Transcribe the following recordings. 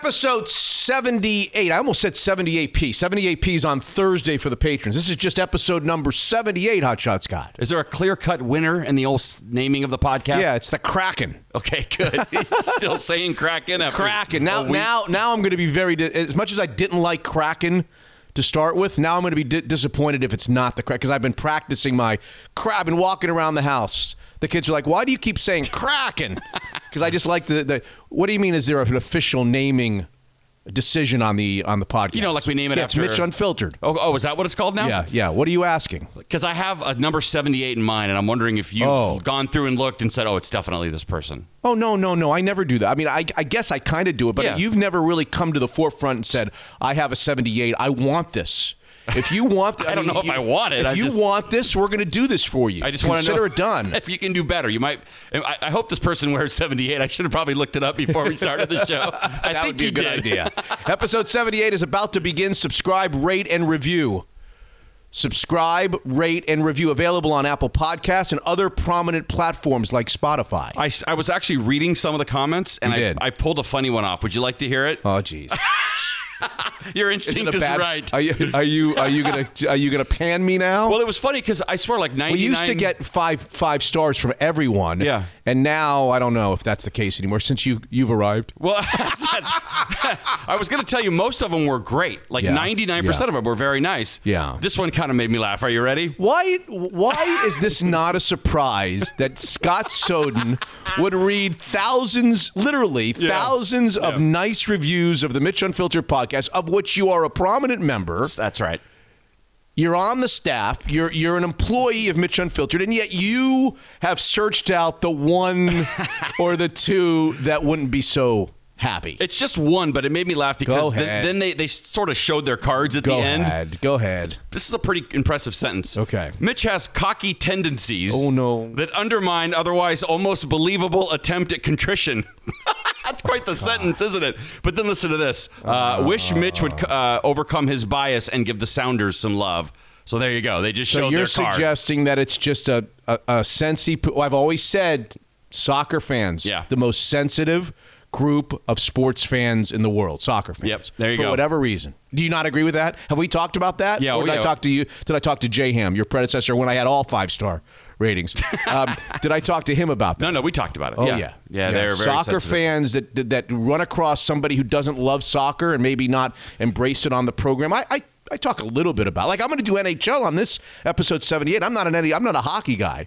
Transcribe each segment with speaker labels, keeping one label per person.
Speaker 1: episode 78. I almost said 78P. 78P is on Thursday for the patrons. This is just episode number 78, Hotshot Scott.
Speaker 2: Is there a clear cut winner in the old naming of the podcast?
Speaker 1: Yeah, it's the Kraken.
Speaker 2: Okay, good. He's still saying Kraken
Speaker 1: Kraken. Now, now, now I'm going to be very, as much as I didn't like Kraken to start with, now I'm going to be di- disappointed if it's not the Kraken because I've been practicing my crab and walking around the house. The kids are like, why do you keep saying Kraken? Because I just like the, the, what do you mean? Is there an official naming decision on the on the podcast?
Speaker 2: You know, like we name it
Speaker 1: yeah,
Speaker 2: after-
Speaker 1: It's Mitch Unfiltered.
Speaker 2: Oh, oh, is that what it's called now?
Speaker 1: Yeah, yeah. What are you asking?
Speaker 2: Because I have a number 78 in mind, and I'm wondering if you've
Speaker 1: Oh.
Speaker 2: gone through and looked and said, oh, it's definitely this person.
Speaker 1: Oh no, no, no! I never do that. I mean, I, I guess I kind of do it, but
Speaker 2: Yeah.
Speaker 1: you've never really come to the forefront and said, "I have a '78. I want this." If you want,
Speaker 2: I don't know if
Speaker 1: you-
Speaker 2: I want it.
Speaker 1: If
Speaker 2: I
Speaker 1: you
Speaker 2: just-
Speaker 1: want this, we're going to do this for you.
Speaker 2: I just want to know.
Speaker 1: consider it done.
Speaker 2: If you can do better, you might. I, I hope this person wears 78. I should have probably looked it up before we started the show. I
Speaker 1: that
Speaker 2: think
Speaker 1: would be a good
Speaker 2: did.
Speaker 1: idea. Episode 78 is about to begin. Subscribe, rate, and review. Subscribe, rate, and review. Available on Apple Podcasts and other prominent platforms like Spotify.
Speaker 2: I, I was actually reading some of the comments, and I. I pulled a funny one off. Would you like to hear it?
Speaker 1: oh, jeez.
Speaker 2: Your instinct is
Speaker 1: bad-
Speaker 2: right.
Speaker 1: Are you are you are you gonna are you gonna pan me now?
Speaker 2: Well, it was funny because I swear, like 99.
Speaker 1: We used to get five five stars from everyone.
Speaker 2: Yeah.
Speaker 1: And now I don't know if that's the case anymore since you you've arrived.
Speaker 2: Well, that's- I was going to tell you most of them were great. Like
Speaker 1: Yeah.
Speaker 2: 99%
Speaker 1: Yeah.
Speaker 2: of them were very nice.
Speaker 1: Yeah.
Speaker 2: This one kind of made me laugh. Are you ready?
Speaker 1: Why why is this not a surprise that Scott Soden would read thousands, literally thousands of nice reviews of the Mitch Unfiltered podcast, of which you are a prominent member.
Speaker 2: That's right.
Speaker 1: You're on the staff. You're you're an employee of Mitch Unfiltered, and yet you have searched out the one or the two that wouldn't be so happy.
Speaker 2: It's just one, but it made me laugh because then, then they, they sort of showed their cards at
Speaker 1: Go
Speaker 2: the end.
Speaker 1: ahead. Go ahead.
Speaker 2: This is a pretty impressive sentence.
Speaker 1: Okay.
Speaker 2: Mitch has cocky tendencies.
Speaker 1: Oh, no.
Speaker 2: That undermine otherwise almost believable attempt at contrition. That's quite the sentence, isn't it? But then listen to this. Uh, wish Mitch would uh, overcome his bias and give the Sounders some love. So there you go. They just
Speaker 1: So
Speaker 2: showed
Speaker 1: you're
Speaker 2: their cards.
Speaker 1: suggesting that it's just a a, a sensey. I've always said soccer fans,
Speaker 2: Yeah.
Speaker 1: the most sensitive group of sports fans in the world. Soccer fans.
Speaker 2: Yep, there you
Speaker 1: for
Speaker 2: go.
Speaker 1: whatever reason. Do you not agree with that? Have we talked about that?
Speaker 2: Yeah,
Speaker 1: Or
Speaker 2: oh,
Speaker 1: did I talk to you? Did I talk to Jay Ham, your predecessor, when I had all five star ratings? um, did I talk to him about that?
Speaker 2: No, no, we talked about it.
Speaker 1: Oh
Speaker 2: yeah,
Speaker 1: yeah,
Speaker 2: yeah. They're very
Speaker 1: soccer
Speaker 2: sensitive.
Speaker 1: fans that, that that run across somebody who doesn't love soccer and maybe not embrace it on the program. I I, I talk a little bit about. Like I'm going to do NHL on this episode 78. I'm not an any. I'm not a hockey guy.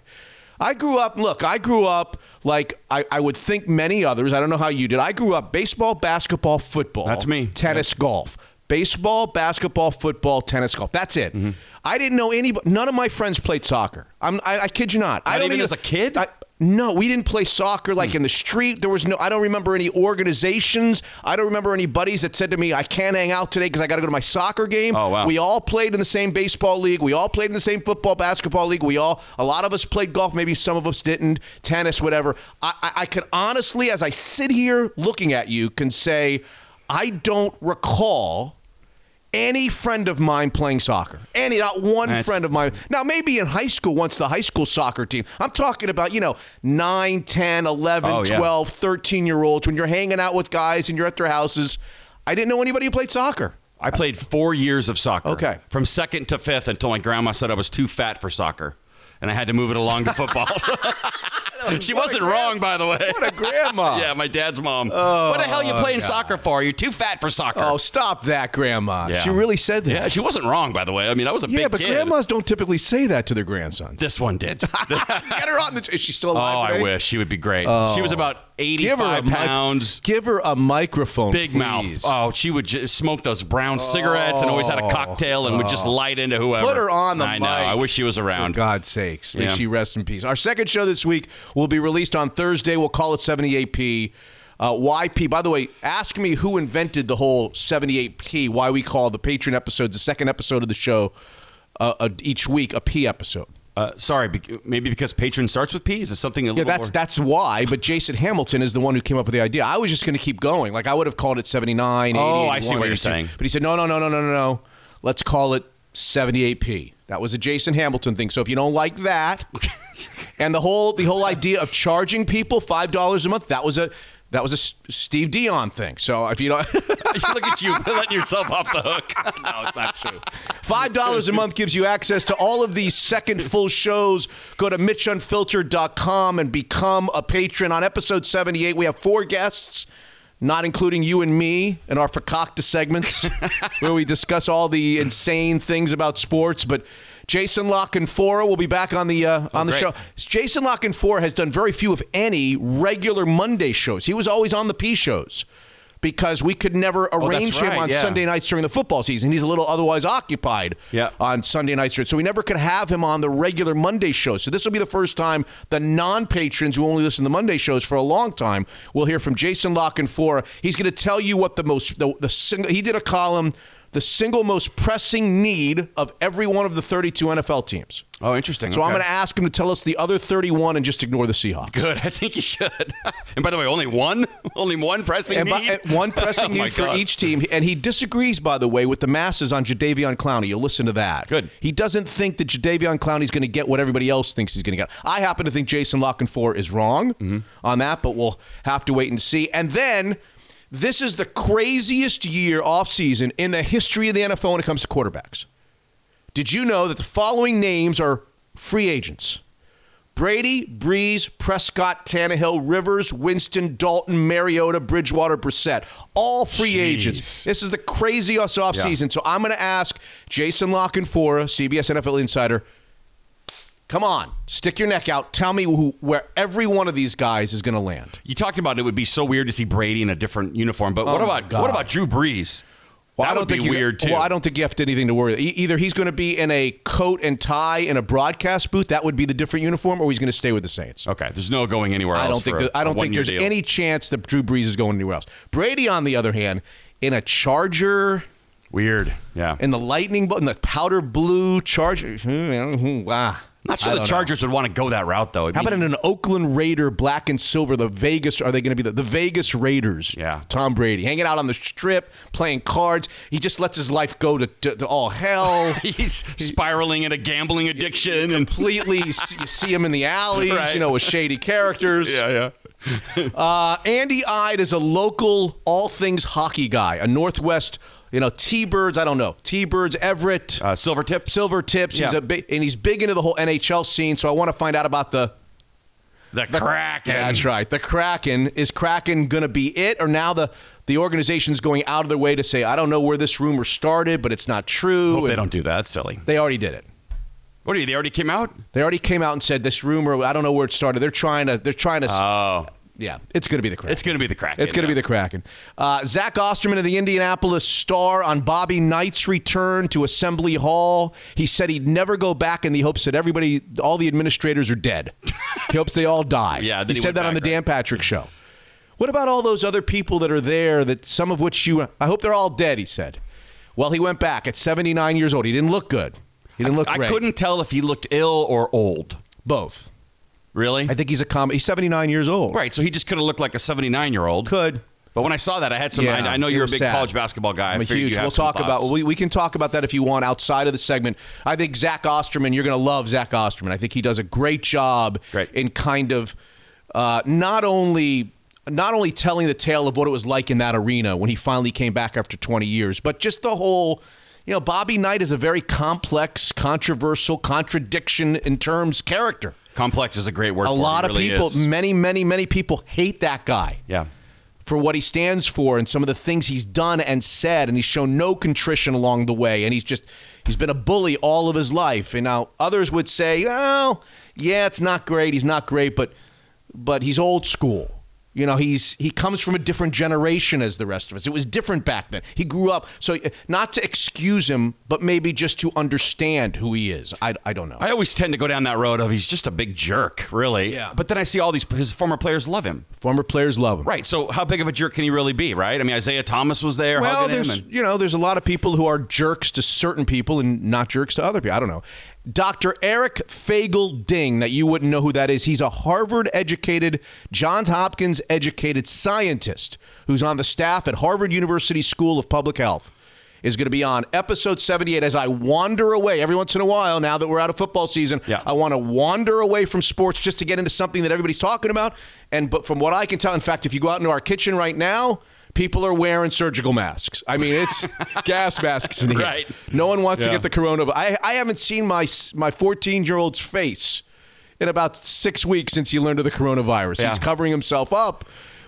Speaker 1: I grew up. Look, I grew up like I, I would think many others. I don't know how you did. I grew up baseball, basketball, football.
Speaker 2: That's me.
Speaker 1: Tennis, golf. Baseball, basketball, football, tennis, golf. That's it.
Speaker 2: Mm-hmm.
Speaker 1: I didn't know anybody. None of my friends played soccer. I'm, I, I kid you not. I
Speaker 2: Not
Speaker 1: don't
Speaker 2: even as a kid?
Speaker 1: I, no, we didn't play soccer like hmm. in the street. There was no. I don't remember any organizations. I don't remember any buddies that said to me, "I can't hang out today because I got to go to my soccer game."
Speaker 2: Oh, wow.
Speaker 1: We all played in the same baseball league. We all played in the same football, basketball league. We all. A lot of us played golf. Maybe some of us didn't. Tennis, whatever. I, I, I can honestly, as I sit here looking at you, can say, I don't recall any friend of mine playing soccer. Any, not one
Speaker 2: That's-
Speaker 1: friend of mine. Now, maybe in high school, once the high school soccer team, I'm talking about, you know, 9, 10, 11,
Speaker 2: Oh, yeah.
Speaker 1: 12, 13 year olds when you're hanging out with guys and you're at their houses. I didn't know anybody who played soccer.
Speaker 2: I played four years of soccer.
Speaker 1: Okay.
Speaker 2: From second to fifth until my grandma said I was too fat for soccer. And I had to move it along to football. So- she wasn't
Speaker 1: gran-
Speaker 2: wrong, by the way.
Speaker 1: What a grandma.
Speaker 2: yeah, my dad's mom. Oh, what the hell are you playing soccer for? You're too fat for soccer.
Speaker 1: Oh, stop that, Grandma.
Speaker 2: Yeah.
Speaker 1: She really said that.
Speaker 2: yeah, she wasn't wrong, by the way. I mean, I was a.
Speaker 1: Yeah,
Speaker 2: big
Speaker 1: but
Speaker 2: kid.
Speaker 1: grandmas don't typically say that to their grandsons.
Speaker 2: This one did.
Speaker 1: Get her on the. Is she still alive?
Speaker 2: oh,
Speaker 1: alive?
Speaker 2: I wish she would be great. She was oh. about
Speaker 1: Give her a
Speaker 2: 85
Speaker 1: mic-
Speaker 2: pounds.
Speaker 1: Give her a microphone.
Speaker 2: Big mouth. Oh, she would j- smoke those brown cigarettes and always had a cocktail and would just light into whoever.
Speaker 1: Oh. Put her on the mic.
Speaker 2: I know.
Speaker 1: mic.
Speaker 2: I wish she was
Speaker 1: For
Speaker 2: around.
Speaker 1: God's sakes. May
Speaker 2: Yeah.
Speaker 1: she rest in peace. Our second show this week will be released on Thursday. We'll call it 78P. Uh, YP. By the way, ask me who invented the whole 78P, why we call the patron episodes, the second episode of the show, uh, uh, each week, a P episode.
Speaker 2: Uh, sorry, maybe because patron starts with P. Is it something a
Speaker 1: Yeah,
Speaker 2: little
Speaker 1: that's
Speaker 2: more?
Speaker 1: that's why. But Jason Hamilton is the one who came up with the idea. I was just going to keep going. Like I would have called it 79, 80,
Speaker 2: Oh, I see
Speaker 1: 81,
Speaker 2: what you're saying.
Speaker 1: But he said, no, no, no, no, no, no, no. Let's call it 78p. That was a Jason Hamilton thing. So if you don't like that, and the whole the whole idea of charging people five dollars a month, that was a That was a S- Steve Dion thing. So if you don't,
Speaker 2: Look at you letting yourself off the hook.
Speaker 1: no, it's not true. Five dollars a month gives you access to all of these second full shows. Go to MitchUnfiltered.com and become a patron. On episode seventy-eight, we have four guests. Not including you and me in our fakakta segments, where we discuss all the insane things about sports. But Jason La Canfora will be back on the uh, on the
Speaker 2: great.
Speaker 1: show. Jason La Canfora has done very few, if any, regular Monday shows. He was always on the P shows because we could never arrange him
Speaker 2: right,
Speaker 1: on
Speaker 2: yeah.
Speaker 1: Sunday nights during the football season. He's a little otherwise occupied
Speaker 2: Yeah.
Speaker 1: on Sunday nights. So we never could have him on the regular Monday shows. So this will be the first time the non-patrons who only listen to Monday shows for a long time will hear from Jason La Canfora. He's going to tell you what the most the, the single he did a column the single most pressing need of every one of the 32 NFL teams.
Speaker 2: Oh, interesting.
Speaker 1: So I'm going to ask him to tell us the other 31 and just ignore the Seahawks.
Speaker 2: Good. I think you should. and by the way, only one, only one pressing
Speaker 1: And
Speaker 2: need.
Speaker 1: and one pressing
Speaker 2: Oh,
Speaker 1: need for
Speaker 2: God.
Speaker 1: each team, and he disagrees, by the way, with the masses on Jadeveon Clowney. You'll listen to that.
Speaker 2: Good.
Speaker 1: He doesn't think that Jadeveon Clowney's going to get what everybody else thinks he's going to get. I happen to think Jason La Canfora is wrong
Speaker 2: Mm-hmm.
Speaker 1: on that, but we'll have to wait and see. And then this is the craziest year offseason in the history of the NFL when it comes to quarterbacks. Did you know that the following names are free agents? Brady, Brees, Prescott, Tannehill, Rivers, Winston, Dalton, Mariota, Bridgewater, Brissett. All free
Speaker 2: Jeez.
Speaker 1: agents. This is the craziest offseason. So I'm going to ask Jason La Canfora, CBS NFL Insider, come on, stick your neck out. Tell me who, where every one of these guys is going to land.
Speaker 2: You talked about it would be so weird to see Brady in a different uniform, but what
Speaker 1: Oh, my
Speaker 2: about
Speaker 1: God.
Speaker 2: what about Drew Brees?
Speaker 1: Well,
Speaker 2: that
Speaker 1: I don't
Speaker 2: would be
Speaker 1: think you-
Speaker 2: weird too.
Speaker 1: Well, I don't think you have to anything to worry. Either he's going to be in a coat and tie in a broadcast booth, that would be the different uniform, or he's going to stay with the Saints.
Speaker 2: Okay, there's no going anywhere
Speaker 1: I don't think
Speaker 2: a-
Speaker 1: I don't think there's
Speaker 2: deal.
Speaker 1: any chance that Drew Brees is going anywhere else. Brady, on the other hand, in a Charger,
Speaker 2: weird. Yeah,
Speaker 1: in the lightning, in the powder blue Charger. Wow.
Speaker 2: Not sure the
Speaker 1: don't know.
Speaker 2: Chargers would want to go that route though.
Speaker 1: How about in an Oakland Raider, black and silver? The Vegas are they going to be the, the Vegas Raiders?
Speaker 2: Yeah.
Speaker 1: Tom Brady hanging out on the strip, playing cards. He just lets his life go to, to, to all hell.
Speaker 2: He's spiraling into gambling addiction and
Speaker 1: Completely, you see you see him in the alleys,
Speaker 2: Right.
Speaker 1: you know, with shady characters.
Speaker 2: Yeah, yeah.
Speaker 1: Uh, Andy Eide is a local all things hockey guy, a Northwest, you know, T-Birds. I don't know, T-Birds, Everett,
Speaker 2: Uh, silver tips.
Speaker 1: Silver Tips. He's a big, and he's big into the whole NHL scene. So I want to find out about the.
Speaker 2: The, Kraken.
Speaker 1: That's right, the Kraken. Is Kraken going to be it, or now the the organization's going out of their way to say, I don't know where this rumor started, but it's not true.
Speaker 2: Hope they don't do that. It's silly.
Speaker 1: They already did it.
Speaker 2: What are you? They already came out.
Speaker 1: They already came out and said this rumor. I don't know where it started. They're trying to. They're trying to.
Speaker 2: Oh,
Speaker 1: yeah, it's going to be the Kraken.
Speaker 2: it's going to be the Kraken.
Speaker 1: It's going to
Speaker 2: yeah.
Speaker 1: be the Kraken. Uh, Zach Osterman of the Indianapolis Star on Bobby Knight's return to Assembly Hall. He said he'd never go back in the hopes that everybody, all the administrators are dead. he hopes they all die.
Speaker 2: Yeah,
Speaker 1: he
Speaker 2: he
Speaker 1: said that on the
Speaker 2: back,
Speaker 1: Dan Patrick Show. What about all those other people that are there? That some of which you, I hope they're all dead. He said. Well, he went back at 79 years old. He didn't look good. He didn't look
Speaker 2: I
Speaker 1: great.
Speaker 2: couldn't tell if he looked ill or old.
Speaker 1: both.
Speaker 2: Really?
Speaker 1: I think he's a com. He's 79 years old.
Speaker 2: right. So he just could have looked like a 79 year old.
Speaker 1: Could.
Speaker 2: But when I saw that, I had some. I, I know you're a big
Speaker 1: sad.
Speaker 2: college basketball guy. I
Speaker 1: I'm a huge. We'll talk about. We, we can talk about that if you want outside of the segment. I think Zach Osterman. You're going to love Zach Osterman. I think he does a great job
Speaker 2: Great.
Speaker 1: in kind of uh, not only not only telling the tale of what it was like in that arena when he finally came back after 20 years, but just the whole. You know, Bobby Knight is a very complex, controversial, contradiction in terms character.
Speaker 2: Complex is a great word.
Speaker 1: A lot
Speaker 2: It
Speaker 1: of
Speaker 2: really
Speaker 1: people,
Speaker 2: is.
Speaker 1: many, many, many people hate that guy
Speaker 2: Yeah.
Speaker 1: for what he stands for and some of the things he's done and said and he's shown no contrition along the way and he's just he's been a bully all of his life and now others would say oh yeah it's not great he's not great but but he's old school you know he's he comes from a different generation as the rest of us it was different back then he grew up so uh, not to excuse him but maybe just to understand who he is i, I don't know
Speaker 2: I always tend to go down that road of he's just a big jerk, really.
Speaker 1: Yeah.
Speaker 2: But then I see all these his former players love him.
Speaker 1: former players love him
Speaker 2: Right. So how big of a jerk can he really be? Right. I mean, Isiah Thomas was there
Speaker 1: Well, there's
Speaker 2: And,
Speaker 1: you know there's a lot of people who are jerks to certain people and not jerks to other people. I don't know. Dr. Eric Feigl-Ding, that you wouldn't know who that is. He's a Harvard educated, Johns Hopkins educated scientist who's on the staff at Harvard University School of Public Health. is going to be on episode 78 as I wander away every once in a while now that we're out of football season.
Speaker 2: Yeah.
Speaker 1: I want to wander away from sports just to get into something that everybody's talking about. And but from what I can tell, in fact, if you go out into our kitchen right now, people are wearing surgical masks. I mean, it's gas masks in here.
Speaker 2: Right.
Speaker 1: No one wants to get the corona. I I haven't seen my my 14 year old's face in about six weeks since he learned of the coronavirus.
Speaker 2: Yeah.
Speaker 1: He's covering himself up.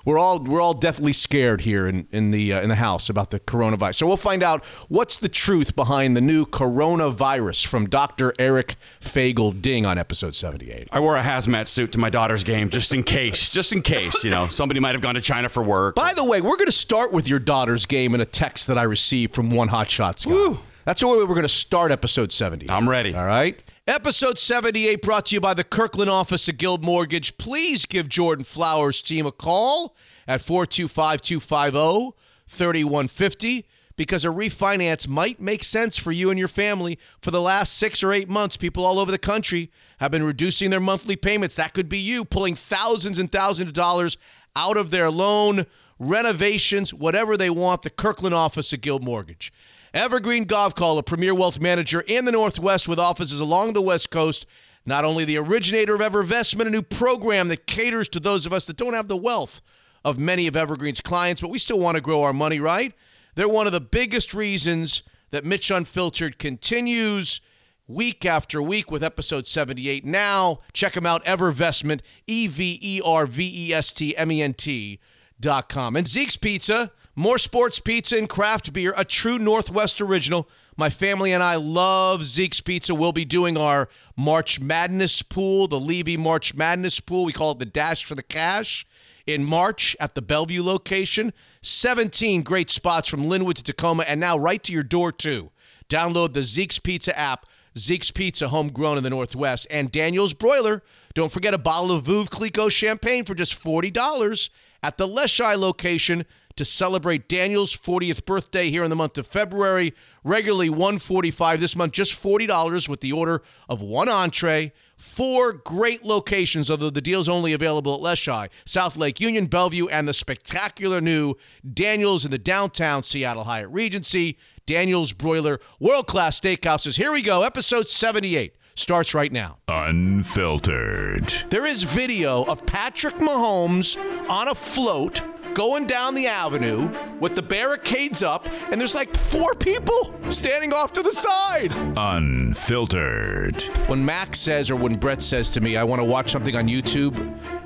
Speaker 1: We're all we're all deathly scared here in in the uh, in the house about the coronavirus. So we'll find out what's the truth behind the new coronavirus from Dr. Eric Feigl-Ding on episode 78.
Speaker 2: I wore a hazmat suit to my daughter's game just in case, just in case, you know, somebody might have gone to China for work.
Speaker 1: By the way, we're going to start with your daughter's game in a text that I received from one hot shots guy. That's the way we're going to start episode 70.
Speaker 2: I'm ready.
Speaker 1: All right. Episode 78 brought to you by the Kirkland office of Guild Mortgage. Please give Jordan Flowers' team a call at 425 250 3150 because a refinance might make sense for you and your family. For the last six or eight months, people all over the country have been reducing their monthly payments. That could be you pulling thousands and thousands of dollars out of their loan, renovations, whatever they want. The Kirkland office of Guild Mortgage. Evergreen Gavekal, a premier wealth manager in the Northwest with offices along the West Coast. Not only the originator of Evervestment, a new program that caters to those of us that don't have the wealth of many of Evergreen's clients, but we still want to grow our money, right? They're one of the biggest reasons that Mitch Unfiltered continues week after week with episode 78. Now, check them out, Evervestment, E V E R V E S T M E N T dot com. And Zeke's Pizza, more sports pizza and craft beer, a true Northwest original. My family and I love Zeke's Pizza. We'll be doing our March Madness pool, the Levy March Madness pool. We call it the Dash for the Cash in March at the Bellevue location. 17 great spots from Lynnwood to Tacoma, and now right to your door, too. Download the Zeke's Pizza app. Zeke's Pizza, homegrown in the Northwest, and Daniel's Broiler. Don't forget a bottle of Veuve Clicquot champagne for just $40 at the Leschi location to celebrate Daniel's 40th birthday here in the month of February. Regularly 145 this month, just $40 with the order of one entree. Four great locations, although the deal's only available at Leschi, South Lake Union, Bellevue, and the spectacular new Daniel's in the downtown Seattle Hyatt Regency. Daniel's Broiler, world class steakhouses. Here we go. Episode 78 starts right now.
Speaker 3: Unfiltered.
Speaker 1: There is video of Patrick Mahomes on a float going down the avenue with the barricades up, and there's like four people standing off to the side.
Speaker 3: Unfiltered.
Speaker 1: When Max says, or when Brett says to me, I want to watch something on YouTube,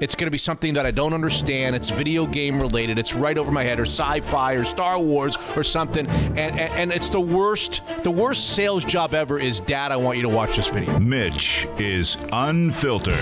Speaker 1: it's going to be something that I don't understand. It's video game related. It's right over my head, or sci-fi, or Star Wars, or something. And, and and it's the worst. The worst sales job ever is, Dad, I want you to watch this video.
Speaker 3: Mitch is unfiltered.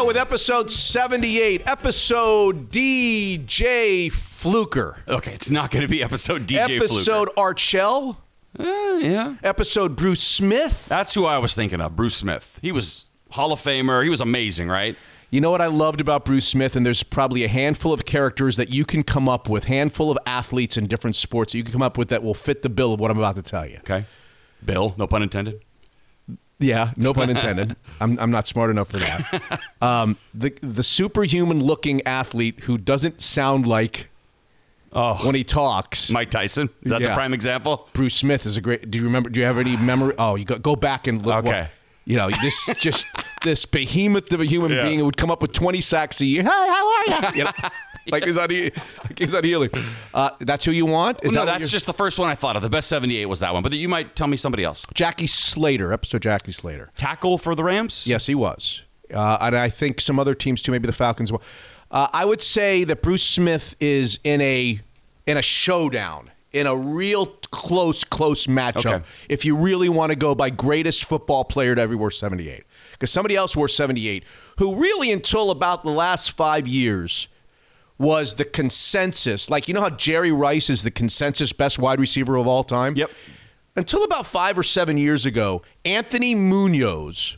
Speaker 1: Go with episode 78, episode DJ Fluker.
Speaker 2: Okay, it's not going to be episode DJ Fluker.
Speaker 1: episode Archell,
Speaker 2: Uh, yeah.
Speaker 1: episode Bruce Smith.
Speaker 2: That's who I was thinking of, Bruce Smith. He was Hall of Famer. He was amazing, right?
Speaker 1: You know what I loved about Bruce Smith, and there's probably a handful of characters that you can come up with, handful of athletes in different sports that you can come up with that will fit the bill of what I'm about to tell you.
Speaker 2: Okay. Bill, no pun intended.
Speaker 1: Yeah, no pun intended. I'm, I'm not smart enough for that. Um, the the superhuman looking athlete who doesn't sound like
Speaker 2: Oh,
Speaker 1: when he talks.
Speaker 2: Mike Tyson. Is that
Speaker 1: Yeah.
Speaker 2: the prime example?
Speaker 1: Bruce Smith is a great. Do you remember? Do you have any memory? Oh, you go, go back and look.
Speaker 2: Okay.
Speaker 1: You know, this just this behemoth of a human
Speaker 2: Yeah.
Speaker 1: being who would come up with twenty sacks a year. Hey, how are you? you know, like he's on, he- like he's on healing. Uh, that's who you want? Is
Speaker 2: no,
Speaker 1: that what
Speaker 2: that's just the first one I thought of. The best 78 was that one. But you might tell me somebody else.
Speaker 1: Jackie Slater, episode Jackie Slater.
Speaker 2: Tackle for the Rams?
Speaker 1: Yes, he was, uh, and I think some other teams too, maybe the Falcons. Well, uh, I would say that Bruce Smith is in a in a showdown, in a real close, close matchup.
Speaker 2: Okay.
Speaker 1: If you really want to go by greatest football player to ever wear seventy eight, because somebody else wore seventy eight, who really until about the last five years was the consensus. Like you know how Jerry Rice is the consensus best wide receiver of all time.
Speaker 2: Yep.
Speaker 1: Until about five or seven years ago, Anthony Munoz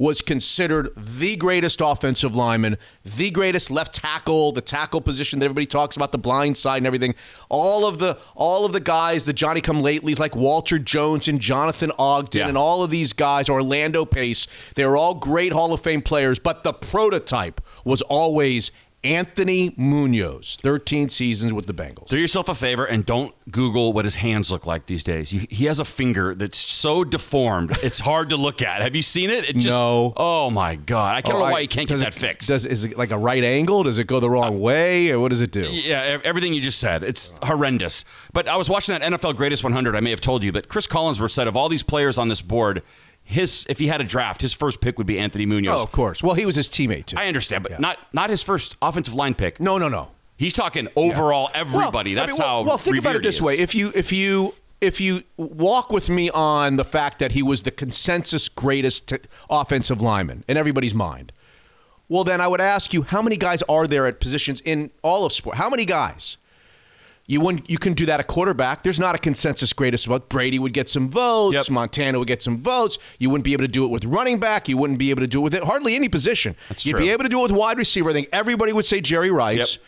Speaker 1: was considered the greatest offensive lineman, the greatest left tackle, the tackle position that everybody talks about, the blind side and everything. All of the all of the guys, the Johnny come latelys like Walter Jones and Jonathan Ogden
Speaker 2: Yeah.
Speaker 1: and all of these guys, Orlando Pace, they were all great Hall of Fame players, but the prototype was always Anthony Munoz, 13 seasons with the Bengals.
Speaker 2: Do yourself a favor and don't Google what his hands look like these days. You, he has a finger that's so deformed, it's hard to look at. Have you seen it? It just,
Speaker 1: No.
Speaker 2: Oh my god, I can't
Speaker 1: Oh,
Speaker 2: know
Speaker 1: I-
Speaker 2: why you can't get
Speaker 1: does
Speaker 2: that
Speaker 1: it-
Speaker 2: fixed.
Speaker 1: Does is it like a right angle? Does it go the wrong way, or what does it do?
Speaker 2: yeah, everything you just said, it's horrendous. But I was watching that NFL Greatest 100. I may have told you, but Chris Collinsworth said of all these players on this board, his if he had a draft, his first pick would be Anthony Munoz.
Speaker 1: Oh, of course. Well, he was his teammate too.
Speaker 2: I understand, but not not his first offensive line pick.
Speaker 1: no, no, no.
Speaker 2: He's talking overall everybody.
Speaker 1: Well, I
Speaker 2: That's
Speaker 1: mean, well,
Speaker 2: how.
Speaker 1: Well, think about it this way: if you if you if you walk with me on the fact that he was the consensus greatest t- offensive lineman in everybody's mind, well, then I would ask you, how many guys are there at positions in all of sport? How many guys? You wouldn't, you can do that at quarterback. There's not a consensus greatest vote. Brady would get some votes.
Speaker 2: Yep.
Speaker 1: Montana would get some votes. You wouldn't be able to do it with running back. You wouldn't be able to do it with it, hardly any position.
Speaker 2: That's
Speaker 1: You'd
Speaker 2: true.
Speaker 1: be able to do it with wide receiver. I think everybody would say Jerry Rice.
Speaker 2: Yep.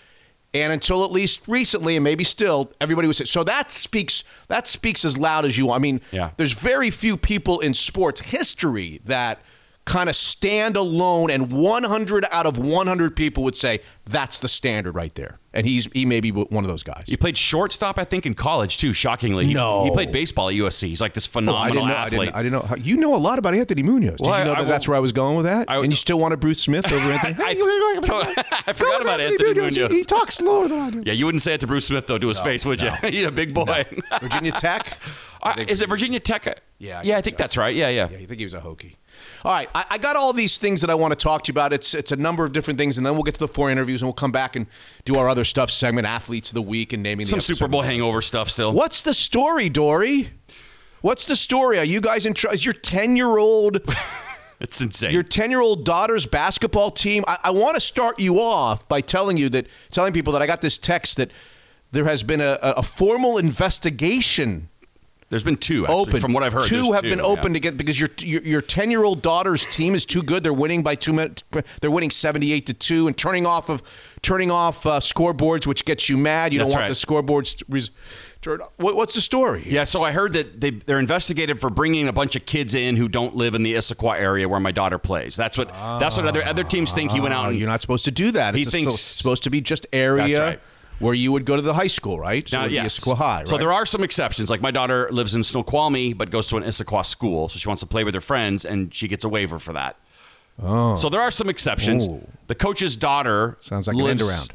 Speaker 1: And until at least recently, and maybe still, everybody would say. so that speaks that speaks as loud as you. want. I mean,
Speaker 2: Yeah.
Speaker 1: there's very few people in sports history that kind of stand alone, and 100 out of 100 people would say that's the standard right there. And he's he may be one of those guys.
Speaker 2: He played shortstop, I think, in college too. Shockingly,
Speaker 1: No.
Speaker 2: he played baseball at USC. He's like this
Speaker 1: Oh, I
Speaker 2: phenomenal
Speaker 1: didn't know. I
Speaker 2: athlete.
Speaker 1: didn't, I didn't know. How, you know a lot about Anthony Munoz. Did
Speaker 2: Well,
Speaker 1: you know
Speaker 2: I-
Speaker 1: that
Speaker 2: I
Speaker 1: that's where I was going with that?
Speaker 2: I-
Speaker 1: and you still want a Bruce Smith over Anthony?
Speaker 2: I-
Speaker 1: Hey, you- you-
Speaker 2: I forgot about Anthony Munoz.
Speaker 1: He, he talks slower than I do.
Speaker 2: Yeah, you wouldn't say it to Bruce Smith though to his face, would you? He's a big boy.
Speaker 1: Virginia Tech.
Speaker 2: Uh, is it Virginia Tech?
Speaker 1: Yeah, I
Speaker 2: yeah, I
Speaker 1: think
Speaker 2: that's right. Yeah, yeah.
Speaker 1: Yeah, you think he was a Hokie. All right, I, I got all these things that I want to talk to you about. It's it's a number of different things, and then we'll get to the four interviews, and we'll come back and do our other stuff segment, athletes of the week, and naming
Speaker 2: Some
Speaker 1: the
Speaker 2: Super Bowl hangover stuff still.
Speaker 1: What's the story, Dory? What's the story? Are you guys in? Tr- is your ten year old
Speaker 2: It's insane.
Speaker 1: your ten year old daughter's basketball team? I, I want to start you off by telling you that telling people that I got this text that there has been a a formal investigation
Speaker 2: there's been two actually,
Speaker 1: open.
Speaker 2: from what I've heard.
Speaker 1: two have
Speaker 2: two,
Speaker 1: been
Speaker 2: yeah.
Speaker 1: open to get because your your your ten year old daughter's team is too good. They're winning by two minutes. They're winning seventy eight to two and turning off of turning off uh, scoreboards, which gets you mad. You
Speaker 2: That's
Speaker 1: don't want
Speaker 2: right.
Speaker 1: the scoreboards res- what's the story?
Speaker 2: Yeah, so I heard that they they're investigated for bringing a bunch of kids in who don't live in the Issaquah area where my daughter plays. That's what that's what other other teams think. He went out
Speaker 1: Oh,
Speaker 2: and
Speaker 1: you're not supposed to do that.
Speaker 2: He
Speaker 1: it's
Speaker 2: thinks-
Speaker 1: so- supposed to be just area
Speaker 2: That's right.
Speaker 1: Where you would go to the high school, right? So
Speaker 2: Now, yes.
Speaker 1: Issaquah High,
Speaker 2: So there are some exceptions. Like my daughter lives in Snoqualmie, but goes to an Issaquah school, so she wants to play with her friends, and she gets a waiver for that. Oh. So there are some exceptions.
Speaker 1: Ooh.
Speaker 2: The coach's daughter
Speaker 1: Sounds like an
Speaker 2: lives,
Speaker 1: end around.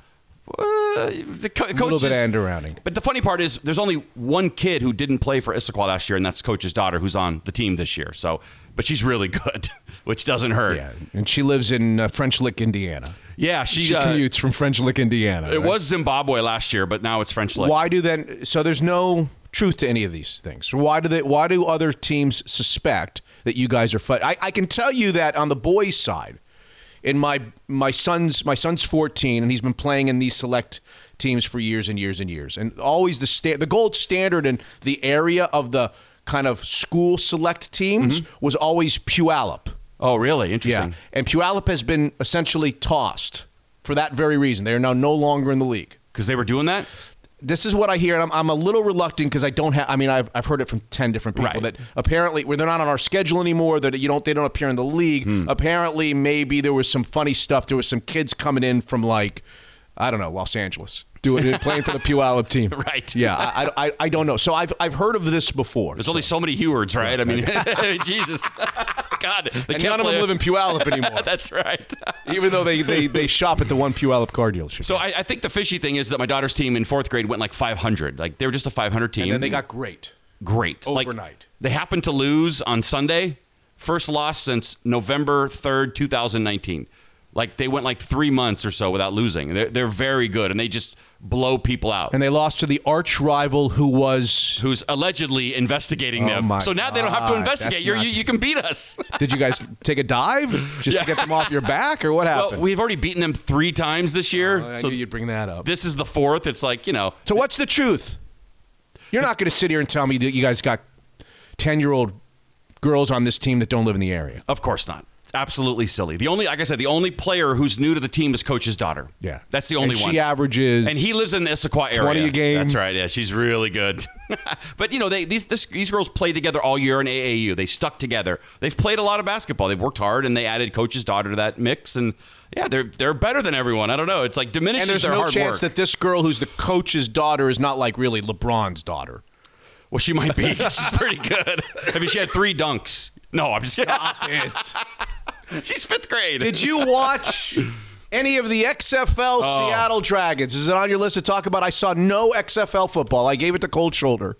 Speaker 2: Uh, the co-
Speaker 1: a little bit of end arounding.
Speaker 2: But the funny part is, there's only one kid who didn't play for Issaquah last year, and that's coach's daughter, who's on the team this year. So, but she's really good, which doesn't hurt.
Speaker 1: Yeah, and she lives in uh, French Lick, Indiana.
Speaker 2: Yeah, she,
Speaker 1: She
Speaker 2: uh,
Speaker 1: commutes from French Lick, Indiana.
Speaker 2: It
Speaker 1: right?
Speaker 2: was Zimbabwe last year, but now it's French Lick.
Speaker 1: Why do then? So there's no truth to any of these things. Why do they? Why do other teams suspect that you guys are fighting? I, I can tell you that on the boys' side, in my my son's my son's 14 and he's been playing in these select teams for years and years and years, and always the sta- the gold standard in the area of the kind of school select teams was always Puyallup.
Speaker 2: Oh, really? Interesting.
Speaker 1: Yeah, and Puyallup has been essentially tossed for that very reason. They are now no longer in the league
Speaker 2: Because they were doing that.
Speaker 1: this is what I hear, and I'm, I'm a little reluctant because I don't have. I mean, I've, I've heard it from ten different people
Speaker 2: Right.
Speaker 1: that apparently where they're not on our schedule anymore. That you don't they don't appear in the league.
Speaker 2: Hmm.
Speaker 1: Apparently, maybe there was some funny stuff. There was some kids coming in from like I don't know Los Angeles doing it, playing for the Puyallup team.
Speaker 2: Right.
Speaker 1: Yeah. I, I, I don't know. So I've I've heard of this before.
Speaker 2: There's only so many Hewards, right? I mean, Jesus, God, they
Speaker 1: and
Speaker 2: can't
Speaker 1: none of them live in Puyallup anymore,
Speaker 2: That's right.
Speaker 1: even though they, they, they shop at the one Puyallup car dealership.
Speaker 2: So I, I think the fishy thing is that my daughter's team in fourth grade went like 500. Like they were just a 500 team.
Speaker 1: and then they got great.
Speaker 2: great Like,
Speaker 1: overnight.
Speaker 2: they happened to lose on Sunday. First loss since November 3rd, 2019. Like they went like three months or so without losing. They're, they're very good, and they just blow people out.
Speaker 1: And they lost to the arch rival who was
Speaker 2: who's allegedly investigating
Speaker 1: Oh
Speaker 2: them. So now they don't have to investigate. You're, you, you can beat us.
Speaker 1: Did you guys take a dive just to get them off your back, or what happened?
Speaker 2: well, we've already beaten them three times this year.
Speaker 1: Oh, I
Speaker 2: so
Speaker 1: knew you'd bring that up.
Speaker 2: this is the fourth. It's like, you know,
Speaker 1: so what's the truth? You're not going to sit here and tell me that you guys got ten year old girls on this team that don't live in the area.
Speaker 2: of course not. Absolutely silly. The only, like I said, the only player who's new to the team is coach's daughter.
Speaker 1: Yeah.
Speaker 2: that's the only
Speaker 1: And
Speaker 2: one.
Speaker 1: She averages.
Speaker 2: and he lives in the Issaquah area.
Speaker 1: 20 a game.
Speaker 2: That's right. Yeah, she's really good. but you know, they these this, these girls played together all year in AAU. They stuck together. They've played a lot of basketball. They've worked hard, and they added coach's daughter to that mix. And yeah, they're they're better than everyone. I don't know. It's like diminishes
Speaker 1: and there's
Speaker 2: their
Speaker 1: no
Speaker 2: hard
Speaker 1: chance
Speaker 2: work.
Speaker 1: that this girl who's the coach's daughter is not like really LeBron's daughter.
Speaker 2: well, she might be. she's pretty good. I mean, she had three dunks. No, I'm just kidding. She's fifth grade.
Speaker 1: Did you watch any of the XFL
Speaker 2: Oh.
Speaker 1: Seattle Dragons? Is it on your list to talk about? I saw no XFL football. I gave it the cold shoulder.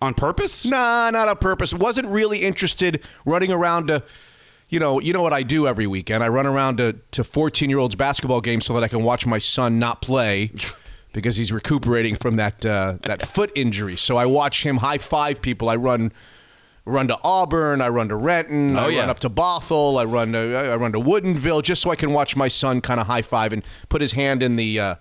Speaker 2: on purpose?
Speaker 1: Nah, not on purpose. Wasn't really interested running around to, you know, you know what I do every weekend. I run around to to 14 year olds basketball games so that I can watch my son not play. Because he's recuperating from that uh, that foot injury, so I watch him high five people. I run run to Auburn, I run to Renton, I
Speaker 2: Oh, yeah.
Speaker 1: run up to Bothell, I run to I run to Woodinville, just so I can watch my son kind of high five and put his hand in the uh,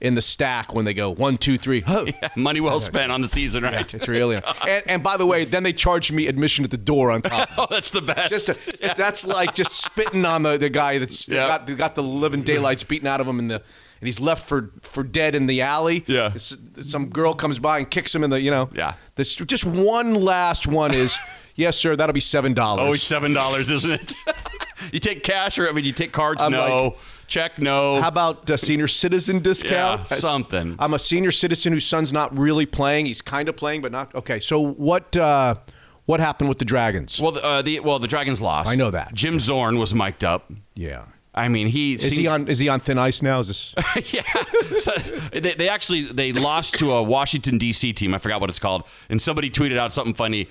Speaker 1: in the stack when they go one two three. Huh.
Speaker 2: Money well spent on the season, right?
Speaker 1: It's really, and, and by the way, then they charge me admission at the door on top.
Speaker 2: Oh, that's the best.
Speaker 1: Just a, that's like just spitting on the, the guy that's
Speaker 2: Yeah.
Speaker 1: got, got the living daylights beaten out of him in the and he's left for for dead in the alley.
Speaker 2: Yeah.
Speaker 1: S- some girl comes by and kicks him in the you know.
Speaker 2: Yeah.
Speaker 1: This just one last one is yes sir that'll be seven dollars.
Speaker 2: Always seven dollars, isn't it? you take cash or I mean, you take cards?
Speaker 1: I'm
Speaker 2: no. Check? No.
Speaker 1: How about a senior citizen discount?
Speaker 2: Yeah, something.
Speaker 1: I'm a senior citizen whose son's not really playing. He's kind of playing, but not. Okay, so what? Uh, what happened with the Dragons?
Speaker 2: well, the, uh, the well, the Dragons lost.
Speaker 1: I know that.
Speaker 2: Jim Zorn was mic'd up.
Speaker 1: yeah.
Speaker 2: I mean, he
Speaker 1: Is he on? Is he on thin ice now? Is this?
Speaker 2: yeah. So they, they actually they lost to a Washington D.C. team. I forgot what it's called. And somebody tweeted out something funny.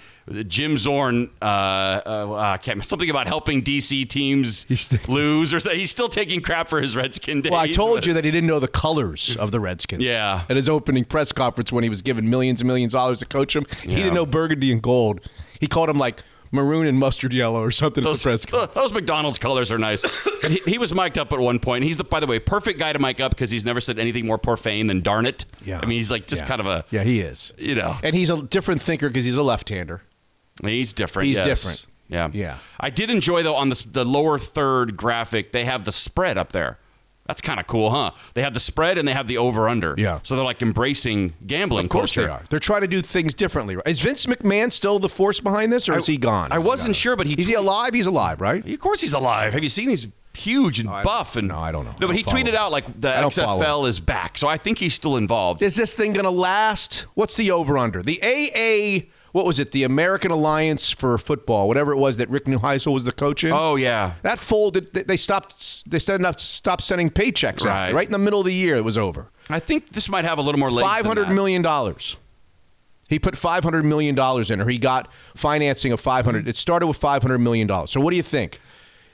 Speaker 2: Jim Zorn, uh, uh, I can't something about helping D.C. teams lose or so. He's still taking crap for his Redskin days.
Speaker 1: Well, I told you that he didn't know the colors of the Redskins.
Speaker 2: Yeah.
Speaker 1: At his opening press conference when he was given millions and millions of dollars to coach him, he
Speaker 2: Yeah.
Speaker 1: didn't know burgundy and gold. He called him like maroon and mustard yellow or something
Speaker 2: Those,
Speaker 1: press conference.
Speaker 2: those McDonald's colors are nice. He, he was mic'd up at one point. He's the, by the way, perfect guy to mic up because he's never said anything more profane than "darn it."
Speaker 1: Yeah.
Speaker 2: I mean, he's like just
Speaker 1: Yeah.
Speaker 2: kind of a,
Speaker 1: Yeah, he is.
Speaker 2: you know,
Speaker 1: And he's a different thinker because he's a left-hander.
Speaker 2: he's different.
Speaker 1: He's
Speaker 2: yes.
Speaker 1: different.
Speaker 2: Yeah,
Speaker 1: Yeah.
Speaker 2: I did enjoy though on the the lower third graphic they have the spread up there. That's kind of cool, huh? They have the spread and they have the over under.
Speaker 1: Yeah.
Speaker 2: So they're like embracing gambling.
Speaker 1: Of course they are. They're trying to do things differently. right? Is Vince McMahon still the force behind this, or is he gone?
Speaker 2: I
Speaker 1: Is
Speaker 2: wasn't
Speaker 1: gone?
Speaker 2: sure, but he
Speaker 1: is he alive? He's alive, right?
Speaker 2: Of course he's alive. Have you seen he's huge and
Speaker 1: I-
Speaker 2: buff and
Speaker 1: no, I don't know.
Speaker 2: No, but he tweeted out like the
Speaker 1: I
Speaker 2: XFL is back. So I think he's still involved.
Speaker 1: Is this thing going to last? What's the over under? The AA, what was it? The American Alliance for Football, whatever it was that Rick Neuheisel was the coach in.
Speaker 2: Oh yeah.
Speaker 1: That folded. they- stopped. They stopped sending paychecks
Speaker 2: Right.
Speaker 1: out. Right in the middle of the year, it was over.
Speaker 2: I think this might have a little more.
Speaker 1: Five
Speaker 2: that.
Speaker 1: million dollars. He put five hundred million dollars in, or he got financing of five hundred. It started with five hundred million dollars. So what do you think?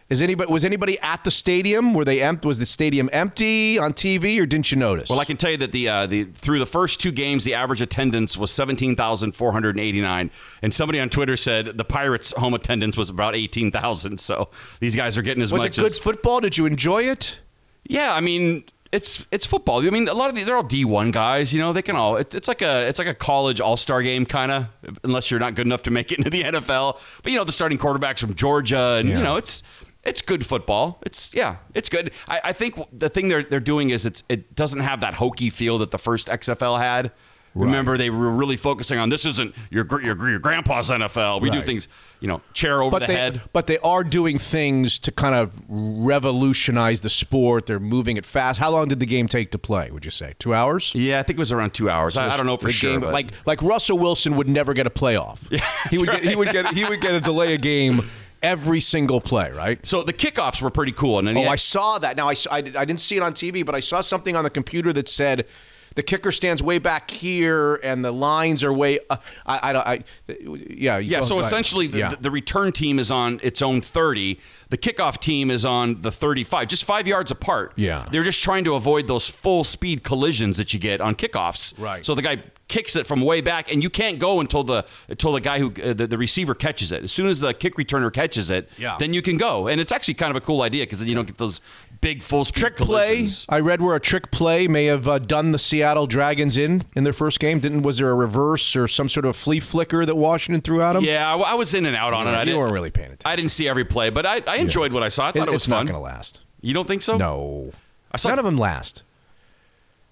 Speaker 1: Is anybody was anybody at the stadium? Were they empty? Was the stadium empty on TV, or didn't you notice?
Speaker 2: Well, I can tell you that the uh, the through the first two games, the average attendance was seventeen thousand four hundred eighty nine, and somebody on Twitter said the Pirates' home attendance was about eighteen thousand. So these guys are getting as much as
Speaker 1: was it good
Speaker 2: as
Speaker 1: football? Did you enjoy it?
Speaker 2: yeah. I mean, it's it's football. I mean, a lot of these they're all D one guys. You know, they can all. It's, it's like a it's like a college all star game kind of, unless you're not good enough to make it into the NFL. But you know, the starting quarterbacks from Georgia, and
Speaker 1: Yeah.
Speaker 2: you know, it's. It's good football. It's yeah, it's good. I, I think the thing they're they're doing is it's it doesn't have that hokey feel that the first XFL had. Remember, they were really focusing on this isn't your your, your grandpa's NFL. We do things, you know, chair over the
Speaker 1: they,
Speaker 2: head.
Speaker 1: But they are doing things to kind of revolutionize the sport. They're moving it fast. How long did the game take to play? Would you say two hours?
Speaker 2: Yeah, I think it was around two hours. I, I don't know for sure.
Speaker 1: game-
Speaker 2: but-
Speaker 1: like like Russell Wilson would never get a playoff. Yeah, he would get he would get he would get a delay a game every single play. Right.
Speaker 2: so the kickoffs were pretty cool. And then
Speaker 1: Oh,
Speaker 2: the-
Speaker 1: I saw that. Now I, I, I didn't see it on TV, but I saw something on the computer that said the kicker stands way back here and the lines are way. Uh, I, I, don't- I yeah
Speaker 2: Yeah,
Speaker 1: go-
Speaker 2: so
Speaker 1: go
Speaker 2: essentially, the,
Speaker 1: Yeah.
Speaker 2: the return team is on its own 30. The kickoff team is on the 35, just five yards apart.
Speaker 1: Yeah.
Speaker 2: They're just trying to avoid those full speed collisions that you get on kickoffs.
Speaker 1: Right.
Speaker 2: So the guy kicks it from way back, and you can't go until the until the guy who uh, the, the receiver catches it. As soon as the kick returner catches it,
Speaker 1: Yeah.
Speaker 2: then you can go, and it's actually kind of a cool idea because then you don't get those big full speed
Speaker 1: trick play. I read where a trick play may have uh, done the Seattle Dragons in in their first game. Didn't was there a reverse or some sort of flea flicker that Washington threw at them?
Speaker 2: Yeah, I, I was in and out on it. I
Speaker 1: you
Speaker 2: didn't,
Speaker 1: weren't really paying attention.
Speaker 2: I didn't see every play, but I, I enjoyed what I saw. I thought it, was
Speaker 1: it's not
Speaker 2: fun.
Speaker 1: going to last.
Speaker 2: You don't think so?
Speaker 1: No,
Speaker 2: I saw-
Speaker 1: none of them last.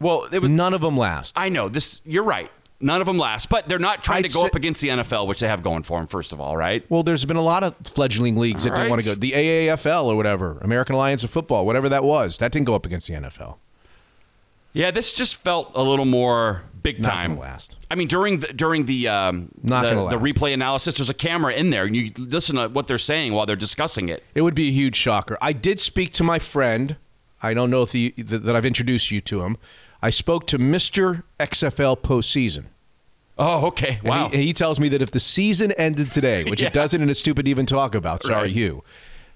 Speaker 2: Well, it was.
Speaker 1: None of them last.
Speaker 2: I know this. You're right. None of them last, but they're not trying
Speaker 1: I'd
Speaker 2: to go
Speaker 1: say-
Speaker 2: up against the NFL, which they have going for them. First of all, right?
Speaker 1: Well, there's been a lot of fledgling leagues that
Speaker 2: All
Speaker 1: didn't want to go. The AAFL or whatever, American Alliance of Football, whatever that was, that didn't go up against the NFL.
Speaker 2: Yeah, this just felt a little more big time.
Speaker 1: last.
Speaker 2: I mean, during the during the um, the, the replay analysis, there's a camera in there, and you listen to what they're saying while they're discussing it.
Speaker 1: It would be a huge shocker. I did speak to my friend. I don't know if the, that I've introduced you to him. I spoke to Mr. XFL postseason.
Speaker 2: Oh, okay. Wow.
Speaker 1: He, he tells me that if the season ended today, which
Speaker 2: Yeah.
Speaker 1: it doesn't, and it's stupid to even talk about, sorry,
Speaker 2: Right.
Speaker 1: Hugh,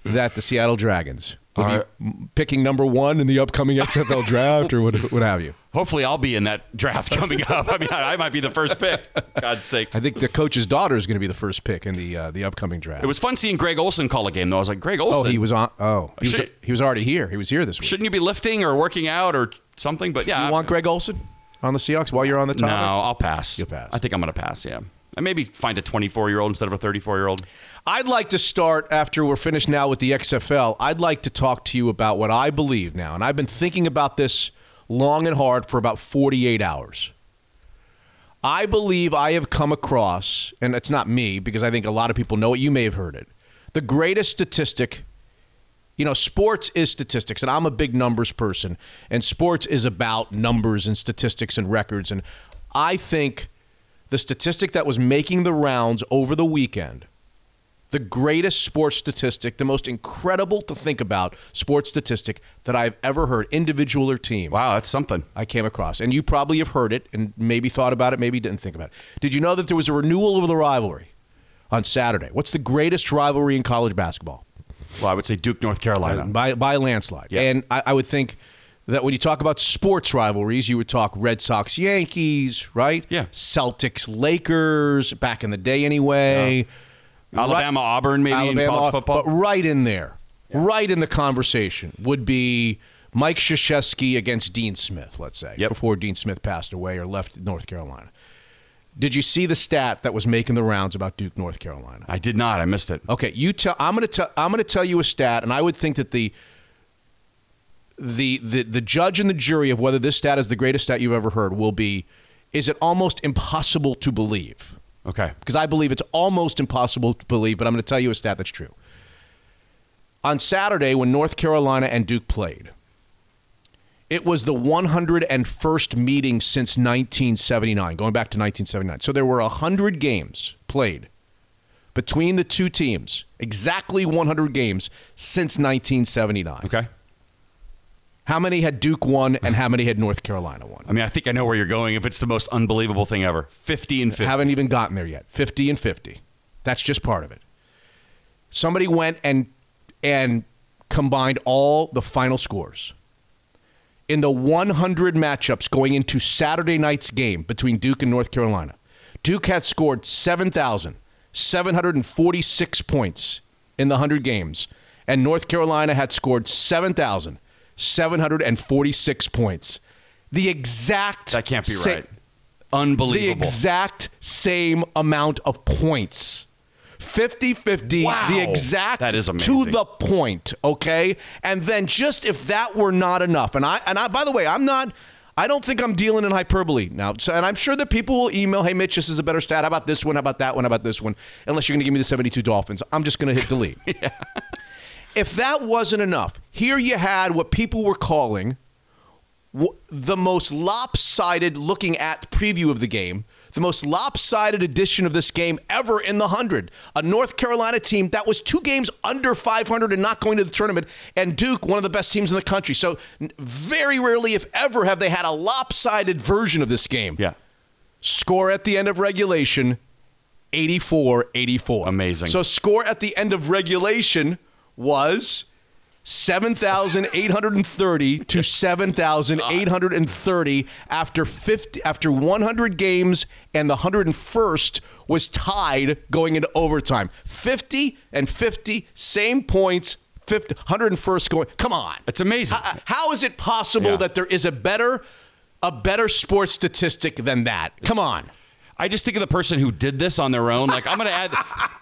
Speaker 1: that the Seattle Dragons would
Speaker 2: Are-
Speaker 1: be picking number one in the upcoming XFL draft or what, what have you.
Speaker 2: Hopefully, I'll be in that draft coming up. I mean, I, I might be the first pick. God's sakes.
Speaker 1: I think the coach's daughter is going to be the first pick in the uh, the upcoming draft.
Speaker 2: It was fun seeing Greg Olsen call a game, though. I was like, Greg Olsen.
Speaker 1: oh, he was on. Oh, he was, he was already here. He was here this week.
Speaker 2: Shouldn't you be lifting or working out or something? But yeah,
Speaker 1: you want Greg Olsen on the Seahawks while you're on the
Speaker 2: top?
Speaker 1: No.
Speaker 2: I'll pass.
Speaker 1: You'll pass.
Speaker 2: I think I'm going to pass. Yeah, and maybe find a 24 year old instead of a 34 year old.
Speaker 1: I'd like to start after we're finished now with the XFL. I'd like to talk to you about what I believe now, and I've been thinking about this long and hard for about 48 hours. I believe I have come across, and it's not me because I think a lot of people know it. You may have heard it. The greatest statistic, you know, sports is statistics, and I'm a big numbers person, and sports is about numbers and statistics and records. And I think the statistic that was making the rounds over the weekend the greatest sports statistic, the most incredible to think about sports statistic that I've ever heard, individual or team.
Speaker 2: Wow, that's something.
Speaker 1: I came across. And you probably have heard it and maybe thought about it, maybe didn't think about it. Did you know that there was a renewal of the rivalry on Saturday? What's the greatest rivalry in college basketball?
Speaker 2: Well, I would say Duke, North Carolina.
Speaker 1: Uh, by, by a landslide.
Speaker 2: Yeah.
Speaker 1: And I, I would think that when you talk about sports rivalries, you would talk Red Sox Yankees, right?
Speaker 2: Yeah.
Speaker 1: Celtics Lakers, back in the day anyway.
Speaker 2: Alabama, Auburn, maybe in college football.
Speaker 1: But right in there, right in the conversation would be Mike Krzyzewski against Dean Smith, let's say,
Speaker 2: Yep.
Speaker 1: before Dean Smith passed away or left North Carolina. Did you see the stat that was making the rounds about Duke, North Carolina?
Speaker 2: I did not. I missed it.
Speaker 1: Okay, you tell. I'm going to tell. I'm going to tell you a stat, and I would think that the the the the judge and the jury of whether this stat is the greatest stat you've ever heard will be: is it almost impossible to believe?
Speaker 2: Okay.
Speaker 1: because I believe it's almost impossible to believe, but I'm going to tell you a stat that's true. On Saturday, when North Carolina and Duke played, it was the 101st meeting since 1979, going back to 1979. So there were 100 games played between the two teams, exactly 100 games since 1979.
Speaker 2: Okay.
Speaker 1: How many had Duke won and how many had North Carolina won?
Speaker 2: I mean, I think I know where you're going. If it's the most unbelievable thing ever, 50 and 50.
Speaker 1: Haven't even gotten there yet. 50 and 50. That's just part of it. Somebody went and and combined all the final scores. In the 100 matchups going into Saturday night's game between Duke and North Carolina, Duke had scored 7,746 points in the 100 games, and North Carolina had scored 7,746 points. The exact
Speaker 2: that can't be
Speaker 1: sa-
Speaker 2: right. Unbelievable.
Speaker 1: the exact same amount of points. 50 50,
Speaker 2: Wow.
Speaker 1: the exact
Speaker 2: That is
Speaker 1: to the point, okay? And then just if that were not enough, and I and I by the way, I'm not I don't think I'm dealing in hyperbole now. So, and I'm sure that people will email, hey Mitch, this is a better stat. How about this one? How about that one? How about this one? Unless you're gonna give me the 72 Dolphins. I'm just gonna hit delete. If that wasn't enough, here you had what people were calling w- the most lopsided looking at preview of the game, the most lopsided edition of this game ever in the 100. A North Carolina team that was two games under 500 and not going to the tournament, and Duke, one of the best teams in the country. So, very rarely, if ever, have they had a lopsided version of this game.
Speaker 2: Yeah.
Speaker 1: Score at the end of regulation 84 84.
Speaker 2: Amazing.
Speaker 1: So, score at the end of regulation was 7,830 to 7,830 after 50 after 100 games and the 101st was tied going into overtime. 50 and 50 same points 50, 101st going. Come on.
Speaker 2: It's amazing.
Speaker 1: How, how is it possible
Speaker 2: Yeah.
Speaker 1: that there is a better a better sports statistic than that? Come on.
Speaker 2: I just think of the person who did this on their own. Like I'm going to add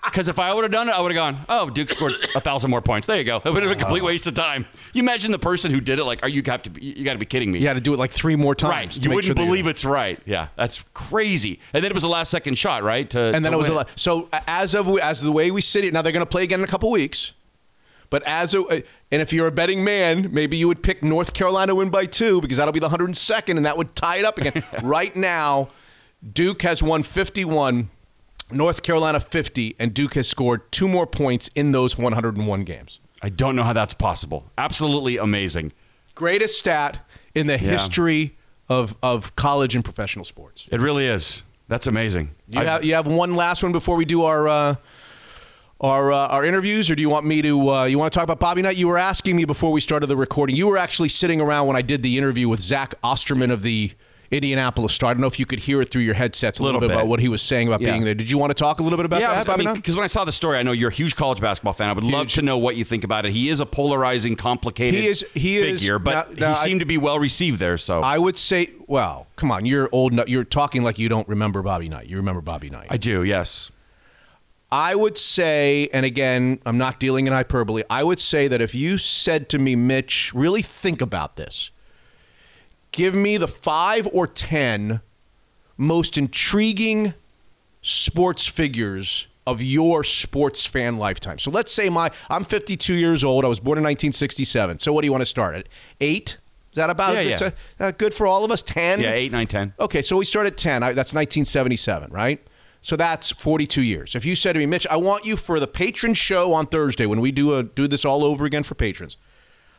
Speaker 2: because if I would have done it, I would have gone. Oh, Duke scored a thousand more points. There you go. It would have been a complete waste of time. You imagine the person who did it. Like, are you have to? be- You got to be kidding me.
Speaker 1: You had to do it like three more times.
Speaker 2: Right. You wouldn't
Speaker 1: sure
Speaker 2: believe it's right. Yeah. That's crazy. And then it was a last second shot, right? To,
Speaker 1: and then it was a
Speaker 2: win.
Speaker 1: lot. So as of as of the way we sit it now, they're going to play again in a couple weeks. But as a, uh, and if you're a betting man, maybe you would pick North Carolina win by two because that'll be the 102nd, and that would tie it up again. right now, Duke has won 51, North Carolina 50, and Duke has scored two more points in those 101 games.
Speaker 2: I don't know how that's possible. Absolutely amazing.
Speaker 1: Greatest stat in the history of of college and professional sports.
Speaker 2: It really is. That's amazing.
Speaker 1: You have you have one last one before we do our uh, our uh, our interviews, or do you want me to? Uh, you want to talk about Bobby Knight? You were asking me before we started the recording. You were actually sitting around when I did the interview with Zach Osterman of the Indianapolis Star. I don't know if you could hear it through your headsets a little,
Speaker 2: Little
Speaker 1: bit,
Speaker 2: bit.
Speaker 1: about what he was saying about
Speaker 2: Yeah.
Speaker 1: being there. Did you want to talk a little bit about
Speaker 2: yeah,
Speaker 1: that,
Speaker 2: I
Speaker 1: Bobby
Speaker 2: mean,
Speaker 1: Knight?
Speaker 2: because when I saw the story, I know you're a huge college basketball fan. I would love to know what you think about it. He is a polarizing, complicated
Speaker 1: He is- he is-
Speaker 2: figure, but
Speaker 1: now- now
Speaker 2: he
Speaker 1: I-
Speaker 2: seemed to be well received there. So
Speaker 1: I would say, well, come on, you're old. You're talking like you don't remember Bobby Knight. You remember Bobby Knight.
Speaker 2: I do, yes.
Speaker 1: I would say, and again, I'm not dealing in hyperbole. I would say that if you said to me, Mitch, really think about this. Give me the five or ten most intriguing sports figures of your sports fan lifetime. So let's say my I'm 52 years old. I was born in 1967. So what do you want to start at? Eight? Is that about
Speaker 2: Yeah,
Speaker 1: it?
Speaker 2: Yeah.
Speaker 1: a- uh, good for all of us. Ten?
Speaker 2: Yeah, eight, nine, ten.
Speaker 1: Okay, so we start at 10. I, that's 1977, right? So that's 42 years. If you said to me, Mitch, I want you for the patron show on Thursday when we do a, do this all over again for patrons,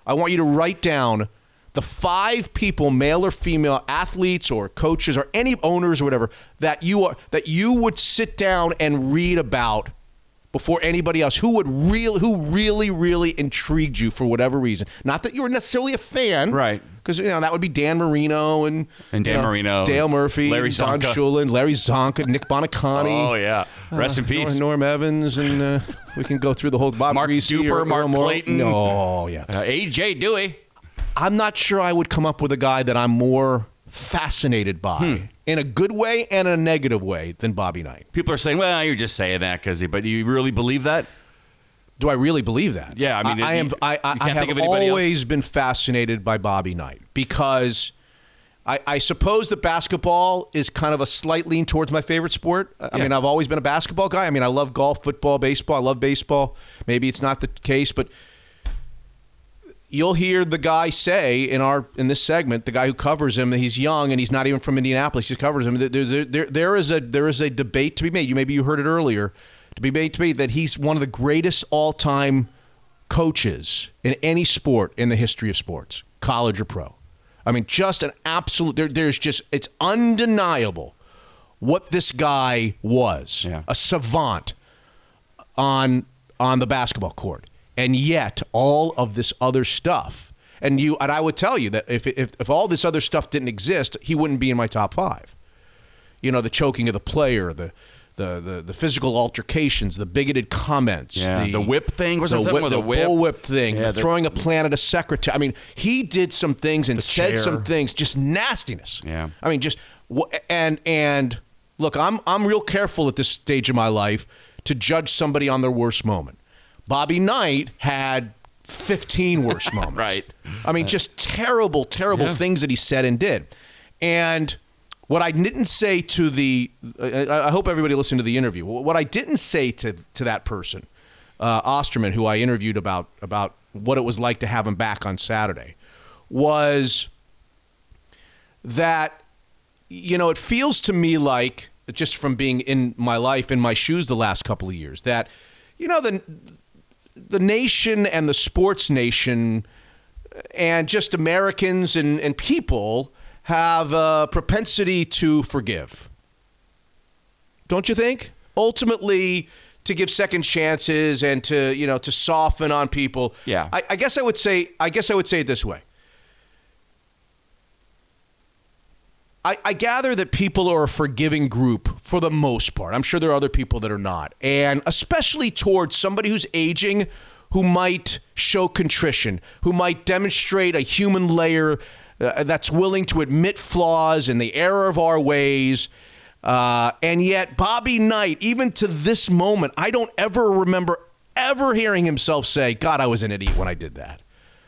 Speaker 1: I want you to write down the five people, male or female, athletes or coaches or any owners or whatever that you are that you would sit down and read about before anybody else who would real who really really intrigued you for whatever reason. Not that you were necessarily a fan,
Speaker 2: Right.
Speaker 1: Because you know that would be Dan Marino and
Speaker 2: And
Speaker 1: you
Speaker 2: Dan
Speaker 1: know,
Speaker 2: Marino,
Speaker 1: Dale Murphy,
Speaker 2: Larry
Speaker 1: Don
Speaker 2: Csonka.
Speaker 1: Shulin, Larry Csonka, Nick Buoniconti.
Speaker 2: Oh, yeah. Rest in
Speaker 1: uh,
Speaker 2: peace.
Speaker 1: Norm, Norm Evans, and uh, we can go through the whole Bob
Speaker 2: Mark
Speaker 1: Greasy
Speaker 2: Duper, Mark. Clayton.
Speaker 1: No, yeah.
Speaker 2: Uh, AJ Duhe.
Speaker 1: I'm not sure I would come up with a guy that I'm more fascinated by
Speaker 2: Hmm.
Speaker 1: in a good way and a negative way than Bobby Knight.
Speaker 2: People are saying, well, you're just saying that because, but you really believe that?
Speaker 1: Do I really believe that?
Speaker 2: Yeah, I mean,
Speaker 1: I,
Speaker 2: you-
Speaker 1: am. I,
Speaker 2: you
Speaker 1: I, I have
Speaker 2: think of anybody
Speaker 1: always
Speaker 2: else?
Speaker 1: been fascinated by Bobby Knight because I, I suppose that basketball is kind of a slight lean towards my favorite sport. I
Speaker 2: Yeah.
Speaker 1: mean, I've always been a basketball guy. I mean, I love golf, football, baseball. I love baseball. Maybe it's not the case, but you'll hear the guy say in our in this segment, the guy who covers him, he's young and he's not even from Indianapolis. He covers him. There, there, there, there is a there is a debate to be made. You maybe you heard it earlier to be made to be that he's one of the greatest all time coaches in any sport in the history of sports, college or pro. I mean, just an absolute. There, there's just it's undeniable what this guy was.
Speaker 2: Yeah.
Speaker 1: A savant on on the basketball court, and yet all of this other stuff. And you and I would tell you that if if if all this other stuff didn't exist, he wouldn't be in my top five. You know, the choking of the player, the the the, the physical altercations, the bigoted comments,
Speaker 2: Yeah, the whip thing. Was
Speaker 1: the
Speaker 2: with
Speaker 1: the
Speaker 2: a whip?
Speaker 1: bull whip thing,
Speaker 2: Yeah,
Speaker 1: the
Speaker 2: the-
Speaker 1: throwing a plan at a secretary. I mean, he did some things and said
Speaker 2: chair.
Speaker 1: some things, just nastiness.
Speaker 2: Yeah.
Speaker 1: I mean, just and and look, I'm I'm real careful at this stage of my life to judge somebody on their worst moment. Bobby Knight had 15 worst moments.
Speaker 2: Right.
Speaker 1: I mean, just terrible, terrible
Speaker 2: Yeah.
Speaker 1: things that he said and did. And what I didn't say to the, I, I hope everybody listened to the interview. What I didn't say to to that person, uh, Osterman, who I interviewed about about what it was like to have him back on Saturday, was that you know it feels to me like just from being in my life in my shoes the last couple of years that you know the the nation and the sports nation and just Americans and, and people have a propensity to forgive. Don't you think? Ultimately, to give second chances and to you know to soften on people.
Speaker 2: Yeah.
Speaker 1: I, I guess I would say I guess I would say it this way. I, I gather that people are a forgiving group for the most part. I'm sure there are other people that are not. And especially towards somebody who's aging who might show contrition, who might demonstrate a human layer uh, that's willing to admit flaws and the error of our ways. Uh, and yet, Bobby Knight, even to this moment, I don't ever remember ever hearing himself say, God, I was an idiot when I did that.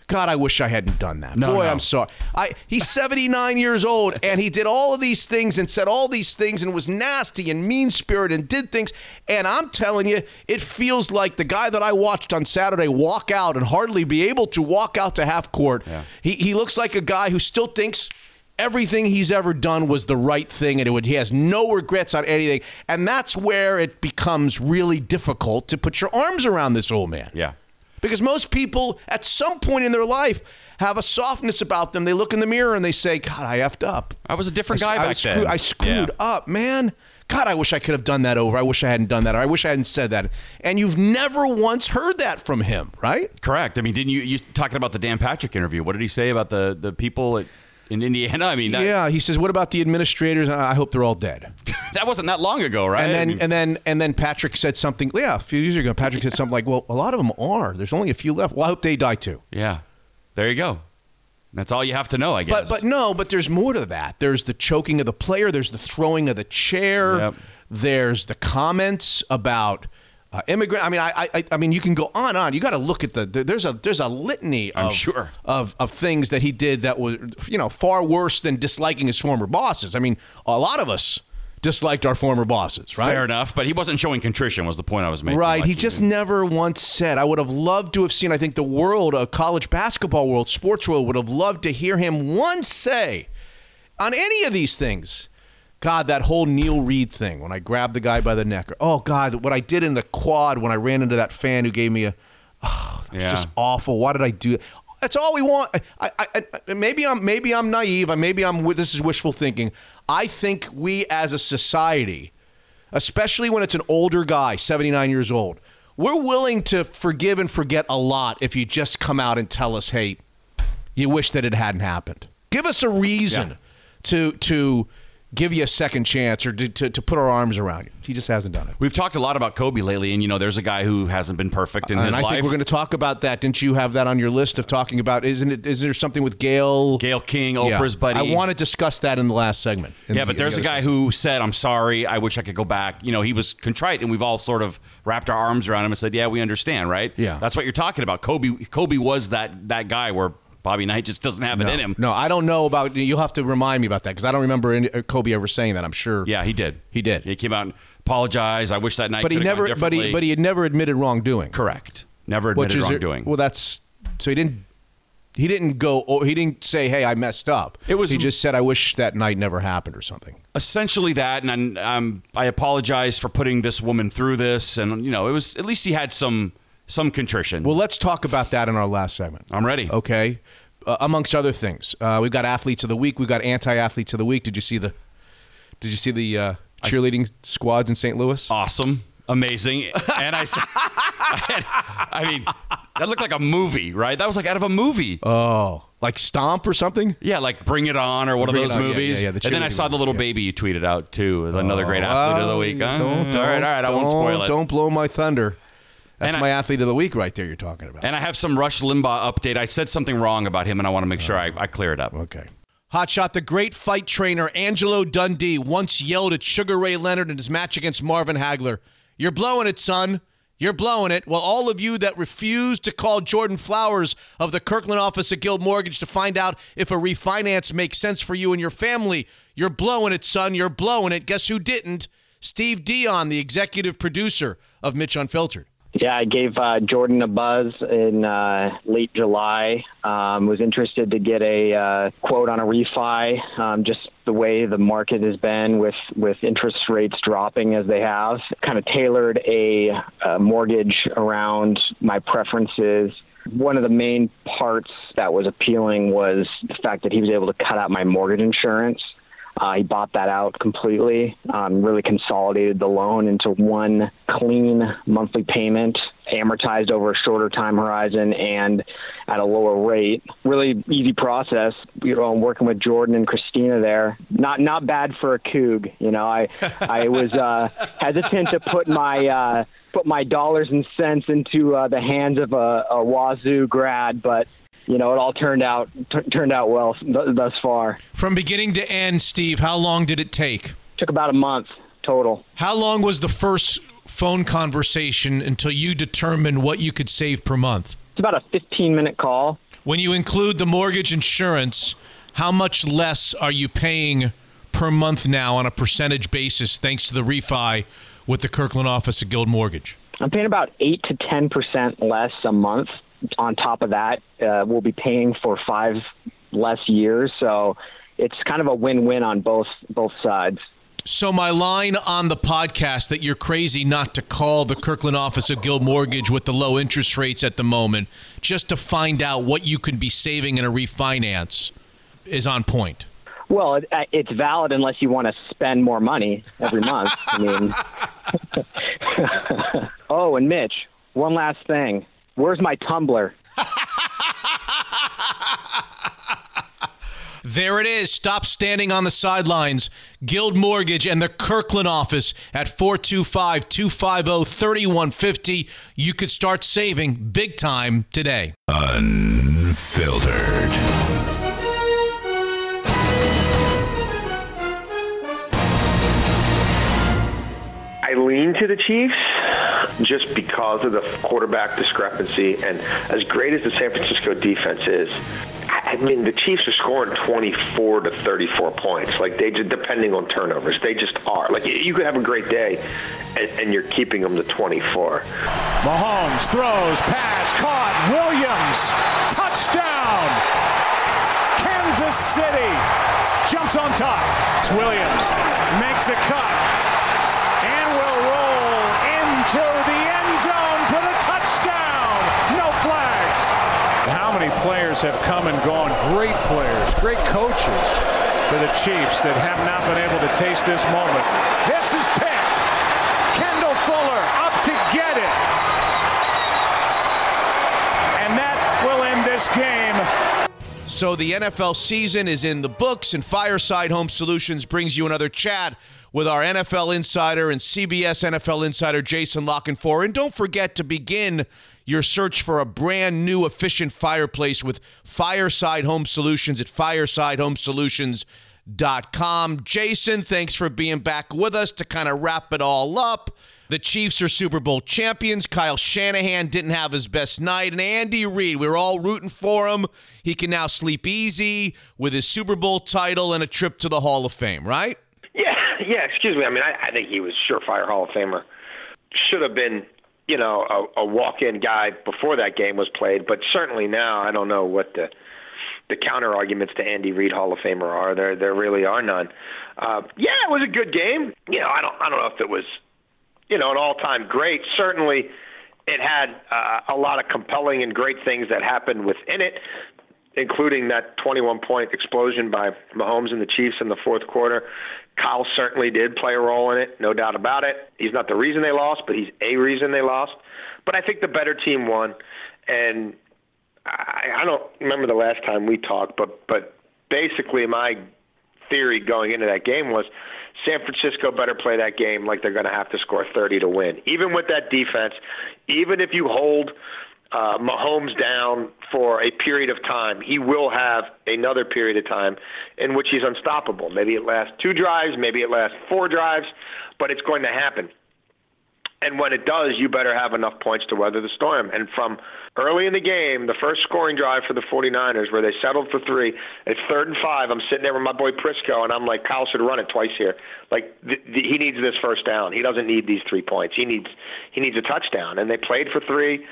Speaker 1: God, I wish I hadn't done that.
Speaker 2: No,
Speaker 1: Boy,
Speaker 2: no.
Speaker 1: I'm sorry. I he's 79 years old and he did all of these things and said all these things and was nasty and mean spirited and did things. And I'm telling you, it feels like the guy that I watched on Saturday walk out and hardly be able to walk out to half court. He he looks like a guy who still thinks everything he's ever done was the right thing and it would, he has no regrets on anything. And that's where it becomes really difficult to put your arms around this old man.
Speaker 2: Yeah.
Speaker 1: Because most people, at some point in their life, have a softness about them. They look in the mirror and they say, God, I effed up.
Speaker 2: I was a different guy
Speaker 1: I,
Speaker 2: back
Speaker 1: screw-
Speaker 2: then.
Speaker 1: I screwed
Speaker 2: Yeah.
Speaker 1: up, man. God, I wish I could have done that over. I wish I hadn't done that. Or I wish I hadn't said that. And you've never once heard that from him, right?
Speaker 2: Correct. I mean, didn't you you talking about the Dan Patrick interview? What did he say about the the people at, in Indiana? I mean, that,
Speaker 1: yeah. He says, "What about the administrators? I hope they're all dead."
Speaker 2: that wasn't that long ago, right?
Speaker 1: And
Speaker 2: I
Speaker 1: then
Speaker 2: mean,
Speaker 1: and then and then Patrick said something. Yeah, a few years ago, Patrick said something like, "Well, a lot of them are. There's only a few left. Well, I hope they die too."
Speaker 2: yeah, there you go. That's all you have to know, I
Speaker 1: But
Speaker 2: guess.
Speaker 1: but no, but there's more to that. There's the choking of the player. There's the throwing of the chair.
Speaker 2: Yep.
Speaker 1: There's the comments about uh, immigrant. I mean, I, I I mean, you can go on and on. You got to look at the, the there's a there's a litany
Speaker 2: I'm sure.
Speaker 1: of of things that he did that was you know far worse than disliking his former bosses. I mean, a lot of us disliked our former bosses, right?
Speaker 2: Fair enough, but he wasn't showing contrition. Was the point I was making?
Speaker 1: Right.
Speaker 2: Like,
Speaker 1: he just never once said. I would have loved to have seen. I think the world, a college basketball world, sports world, would have loved to hear him once say on any of these things. God, that whole Neil Reed thing when I grabbed the guy by the neck. Or, oh God, what I did in the quad when I ran into that fan who gave me a. Oh, that's
Speaker 2: Yeah.
Speaker 1: just awful. Why did I do? That's all we want. I, I, I, maybe I'm maybe I'm naive. Maybe I'm. This is wishful thinking. I think we as a society especially when it's an older guy, 79 years old. We're willing to forgive and forget a lot if you just come out and tell us, "Hey, you wish that it hadn't happened." Give us a reason
Speaker 2: Yeah.
Speaker 1: to to give you a second chance or to, to, to put our arms around you. He just hasn't done it.
Speaker 2: We've talked a lot about Kobe lately, and you know, there's a guy who hasn't been perfect in
Speaker 1: And
Speaker 2: his
Speaker 1: I
Speaker 2: life.
Speaker 1: think we're going to talk about that. Didn't you have that on your list of talking about? Isn't it? Is there something with Gayle?
Speaker 2: Gayle King,
Speaker 1: Yeah.
Speaker 2: Oprah's buddy.
Speaker 1: I want to discuss that in the last segment.
Speaker 2: Yeah,
Speaker 1: the-
Speaker 2: but there's
Speaker 1: the
Speaker 2: a guy
Speaker 1: segment.
Speaker 2: who said, "I'm sorry. I wish I could go back." You know, he was contrite, and we've all sort of wrapped our arms around him and said, "Yeah, we understand, right?"
Speaker 1: Yeah.
Speaker 2: that's what you're talking about. Kobe, Kobe was that that guy where Bobby Knight just doesn't have
Speaker 1: no,
Speaker 2: it in him.
Speaker 1: No, I don't know about. You'll have to remind me about that because I don't remember any, uh, Kobe ever saying that. I'm sure.
Speaker 2: Yeah, he did.
Speaker 1: He did.
Speaker 2: He came out and apologized. I wish that night.
Speaker 1: but he never. But he. But he had never admitted wrongdoing.
Speaker 2: correct. Never
Speaker 1: Which
Speaker 2: admitted
Speaker 1: is
Speaker 2: wrongdoing.
Speaker 1: Well, that's so he didn't. He didn't go. He didn't say, "Hey, I messed up."
Speaker 2: It was-
Speaker 1: He just said, "I wish that night never happened" or something.
Speaker 2: essentially that and um, i apologize for putting this woman through this and you know it was at least he had some some contrition
Speaker 1: Well, let's talk about that in our last segment.
Speaker 2: i'm ready
Speaker 1: Okay. Uh, amongst other things, uh, we've got athletes of the week. We've got anti-athletes of the week. Did you see the? Did you see the uh, cheerleading squads in St. Louis?
Speaker 2: awesome amazing and i I, had- I mean that looked like a movie right that was like out of a movie
Speaker 1: Oh, like Stomp or something?
Speaker 2: yeah like bring it on or one of
Speaker 1: Bring It
Speaker 2: those
Speaker 1: On,
Speaker 2: movies
Speaker 1: yeah, yeah, the
Speaker 2: and then i saw the little baby you tweeted out too another great athlete of the week
Speaker 1: Well,
Speaker 2: Uh,
Speaker 1: don't-
Speaker 2: all right all right i won't
Speaker 1: don't-
Speaker 2: spoil it
Speaker 1: Don't blow my thunder. That's
Speaker 2: And I-
Speaker 1: my athlete of the week right there. You're talking about.
Speaker 2: and i have some rush limbaugh update i said something wrong about him and i want to make sure I, I clear it up
Speaker 1: Okay. Hotshot, the great fight trainer Angelo Dundee once yelled at Sugar Ray Leonard in his match against Marvin Hagler, You're blowing it, son. You're blowing it. Well, all of you that refused to call Jordan Flowers of the Kirkland office at Guild Mortgage to find out if a refinance makes sense for you and your family, you're blowing it, son. You're blowing it. Guess who didn't? Steve Dion, the executive producer of Mitch Unfiltered.
Speaker 4: Yeah, I gave uh, Jordan a buzz in uh, late July. Um, was interested to get a uh, quote on a refi. Um, just the way the market has been with with interest rates dropping as they have, kind of tailored a, a mortgage around my preferences. One of the main parts that was appealing was the fact that he was able to cut out my mortgage insurance. Uh, he bought that out completely, um, really consolidated the loan into one clean monthly payment, amortized over a shorter time horizon and at a lower rate. Really easy process. You know, I'm working with Jordan and Christina there. Not not bad for a Coug. You know, I I was uh, hesitant to put my uh, put my dollars and cents into uh, the hands of a, a Wazzu grad, but you know, it all turned out t- turned out well th- thus far.
Speaker 1: From beginning to end, Steve, how long did it take?
Speaker 4: Took about a month total.
Speaker 1: How long was the first phone conversation until you determined what you could save per month?
Speaker 4: It's about a 15 minute call.
Speaker 1: When you include the mortgage insurance, how much less are you paying per month now on a percentage basis thanks to the refi with the Kirkland office of Guild Mortgage?
Speaker 4: I'm paying about 8 to 10% less a month on top of that, uh, we'll be paying for five less years. So it's kind of a win-win on both both sides.
Speaker 1: So my line on the podcast that you're crazy not to call the Kirkland office of Guild Mortgage with the low interest rates at the moment, just to find out what you could be saving in a refinance, is on point.
Speaker 4: Well, it, uh, it's valid unless you want to spend more money every month. I mean, oh, and Mitch, one last thing. Where's my tumbler?
Speaker 1: There it is. Stop standing on the sidelines. Guild Mortgage and the Kirkland office at 425 250 3150. You could start saving big time today.
Speaker 3: Unfiltered.
Speaker 5: I lean to the Chiefs just because of the quarterback discrepancy. And as great as the San Francisco defense is, I mean, the Chiefs are scoring 24 to 34 points. Like they just, depending on turnovers, they just are. Like you could have a great day, and, and you're keeping them to 24.
Speaker 6: Mahomes throws, pass, caught. Williams, touchdown. Kansas City jumps on top. It's Williams makes a cut into the end zone for the touchdown. No flags. How many players have come and gone? Great players, great coaches for the Chiefs that have not been able to taste this moment. This is picked. Kendall Fuller up to get it. And that will end this game.
Speaker 1: So the NFL season is in the books, and Fireside Home Solutions brings you another chat with our NFL insider and CBS NFL insider Jason La Canfora. And don't forget to begin your search for a brand new efficient fireplace with Fireside Home Solutions at firesidehomesolutions.com. Jason, thanks for being back with us to kind of wrap it all up. The Chiefs are Super Bowl champions. Kyle Shanahan didn't have his best night. And Andy Reid, we were all rooting for him. He can now sleep easy with his Super Bowl title and a trip to the Hall of Fame, right?
Speaker 5: Yeah, excuse me. I mean, I, I think he was surefire Hall of Famer. Should have been, you know, a, a walk-in guy before that game was played, but certainly now I don't know what the the counter arguments to Andy Reid Hall of Famer are. There there really are none. Uh, yeah, it was a good game. You know, I don't I don't know if it was, you know, an all-time great. Certainly, it had uh, a lot of compelling and great things that happened within it including that 21 point explosion by Mahomes and the Chiefs in the fourth quarter. Kyle certainly did play a role in it, no doubt about it. He's not the reason they lost, but he's a reason they lost. But I think the better team won, and I, I don't remember the last time we talked, but but basically my theory going into that game was San Francisco better play that game like they're going to have to score 30 to win. Even with that defense, even if you hold uh, Mahomes down for a period of time, he will have another period of time in which he's unstoppable. Maybe it lasts two drives, maybe it lasts four drives, but it's going to happen. And when it does, you better have enough points to weather the storm. And from early in the game, the first scoring drive for the 49ers, where they settled for three, it's third and five. I'm sitting there with my boy Prisco, and I'm like, Kyle should run it twice here. Like th- th- he needs this first down. He doesn't need these three points. He needs he needs a touchdown. And they played for three,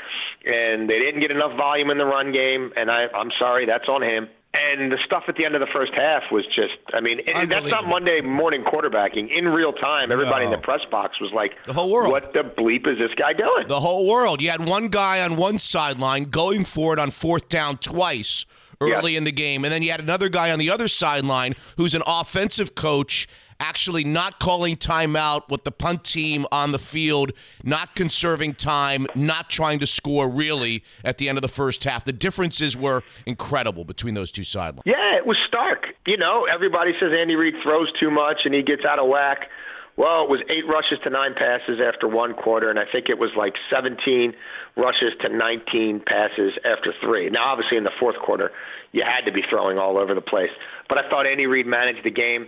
Speaker 5: and they didn't get enough volume in the run game. And I, I'm sorry, that's on him. And the stuff at the end of the first half was just, I mean, that's not Monday morning quarterbacking. In real time, everybody no. in the press box was like,
Speaker 1: the whole world.
Speaker 5: What the bleep is this guy doing?
Speaker 1: The whole world. You had one guy on one sideline going for it on fourth down twice early
Speaker 5: Yes.
Speaker 1: in the game. And then you had another guy on the other sideline who's an offensive coach actually not calling timeout with the punt team on the field, not conserving time, not trying to score really at the end of the first half. The differences were incredible between those two sidelines.
Speaker 5: Yeah, it was stark. You know, everybody says Andy Reid throws too much and he gets out of whack. Well, it was eight rushes to nine passes after one quarter, and I think it was like 17 rushes to 19 passes after three. Now, obviously, in the fourth quarter, you had to be throwing all over the place. But I thought Andy Reid managed the game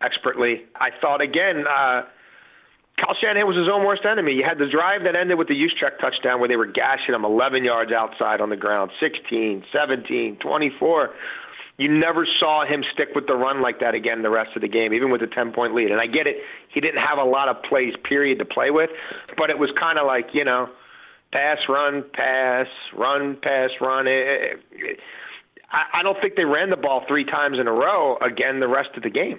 Speaker 5: expertly. I thought, again, uh, Kyle Shanahan was his own worst enemy. You had the drive that ended with the Juszczyk touchdown where they were gashing him 11 yards outside on the ground, 16, 17, 24. You never saw him stick with the run like that again the rest of the game, even with a 10 point lead. And I get it, he didn't have a lot of plays, period, to play with, but it was kind of like, you know, pass, run, pass, run, pass, run. It- it- I I don't think they ran the ball three times in a row again the rest of the game.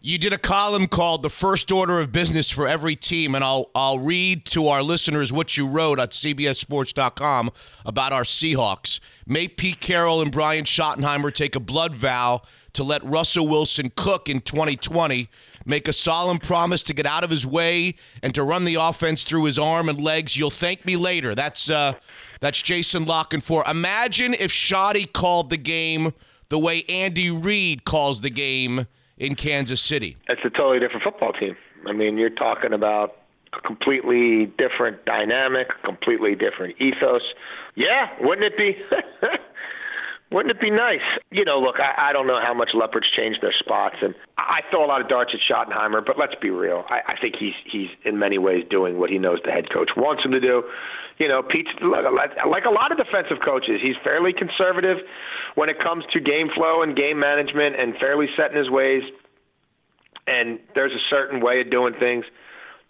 Speaker 1: You did a column called "The First Order of Business for Every Team," and I'll I'll read to our listeners what you wrote at CBSSports.com about our Seahawks. May Pete Carroll and Brian Schottenheimer take a blood vow to let Russell Wilson cook in 2020. Make a solemn promise to get out of his way and to run the offense through his arm and legs. You'll thank me later. That's uh, that's Jason La Canfora. Imagine if Schotty called the game the way Andy Reid calls the game in Kansas City.
Speaker 5: it's a totally different football team. I mean, you're talking about a completely different dynamic, completely different ethos. Yeah, wouldn't it be? wouldn't it be nice? You know, look, I, I don't know how much Leopards changed their spots, and I throw a lot of darts at Schottenheimer, but let's be real. I, I think he's he's in many ways doing what he knows the head coach wants him to do. You know, Pete's like a lot of defensive coaches. He's fairly conservative when it comes to game flow and game management, and fairly set in his ways and there's a certain way of doing things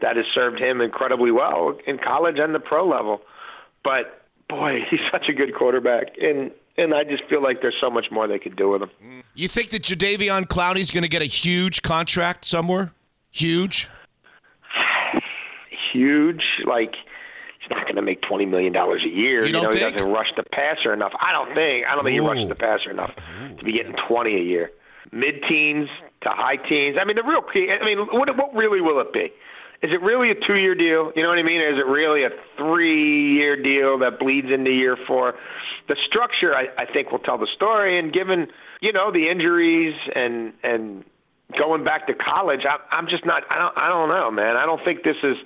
Speaker 5: that has served him incredibly well in college and the pro level. But boy, he's such a good quarterback, and and I just feel like there's so much more they could do with him.
Speaker 1: You think that Jadeveon Clowney's going to get a huge contract somewhere? Huge?
Speaker 5: Huge, like not going to make twenty million dollars a year.
Speaker 1: You don't
Speaker 5: know,
Speaker 1: think?
Speaker 5: he doesn't rush the passer enough. I don't think. I don't think he rushes the passer enough to be getting twenty a year. Mid-teens to high teens. I mean, the real key. I mean, what what really will it be? Is it really a two-year deal? You know what I mean? Or is it really a three-year deal that bleeds into year four? The structure, I, I think, will tell the story. And given you know the injuries and and going back to college, I, I'm just not. I don't. I don't know, man. I don't think this is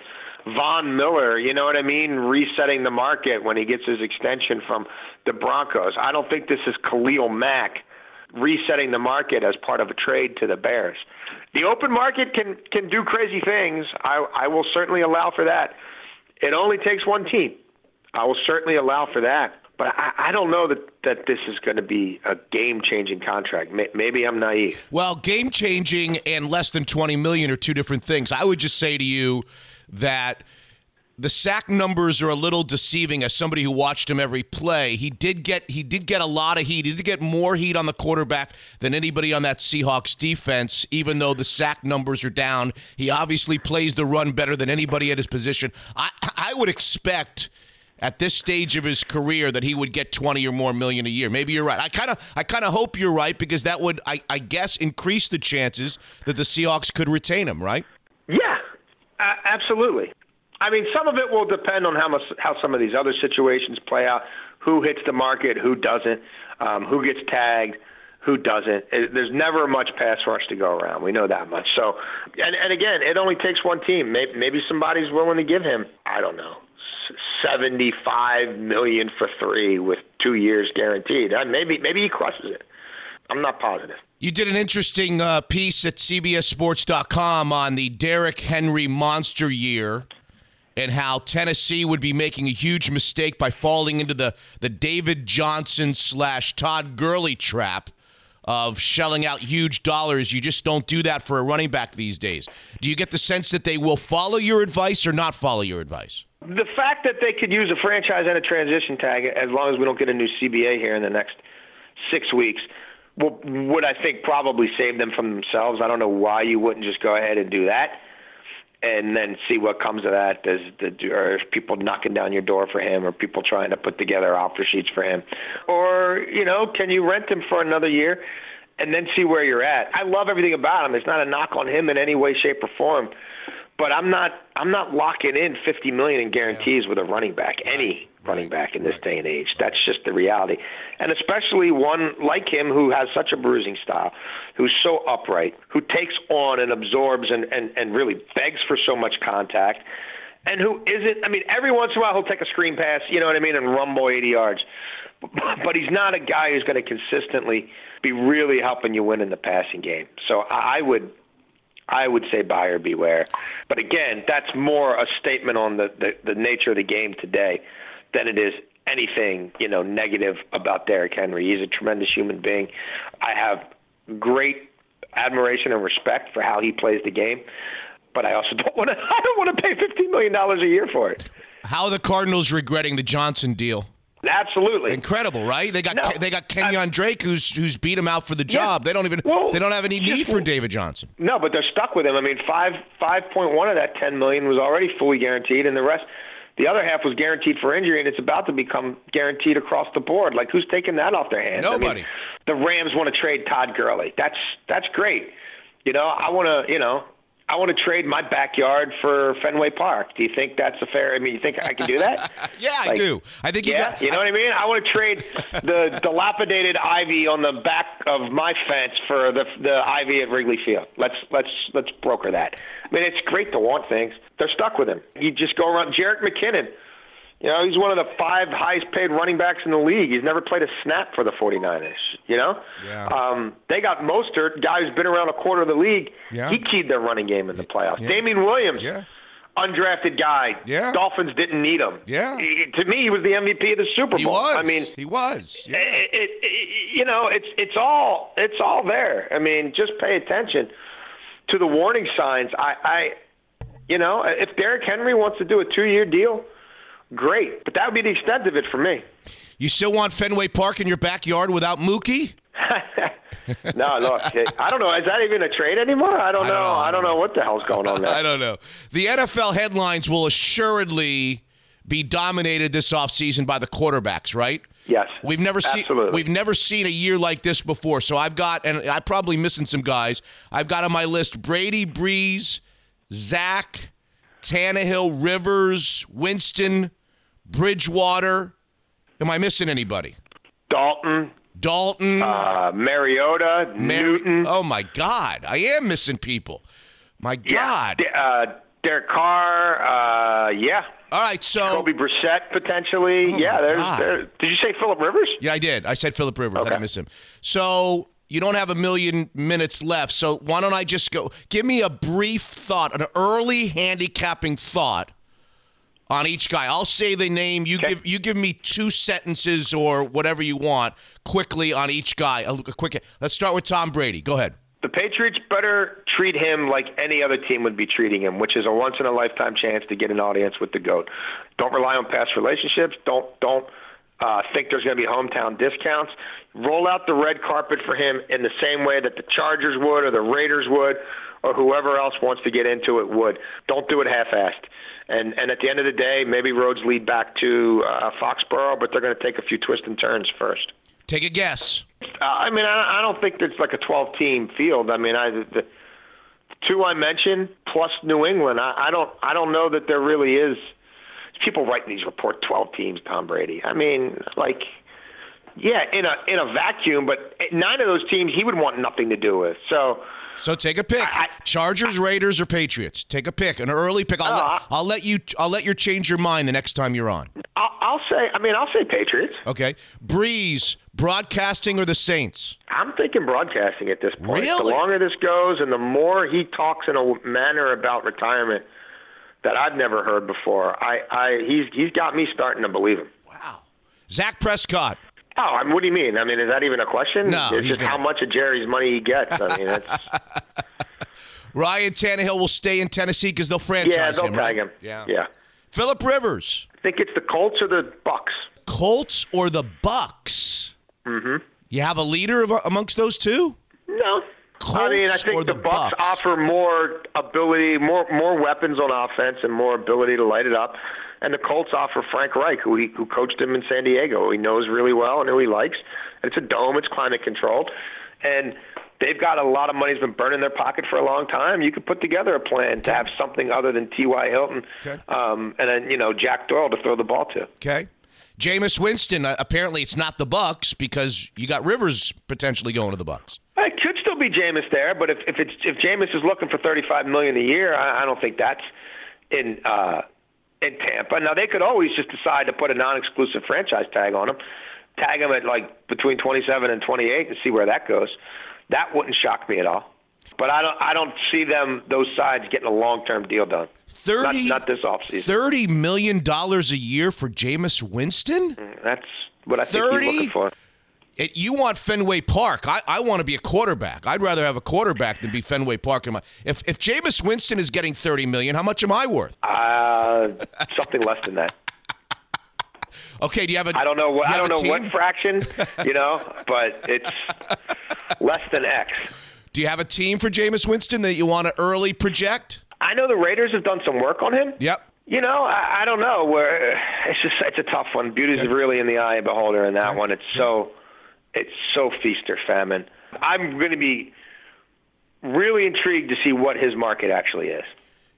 Speaker 5: Von Miller. You know what I mean? Resetting the market when he gets his extension from the Broncos. I don't think this is Khalil Mack resetting the market as part of a trade to the Bears. The open market can can do crazy things. I I will certainly allow for that. It only takes one team. I will certainly allow for that. But I, I don't know that, that this is going to be a game changing contract. May, maybe I'm naive.
Speaker 1: Well, game changing and less than 20 million are two different things. I would just say to you that the sack numbers are a little deceiving as somebody who watched him every play. He did get he did get a lot of heat. He did get more heat on the quarterback than anybody on that Seahawks defense, even though the sack numbers are down. He obviously plays the run better than anybody at his position. I I would expect at this stage of his career that he would get 20 or more million a year. Maybe you're right. I kind of I kind of hope you're right because that would I, I guess increase the chances that the Seahawks could retain him, right?
Speaker 5: Yeah, a- absolutely. I mean, some of it will depend on how much how some of these other situations play out. Who hits the market, who doesn't, um, who gets tagged, who doesn't. It, there's never much pass rush to go around. We know that much. So, and and again, it only takes one team. Maybe, maybe somebody's willing to give him. I don't know. Seventy-five million for three with two years guaranteed. Uh, Maybe maybe he crushes it. I'm not positive.
Speaker 1: You did an interesting uh, piece at CBSSports.com on the Derrick Henry monster year and how Tennessee would be making a huge mistake by falling into the, the David Johnson slash Todd Gurley trap of shelling out huge dollars. You just don't do that for a running back these days. Do you get the sense that they will follow your advice or not follow your advice?
Speaker 5: The fact that they could use a franchise and a transition tag, as long as we don't get a new CBA here in the next six weeks, would I think probably save them from themselves. I don't know why you wouldn't just go ahead and do that. and then see what comes of that. Does the are people knocking down your door for him, or people trying to put together offer sheets for him, or you know, can you rent him for another year? And then see where you're at. I love everything about him. It's not a knock on him in any way, shape, or form but I'm not I'm not locking in 50 million in guarantees with a running back, any running back in this day and age. That's just the reality, and especially one like him who has such a bruising style, who's so upright, who takes on and absorbs and and and really begs for so much contact. And who isn't? I mean, every once in a while he'll take a screen pass, you know what I mean, and rumble 80 yards. But he's not a guy who's going to consistently be really helping you win in the passing game. So I would I would say buyer beware. But again, that's more a statement on the, the, the nature of the game today than it is anything, you know, negative about Derrick Henry. He's a tremendous human being. I have great admiration and respect for how he plays the game, but I also don't want to I don't want to pay 15 million dollars a year for it.
Speaker 1: How are the Cardinals regretting the Johnson deal?
Speaker 5: Absolutely
Speaker 1: incredible, right? They got
Speaker 5: No,
Speaker 1: they got Kenyon Drake, who's who's beat him out for the job. They don't even
Speaker 5: Well,
Speaker 1: they don't have any need for David Johnson.
Speaker 5: No, but they're stuck with him. I mean, five five point one of that ten million was already fully guaranteed, and the rest, the other half was guaranteed for injury, and it's about to become guaranteed across the board. Like, who's taking that off their hands? I mean,
Speaker 1: Nobody.
Speaker 5: the Rams want to trade Todd Gurley. That's that's great. You know, I want to. You know, I want to trade my backyard for Fenway Park. Do you think that's a fair? I mean, you think I can do that?
Speaker 1: Yeah, I do. I think you
Speaker 5: yeah,
Speaker 1: got.
Speaker 5: you know what I mean. I want to trade the dilapidated ivy on the back of my fence for the the ivy at Wrigley Field. Let's let's let's broker that. I mean, it's great to want things. They're stuck with him. You just go around. Jerick McKinnon. You know, he's one of the five highest paid running backs in the league. He's never played a snap for the 49ers, you know?
Speaker 1: Yeah.
Speaker 5: Um, they got Mostert, guy who's been around a quarter of the league.
Speaker 1: Yeah.
Speaker 5: He keyed their running game in the playoffs.
Speaker 1: Yeah.
Speaker 5: Damien Williams,
Speaker 1: Yeah.
Speaker 5: undrafted guy.
Speaker 1: Yeah.
Speaker 5: Dolphins didn't need him.
Speaker 1: Yeah.
Speaker 5: He- to me, he was the MVP of the Super Bowl.
Speaker 1: He was.
Speaker 5: I mean,
Speaker 1: he was. Yeah.
Speaker 5: it, it, it, you know, it's it's all it's all there. I mean, just pay attention to the warning signs. I, I you know, if Derrick Henry wants to do a two-year deal, great, but that would be the extent of it for me.
Speaker 1: You still want Fenway Park in your backyard without Mookie?
Speaker 5: no, look, I don't know. Is that even a trade anymore? I don't,
Speaker 1: I
Speaker 5: know.
Speaker 1: don't know.
Speaker 5: I don't know what the hell's going on there.
Speaker 1: I don't know. The NFL headlines will assuredly be dominated this offseason by the quarterbacks, right?
Speaker 5: Yes,
Speaker 1: We've never seen we've never seen a year like this before. So I've got and I'm probably missing some guys. I've got on my list Brady, Brees, Dak, Tannehill, Rivers, Winston, Bridgewater. Am I missing anybody?
Speaker 5: Dalton,
Speaker 1: Dalton,
Speaker 5: uh, Mariota,
Speaker 1: Mary-
Speaker 5: Newton.
Speaker 1: Oh my God, I am missing people. My God.
Speaker 5: Yeah, uh, Derek Carr. Uh, yeah.
Speaker 1: All right, so
Speaker 5: Kobe Brissett potentially.
Speaker 1: Oh,
Speaker 5: yeah,
Speaker 1: my
Speaker 5: there's. Did you say Philip Rivers?
Speaker 1: Yeah, I did. I said Philip Rivers. I
Speaker 5: Okay.
Speaker 1: didn't miss him. So you don't have a million minutes left. So why don't I just go? Give me a brief thought, an early handicapping thought on each guy. I'll say the name. You
Speaker 5: Okay.
Speaker 1: give you give me two sentences or whatever you want quickly on each guy. A, a quick. Let's start with Tom Brady. Go ahead.
Speaker 5: The Patriots better treat him like any other team would be treating him, which is a once in a lifetime chance to get an audience with the goat. Don't rely on past relationships. Don't don't uh, think there's going to be hometown discounts. Roll out the red carpet for him in the same way that the Chargers would, or the Raiders would, or whoever else wants to get into it would. Don't do it half-assed. And and at the end of the day, maybe roads lead back to uh, Foxborough, but they're going to take a few twists and turns first.
Speaker 1: Take a guess.
Speaker 5: Uh, I mean, I, I don't think it's like a 12 team field. I mean, I the, the two I mentioned plus New England. I, I don't I don't know that there really is. People writing these report 12 teams. Tom Brady. I mean, like, yeah, in a in a vacuum, but nine of those teams he would want nothing to do with. So.
Speaker 1: So take a pick.
Speaker 5: I- I-
Speaker 1: Chargers, Raiders, or Patriots. Take a pick. An early pick. I'll,
Speaker 5: Oh,
Speaker 1: let, I'll let you. I'll let you change your mind the next time you're on.
Speaker 5: I'll, I'll say. I mean, I'll say Patriots.
Speaker 1: Okay. Brees, broadcasting, or the Saints?
Speaker 5: I'm thinking broadcasting at this point.
Speaker 1: Really?
Speaker 5: The longer this goes, and the more he talks in a manner about retirement that I've never heard before, I, I he's he's got me starting to believe him.
Speaker 1: Wow. Dak Prescott.
Speaker 5: Oh, I mean, what do you mean? I mean, is that even a question?
Speaker 1: No,
Speaker 5: it's just how much of Jerry's money he gets. I mean, it's,
Speaker 1: Ryan Tannehill will stay in Tennessee because they'll franchise
Speaker 5: yeah, they'll
Speaker 1: him.
Speaker 5: tag
Speaker 1: right?
Speaker 5: him.
Speaker 1: Yeah.
Speaker 5: yeah.
Speaker 1: Philip Rivers.
Speaker 5: I think it's the Colts or the Bucks.
Speaker 1: Colts or the Bucks? Mm-hmm. You have a leader of, amongst those two?
Speaker 5: No,
Speaker 1: Colts
Speaker 5: I mean, I think
Speaker 1: the,
Speaker 5: the Bucks, offer more ability, more more weapons on offense, and more ability to light it up. And the Colts offer Frank Reich, who he, who coached him in San Diego, who he knows really well and who he likes. It's a dome; it's climate controlled, and they've got a lot of money's been burned in their pocket for a long time. You could put together a plan to have something other than T.Y. Hilton,
Speaker 1: Okay.
Speaker 5: um, and then you know Jack Doyle to throw the ball to.
Speaker 1: Okay. Jameis Winston. Uh, apparently, it's not the Bucks because you got Rivers potentially going to the Bucks.
Speaker 5: It could still be Jameis there, but if if it's if Jameis is looking for thirty five million a year, I, I don't think that's in uh, in Tampa. Now they could always just decide to put a non exclusive franchise tag on him, tag him at like between twenty seven and twenty eight, and see where that goes. That wouldn't shock me at all. But I don't I don't see them those sides getting a long term deal done.
Speaker 1: Thirty.
Speaker 5: Not, not this offseason.
Speaker 1: Thirty million dollars a year for Jameis Winston.
Speaker 5: Mm, that's what I think
Speaker 1: 30?
Speaker 5: he's looking for.
Speaker 1: It, you want Fenway Park. I, I want to be a quarterback. I'd rather have a quarterback than be Fenway Park. In my, if if Jameis Winston is getting thirty million, how much am I worth?
Speaker 5: Uh, something less than that.
Speaker 1: Okay, do you have a?
Speaker 5: I don't know what
Speaker 1: do
Speaker 5: I don't know what fraction, you know, but it's less than X.
Speaker 1: Do you have a team for Jameis Winston that you want to early project?
Speaker 5: I know the Raiders have done some work on him.
Speaker 1: Yep.
Speaker 5: You know, I, I don't know. Where it's just it's a tough one. Beauty Beauty's really in the eye of the beholder in that one. It's so it's so feast or famine. I'm going to be really intrigued to see what his market actually is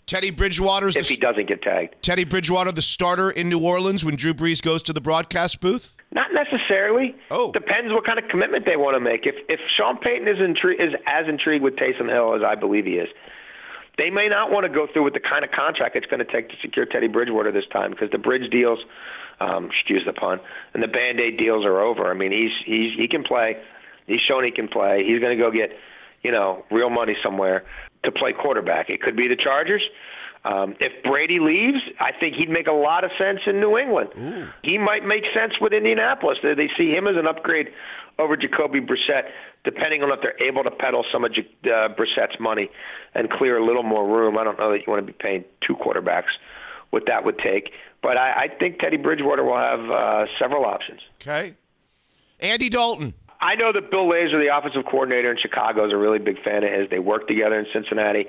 Speaker 1: Teddy Bridgewater's
Speaker 5: if
Speaker 1: the,
Speaker 5: he doesn't get tagged.
Speaker 1: Teddy Bridgewater the starter in New Orleans when Drew Brees goes to the broadcast booth.
Speaker 5: Not necessarily.
Speaker 1: Oh.
Speaker 5: depends what kind of commitment they want to make. If if Sean Payton is intri- is as intrigued with Taysom Hill as I believe he is, they may not want to go through with the kind of contract it's going to take to secure Teddy Bridgewater this time because the bridge deals, um, excuse the pun, and the band aid deals are over. I mean, he's he's he can play. He's shown he can play. He's going to go get, you know, real money somewhere to play quarterback. It could be the Chargers. Um, if Brady leaves, I think he'd make a lot of sense in New England. He might make sense with Indianapolis. They, they see him as an upgrade over Jacoby Brissett, depending on if they're able to peddle some of J- uh, Brissett's money and clear a little more room. I don't know that you want to be paying two quarterbacks, what that would take. But I, I think Teddy Bridgewater will have uh, several options.
Speaker 1: Okay. Andy Dalton.
Speaker 5: I know that Bill Lazor, the offensive coordinator in Chicago, is a really big fan of his. They worked together in Cincinnati.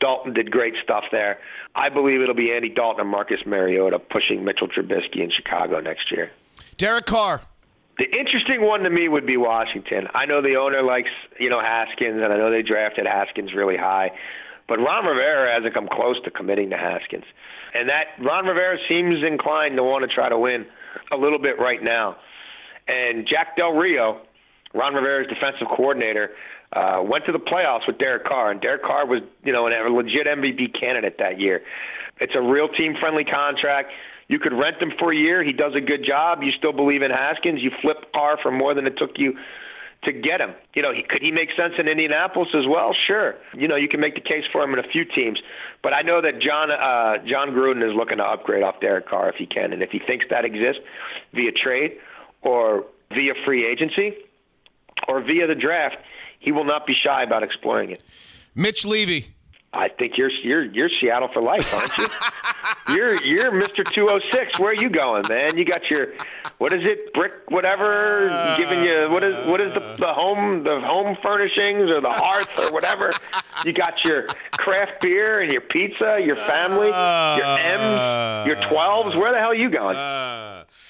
Speaker 5: Dalton did great stuff there. I believe it'll be Andy Dalton and Marcus Mariota pushing Mitchell Trubisky in Chicago next year.
Speaker 1: Derek Carr.
Speaker 5: The interesting one to me would be Washington. I know the owner likes, you know, Haskins, and I know they drafted Haskins really high, but Ron Rivera hasn't come close to committing to Haskins, and that Ron Rivera seems inclined to want to try to win a little bit right now. And Jack Del Rio, Ron Rivera's defensive coordinator, uh, went to the playoffs with Derek Carr, and Derek Carr was, you know, a legit MVP candidate that year. It's a real team-friendly contract. You could rent him for a year. He does a good job. You still believe in Haskins. You flip Carr for more than it took you to get him. You know, he, could he make sense in Indianapolis as well? Sure. You know, you can make the case for him in a few teams. But I know that Jon uh, Jon Gruden is looking to upgrade off Derek Carr if he can, and if he thinks that exists via trade or via free agency or via the draft, he will not be shy about exploring it.
Speaker 1: Mitch Levy.
Speaker 5: I think you're you're you're Seattle for life, aren't you? you're you're Mr. 206. Where are you going, man? You got your what is it, brick whatever, giving you what is what is the the home the home furnishings or the hearth or whatever. You got your craft beer and your pizza, your family, your M's, your 12s. Where the hell are you going?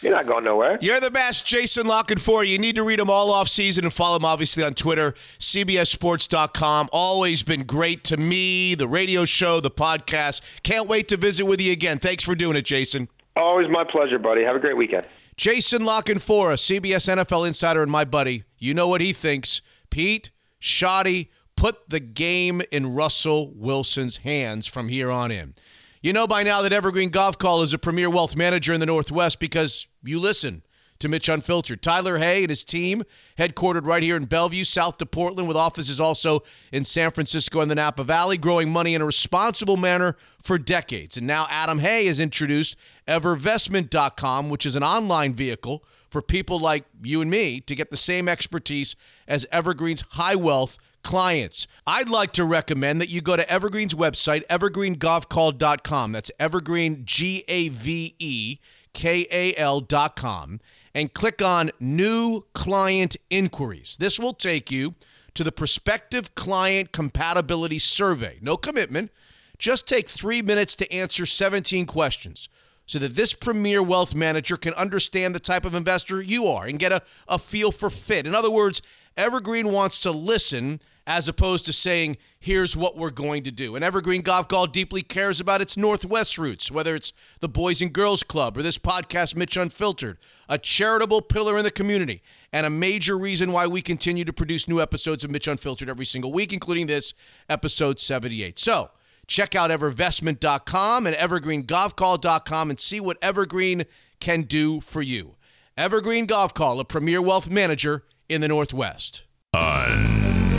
Speaker 5: You're not going nowhere.
Speaker 1: You're the best, Jason La Canfora you. need to read them all off season and follow him obviously on Twitter, CBSSports.com. Always been great to me, the radio show, the podcast. Can't wait to visit with you again. Thanks for doing it, Jason.
Speaker 5: Always my pleasure, buddy. Have a great weekend.
Speaker 1: Jason La Canfora us, CBS NFL insider and my buddy. You know what he thinks. Pete, Schotty, put the game in Russell Wilson's hands from here on in. You know by now that Evergreen Gavekal is a premier wealth manager in the Northwest because you listen to Mitch Unfiltered. Tyler Hay and his team, headquartered right here in Bellevue, south to Portland, with offices also in San Francisco and the Napa Valley, growing money in a responsible manner for decades. And now Adam Hay has introduced Evervestment.com, which is an online vehicle for people like you and me to get the same expertise as Evergreen's high wealth clients. I'd like to recommend that you go to Evergreen's website, evergreengavekal.com. That's evergreen, G A V E K A L.com, and click on New Client Inquiries. This will take you to the prospective client compatibility survey. No commitment. Just take three minutes to answer 17 questions so that this premier wealth manager can understand the type of investor you are and get a, a feel for fit. In other words, Evergreen wants to listen as opposed to saying, here's what we're going to do. And Evergreen Gavekal deeply cares about its Northwest roots, whether it's the Boys and Girls Club or this podcast, Mitch Unfiltered, a charitable pillar in the community, and a major reason why we continue to produce new episodes of Mitch Unfiltered every single week, including this episode 78. So, check out evervestment.com and evergreengavekal.com and see what Evergreen can do for you. Evergreen Gavekal, a premier wealth manager in the Northwest.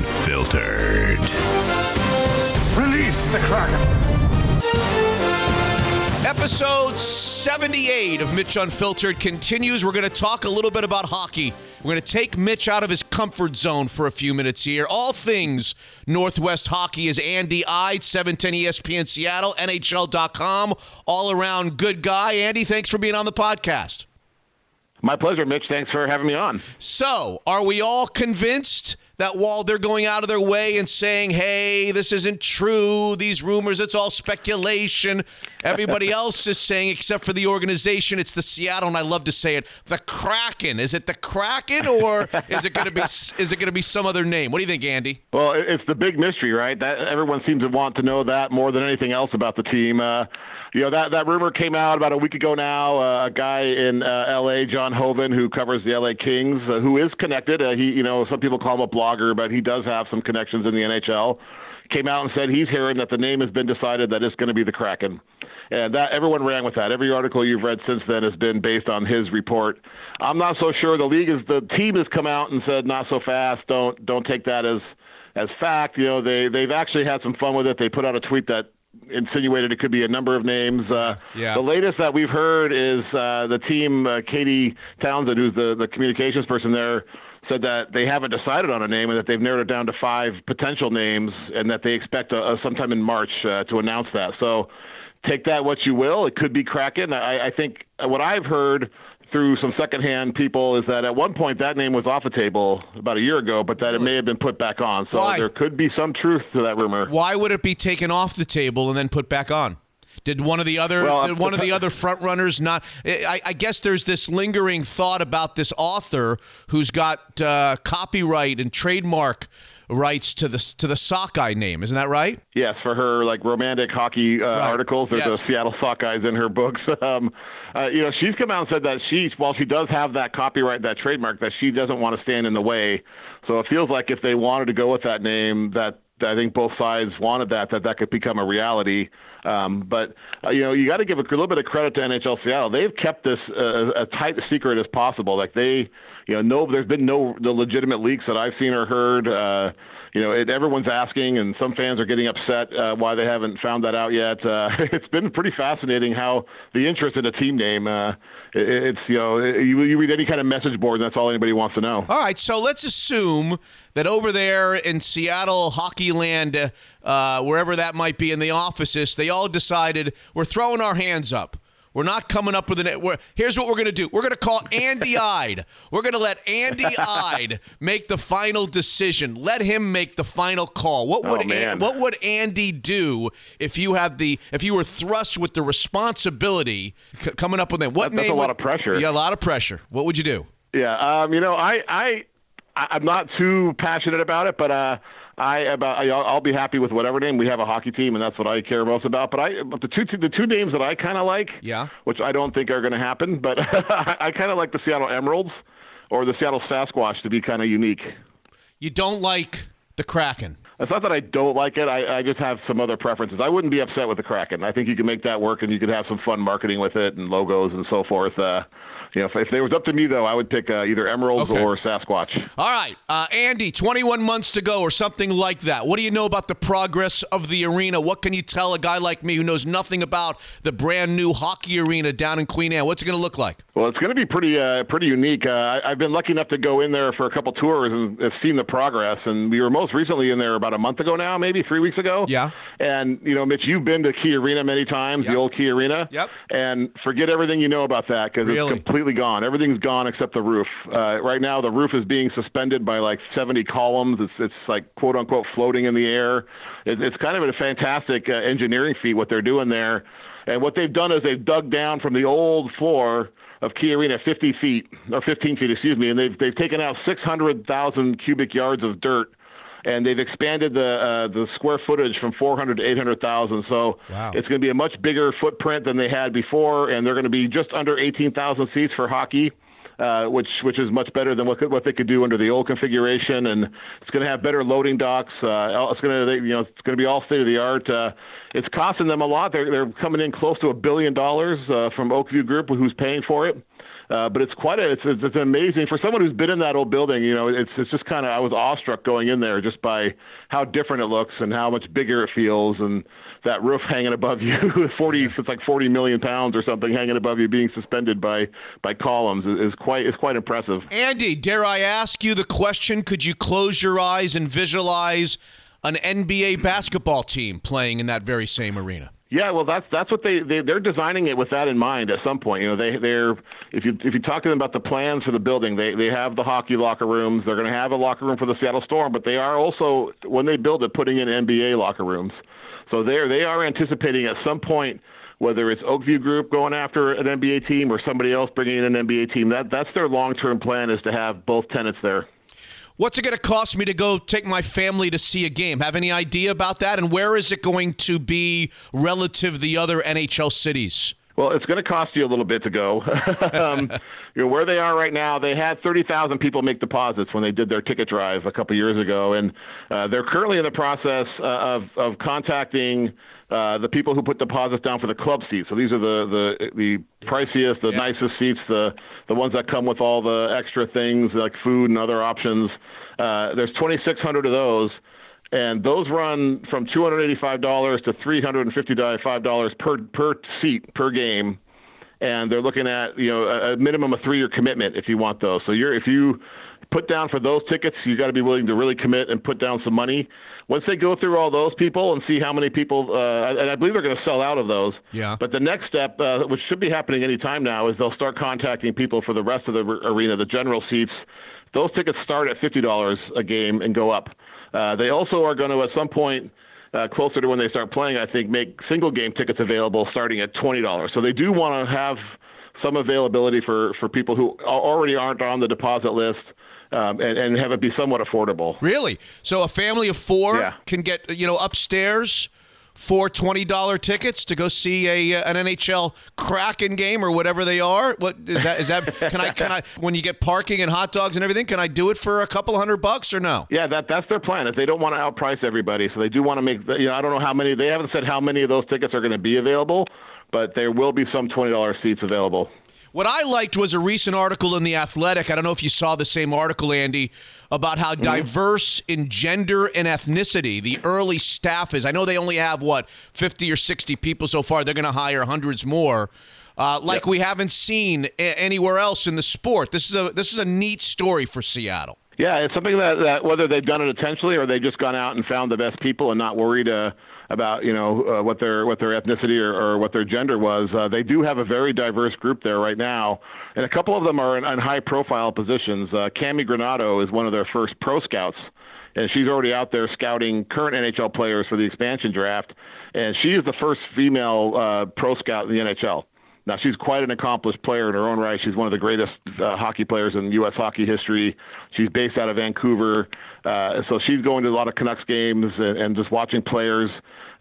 Speaker 3: Unfiltered.
Speaker 7: Release the Kraken.
Speaker 1: Episode 78 of Mitch Unfiltered continues. We're going to talk a little bit about hockey. We're going to take Mitch out of his comfort zone for a few minutes here. All things Northwest hockey is Andy Eide, 710 ESPN Seattle, NHL.com, all around good guy. Andy, thanks for being on the podcast.
Speaker 8: My pleasure, Mitch. Thanks for having me on.
Speaker 1: So, are we all convinced that while they're going out of their way and saying, hey, this isn't true, these rumors, it's all speculation, everybody else is saying, except for the organization, it's the Seattle, and I love to say it, the Kraken. Is it the Kraken or is it going to be is it going to be some other name? What do you think, Andy?
Speaker 8: Well, it's the big mystery, right? That everyone seems to want to know that more than anything else about the team. Uh, you know that that rumor came out about a week ago now. Uh, a guy in uh, L.A., John Hoven, who covers the L.A. Kings, uh, who is connected. Uh, he, you know, some people call him a blogger, but he does have some connections in the NHL. Came out and said he's hearing that the name has been decided that it's going to be the Kraken, and that everyone ran with that. Every article you've read since then has been based on his report. I'm not so sure. The league is the team has come out and said not so fast. Don't don't take that as as fact. You know, they they've actually had some fun with it. They put out a tweet that insinuated it could be a number of names. Uh,
Speaker 1: Yeah.
Speaker 8: The latest that we've heard is uh, the team, uh, Katie Townsend, who's the, the communications person there, said that they haven't decided on a name and that they've narrowed it down to five potential names and that they expect a, a sometime in March uh, to announce that. So take that what you will. It could be Kraken. I, I think what I've heard through some secondhand people is that at one point that name was off the table about a year ago, but that it may have been put back on. So
Speaker 1: Why?
Speaker 8: there could be some truth to that rumor.
Speaker 1: Why would it be taken off the table and then put back on? Did one of the other
Speaker 8: Well,
Speaker 1: did one of the other front runners not? I, I guess there's this lingering thought about this author who's got uh, copyright and trademark rights to the to the sockeye name. Isn't that right?
Speaker 8: Yes, for her like romantic hockey uh, articles. There's
Speaker 1: Yes.
Speaker 8: a Seattle Sockeyes in her books. Um, uh, you know, she's come out and said that she, while she does have that copyright, that trademark, that she doesn't want to stand in the way. So it feels like if they wanted to go with that name, that I think both sides wanted that, that that could become a reality. Um, but uh, you know, you got to give a little bit of credit to NHL Seattle. They've kept this uh, as tight a secret as possible. Like they, you know, no, there's been no the legitimate leaks that I've seen or heard. Uh, you know, it, everyone's asking, and some fans are getting upset uh, why they haven't found that out yet. Uh, it's been pretty fascinating how the interest in a team name. Uh, it, it's you know, you, you read any kind of message board, and that's all anybody wants to know.
Speaker 1: All right, so let's assume that over there in Seattle, Hockey Land, uh, wherever that might be in the offices, they all decided we're throwing our hands up. We're not coming up with an. We're, here's what we're going to do. We're going to call Andy Eide. We're going to let Andy Eide make the final decision. Let him make the final call. What would
Speaker 8: Oh,
Speaker 1: what would Andy do if you had the if you were thrust with the responsibility c- coming up with it? What
Speaker 8: That- that's a lot of pressure.
Speaker 1: Yeah, a lot of pressure. What would you do?
Speaker 8: Yeah, um, you know, I, I, I- I'm not too passionate about it, but uh, I about I- I'll, I'll be happy with whatever name we have a hockey team, and that's what I care most about. But I, but the two the two names that I kind of like,
Speaker 1: Yeah.
Speaker 8: which I don't think are going to happen, but I kind of like the Seattle Emeralds or the Seattle Sasquatch to be kind of unique.
Speaker 1: You don't like the Kraken.
Speaker 8: It's not that I don't like it. I, I just have some other preferences. I wouldn't be upset with the Kraken. I think you can make that work, and you could have some fun marketing with it and logos and so forth. Uh, you know, if, if it was up to me, though, I would pick uh, either Emeralds
Speaker 1: Okay.
Speaker 8: or Sasquatch.
Speaker 1: All right, uh, Andy, 21 months to go or something like that. What do you know about the progress of the arena? What can you tell a guy like me who knows nothing about the brand new hockey arena down in Queen Anne? What's it going to look like?
Speaker 8: Well, it's going to be pretty uh, pretty unique. Uh, I, I've been lucky enough to go in there for a couple tours and have seen the progress. And we were most recently in there about a month ago now, maybe three weeks ago.
Speaker 1: Yeah.
Speaker 8: And you know, Mitch, you've been to Key Arena many times,
Speaker 1: Yep.
Speaker 8: the old Key Arena.
Speaker 1: Yep.
Speaker 8: And forget everything you know about that because
Speaker 1: Really?
Speaker 8: it's completely completely gone. Everything's gone except the roof. Uh, right now, the roof is being suspended by like 70 columns. It's it's like quote unquote floating in the air. It, it's kind of a fantastic uh, engineering feat what they're doing there. And what they've done is they've dug down from the old floor of Key Arena 50 feet or 15 feet, excuse me, and they've they've taken out 600,000 cubic yards of dirt and they've expanded the uh, the square footage from 400 to 800,000. So
Speaker 1: Wow.
Speaker 8: it's going to be a much bigger footprint than they had before, and they're going to be just under 18,000 seats for hockey. Uh, which which is much better than what what they could do under the old configuration, and it's going to have better loading docks. Uh, it's going to you know it's going to be all state of the art. Uh, it's costing them a lot. They're they're coming in close to a billion dollars uh, from Oak View Group, who's paying for it. Uh, but it's quite a it's, it's it's amazing for someone who's been in that old building. You know, it's it's just kind of I was awestruck going in there just by how different it looks and how much bigger it feels, and that roof hanging above you, forty it's like forty million pounds or something hanging above you, being suspended by by columns is, is quite is quite impressive.
Speaker 1: Andy, dare I ask you the question? Could you close your eyes and visualize an NBA basketball team playing in that very same arena?
Speaker 8: Yeah, well, that's that's what they, they they're designing it with that in mind. At some point, you know, they they're if you if you talk to them about the plans for the building, they they have the hockey locker rooms. They're going to have a locker room for the Seattle Storm, but they are also when they build it, putting in NBA locker rooms. So they're they are anticipating at some point whether it's Oak View Group going after an NBA team or somebody else bringing in an NBA team. That that's their long term plan is to have both tenants there.
Speaker 1: What's it going to cost me to go take my family to see a game? Have any idea about that? And where is it going to be relative to the other NHL cities?
Speaker 8: Well, it's going to cost you a little bit to go. um, you know, where they are right now, they had 30,000 people make deposits when they did their ticket drive a couple years ago, and uh, they're currently in the process uh, of of contacting uh, the people who put deposits down for the club seats. So these are the the the priciest, the nicest seats, the the ones that come with all the extra things like food and other options. Uh, there's 2,600 of those and those run from two hundred eighty-five dollars to three hundred and fifty-five dollars per per seat per game, and they're looking at you know a, a minimum of three-year commitment if you want those. So you're if you put down for those tickets, you got to be willing to really commit and put down some money. Once they go through all those people and see how many people, uh, and I believe they're going to sell out of those.
Speaker 1: Yeah.
Speaker 8: But the next step, uh, which should be happening any time now, is they'll start contacting people for the rest of the arena, the general seats. Those tickets start at fifty dollars a game and go up. Uh, they also are going to, at some point, uh, closer to when they start playing, I think, make single game tickets available starting at twenty dollars. So they do want to have some availability for for people who already aren't on the deposit list. Um, and, and have it be somewhat affordable.
Speaker 1: Really? So a family of four
Speaker 8: Yeah.
Speaker 1: can get you know upstairs for twenty dollar tickets to go see a uh, an NHL Kraken game or whatever they are. What is that? Is that can I can I when you get parking and hot dogs and everything? Can I do it for a couple hundred bucks or no?
Speaker 8: Yeah, that that's their plan. Is they don't want to outprice everybody, so they do want to make. You know, I don't know how many. They haven't said how many of those tickets are going to be available, but there will be some twenty dollars seats available.
Speaker 1: What I liked was a recent article in The Athletic. I don't know if you saw the same article, Andy, about how diverse in gender and ethnicity the early staff is. I know they only have, what, 50 or 60 people so far. They're going to hire hundreds more. Uh, like we haven't seen a- anywhere else in the sport. This is a this is a neat story for Seattle.
Speaker 8: Yeah, it's something that, that whether they've done it intentionally or they've just gone out and found the best people and not worried uh, about you know uh, what their what their ethnicity or, or what their gender was. Uh, they do have a very diverse group there right now, and a couple of them are in, in high profile positions. Uh, Cammi Granato is one of their first pro scouts. And she's already out there scouting current NHL players for the expansion draft. And she is the first female uh, pro scout in the NHL. Now she's quite an accomplished player in her own right. She's one of the greatest uh, hockey players in U.S. hockey history. She's based out of Vancouver, uh, so she's going to a lot of Canucks games and, and just watching players.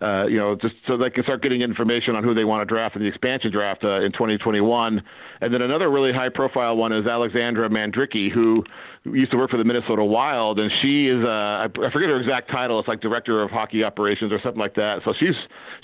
Speaker 8: Uh, you know, just so they can start getting information on who they want to draft in the expansion draft uh, in 2021. And then another really high-profile one is Alexandra Mandrycky, who used to work for the Minnesota Wild, and she is uh, I I forget her exact title. It's like director of hockey operations or something like that. So she's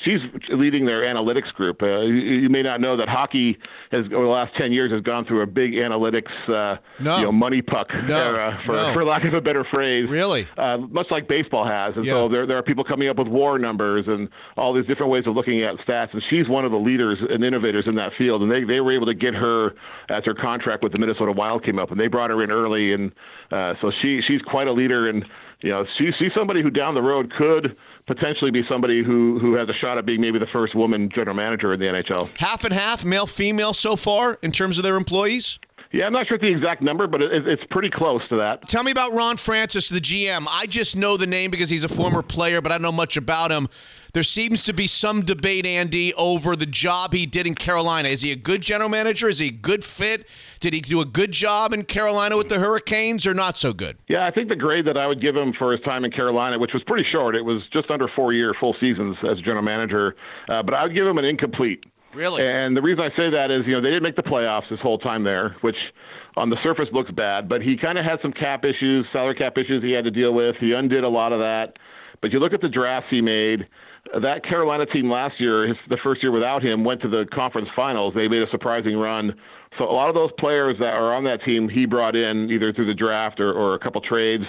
Speaker 8: she's leading their analytics group. Uh, you, you may not know that hockey has over the last 10 years has gone through a big analytics uh,
Speaker 1: No.
Speaker 8: you know money puck
Speaker 1: No.
Speaker 8: era, for
Speaker 1: No.
Speaker 8: for lack of a better phrase.
Speaker 1: Really?
Speaker 8: Uh, much like baseball has, and
Speaker 1: Yeah.
Speaker 8: so there there are people coming up with WAR numbers and all these different ways of looking at stats. And she's one of the leaders and innovators in that field. And they, they were able to get her as her contract with the Minnesota Wild came up, and they brought her in early. And uh, so she she's quite a leader. And you know, she, she's somebody who down the road could potentially be somebody who who has a shot at being maybe the first woman general manager in the NHL.
Speaker 1: Half and half, male female so far in terms of their employees.
Speaker 8: Yeah, I'm not sure the exact number, but it, it's pretty close to that.
Speaker 1: Tell me about Ron Francis, the GM. I just know the name because he's a former player, but I don't know much about him. There seems to be some debate, Andy, over the job he did in Carolina. Is he a good general manager? Is he a good fit? Did he do a good job in Carolina with the Hurricanes or not so good?
Speaker 8: Yeah, I think the grade that I would give him for his time in Carolina, which was pretty short, it was just under four year full seasons as general manager, uh, but I would give him an incomplete.
Speaker 1: Really?
Speaker 8: And the reason I say that is, you know, they didn't make the playoffs this whole time there, which on the surface looks bad, but he kind of had some cap issues, salary cap issues he had to deal with. He undid a lot of that. But you look at the drafts he made, that Carolina team last year, his, the first year without him, went to the conference finals. They made a surprising run. So a lot of those players that are on that team, he brought in either through the draft or, or a couple trades.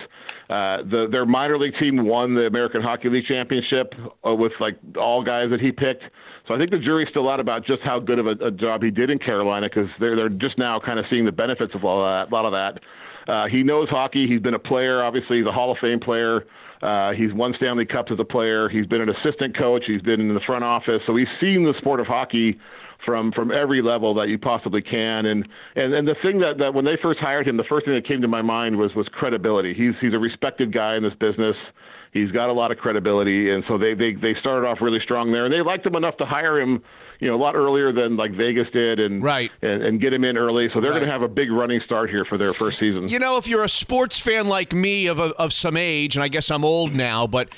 Speaker 8: Uh, the, their minor league team won the American Hockey League championship uh, with like all guys that he picked. So I think the jury's still out about just how good of a, a job he did in Carolina because they're they're just now kind of seeing the benefits of all that, a lot of that. Uh, he knows hockey. He's been a player. Obviously, he's a Hall of Fame player. Uh, he's won Stanley Cups as a player. He's been an assistant coach. He's been in the front office. So he's seen the sport of hockey from from every level that you possibly can. And and, and the thing that, that when they first hired him, the first thing that came to my mind was was credibility. He's he's a respected guy in this business. He's got a lot of credibility, and so they they they started off really strong there, and they liked him enough to hire him you know, a lot earlier than like Vegas did, and
Speaker 1: right,
Speaker 8: and, and get him in early. So they're right. going to have a big running start here for their first season.
Speaker 1: You know, if you're a sports fan like me of of some age, and I guess I'm old now, but.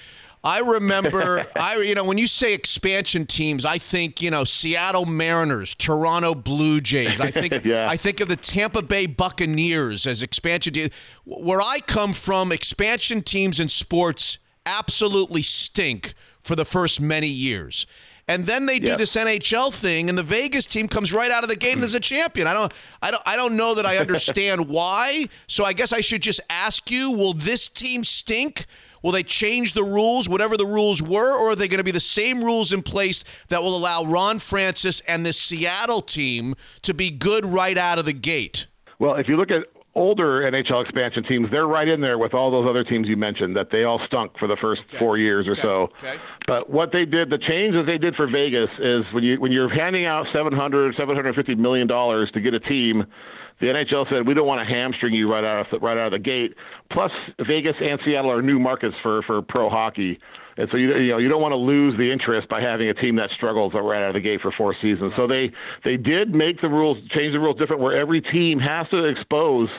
Speaker 1: I remember, I you know, when you say expansion teams, I think you know Seattle Mariners, Toronto Blue Jays. I think
Speaker 8: yeah.
Speaker 1: I think of the Tampa Bay Buccaneers as expansion teams. Where I come from, expansion teams in sports absolutely stink for the first many years. And then they do
Speaker 8: Yep.
Speaker 1: this NHL thing, and the Vegas team comes right out of the gate and hmm. is a champion. I don't, I don't, I don't know that I understand why. So I guess I should just ask you: Will this team stink? Will they change the rules, whatever the rules were, or are they going to be the same rules in place that will allow Ron Francis and this Seattle team to be good right out of the gate?
Speaker 8: Well, if you look at older NHL expansion teams, they're right in there with all those other teams you mentioned that they all stunk for the first four years or so.
Speaker 1: Okay.
Speaker 8: But what they did, the change that they did for Vegas is when you when you're handing out 700, 750 million dollars to get a team, the NHL said we don't want to hamstring you right out of right out of the gate. Plus, Vegas and Seattle are new markets for for pro hockey. And so you you know you don't want to lose the interest by having a team that struggles right out of the gate for four seasons. So they they did make the rules change the rules different where every team has to expose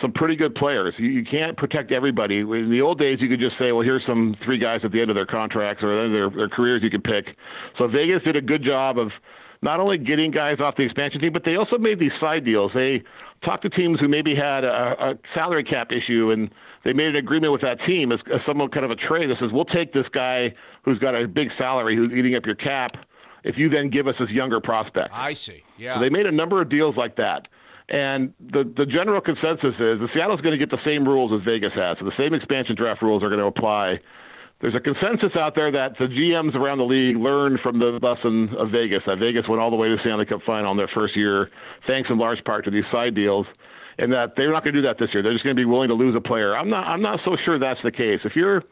Speaker 8: some pretty good players. You, you can't protect everybody. In the old days, you could just say, well, here's some three guys at the end of their contracts or the end of their, their careers you could pick. So Vegas did a good job of not only getting guys off the expansion team, but they also made these side deals. They talked to teams who maybe had a, a salary cap issue and they made an agreement with that team as, as somewhat kind of a trade that says, we'll take this guy who's got a big salary who's eating up your cap if you then give us this younger prospect.
Speaker 1: I see. Yeah.
Speaker 8: So they made a number of deals like that. And the, the general consensus is that Seattle's going to get the same rules as Vegas has. So the same expansion draft rules are going to apply. There's a consensus out there that the GMs around the league learned from the lesson of Vegas. That Vegas went all the way to the Stanley Cup final in their first year, thanks in large part to these side deals, and that they're not going to do that this year. They're just going to be willing to lose a player. I'm not. I'm not so sure that's the case. If you're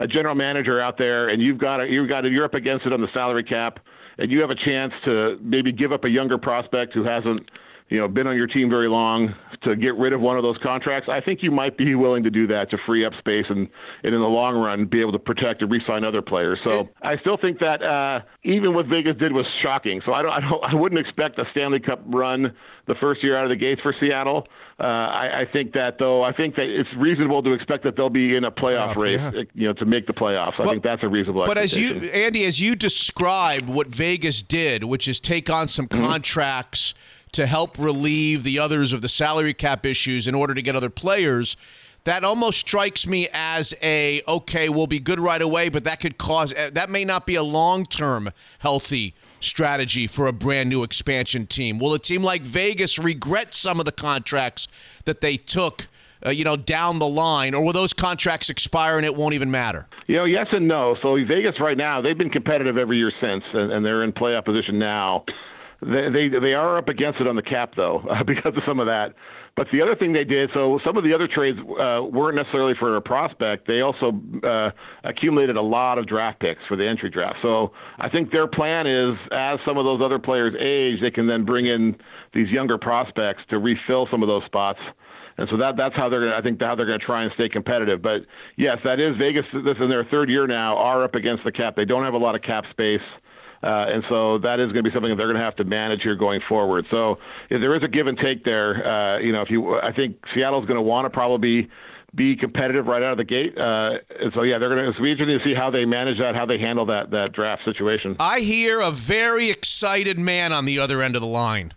Speaker 8: a general manager out there and you've got a, you've got a, you're up against it on the salary cap, and you have a chance to maybe give up a younger prospect who hasn't you know, been on your team very long to get rid of one of those contracts, I think you might be willing to do that to free up space and, and in the long run be able to protect and re-sign other players. So I still think that uh, even what Vegas did was shocking. So I don't, I don't, I wouldn't expect a Stanley Cup run the first year out of the gates for Seattle. Uh, I, I think that though, I think that it's reasonable to expect that they'll be in a playoff race,
Speaker 1: yeah.
Speaker 8: you know, to make the playoffs. I think that's a reasonable.
Speaker 1: But as you. Andy, as you describe what Vegas did, which is take on some
Speaker 8: Mm-hmm.
Speaker 1: contracts to help relieve the others of the salary cap issues in order to get other players, that almost strikes me as a okay, we'll be good right away, but that could cause eh, that may not be a long term healthy strategy for a brand new expansion team. Will a team like Vegas regret some of the contracts that they took? uh, you know, down the line, or will those contracts expire and it won't even matter?
Speaker 8: You know, yes and no. So Vegas right now, they've been competitive every year since, and, and they're in playoff position now. They, they are up against it on the cap though, because of some of that. But the other thing they did, so some of the other trades uh, weren't necessarily for a prospect. They also uh, accumulated a lot of draft picks for the entry draft. So I think their plan is, as some of those other players age, they can then bring in these younger prospects to refill some of those spots. And so that that's how they're going. I think how they're going to try and stay competitive. But yes, that is Vegas. This is their third year now. Are up against the cap. They don't have a lot of cap space. Uh, and so that is going to be something that they're going to have to manage here going forward. So if there is a give and take there, uh, you know, if you, I think Seattle's going to want to probably be competitive right out of the gate. Uh, and so yeah, they're going to. It's interesting to see how they manage that, how they handle that that draft situation.
Speaker 1: I hear a very excited man on the other end of the line.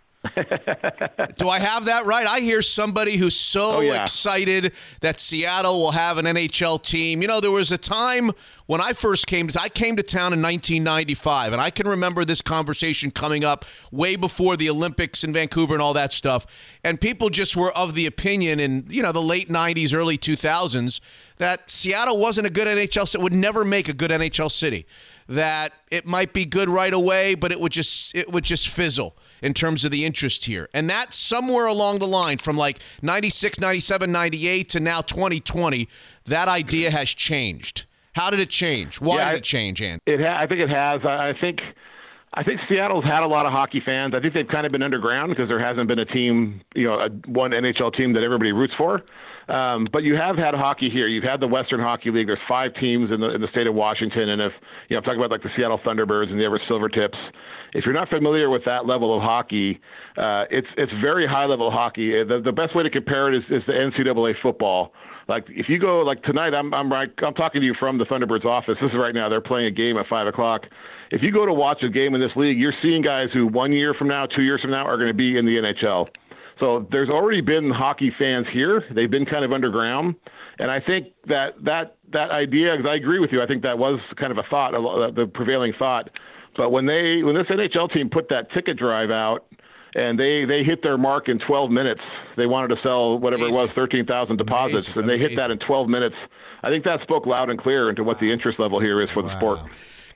Speaker 1: Do I have that right? I hear somebody who's so
Speaker 8: oh, yeah.
Speaker 1: excited that Seattle will have an NHL team. You know, there was a time when I first came to I came to town in 1995 and I can remember this conversation coming up way before the Olympics in Vancouver and all that stuff. And people just were of the opinion in, you know, the late 90s, early 2000s that Seattle wasn't a good NHL city, would never make a good NHL city. That it might be good right away, but it would just it would just fizzle in terms of the interest here. And that's somewhere along the line from like 96, 97, 98 to now 2020, that idea has changed. How did it change? Why
Speaker 8: yeah,
Speaker 1: did it change, Andy?
Speaker 8: It ha- I think it has. I, I think I think Seattle's had a lot of hockey fans. I think they've kind of been underground because there hasn't been a team, you know, a, one NHL team that everybody roots for. Um, but you have had hockey here. You've had the Western Hockey League. There's five teams in the in the state of Washington, and if you know, I'm talking about like the Seattle Thunderbirds and the Everett Silvertips. If you're not familiar with that level of hockey, uh, it's it's very high level hockey. Uh, the the best way to compare it is, is the NCAA football. Like if you go like tonight, I'm I'm right, I'm talking to you from the Thunderbirds office. This is right now. They're playing a game at five o'clock. If you go to watch a game in this league, you're seeing guys who one year from now, two years from now, are going to be in the NHL. So there's already been hockey fans here. They've been kind of underground, and I think that that that idea. Because I agree with you. I think that was kind of a thought, uh, the prevailing thought. But when they when this NHL team put that ticket drive out, and they they hit their mark in 12 minutes. They wanted to sell whatever
Speaker 1: Amazing.
Speaker 8: it was, 13,000 deposits,
Speaker 1: Amazing.
Speaker 8: and they
Speaker 1: Amazing.
Speaker 8: hit that in 12 minutes. I think that spoke loud and clear into what the interest level here is for the sport.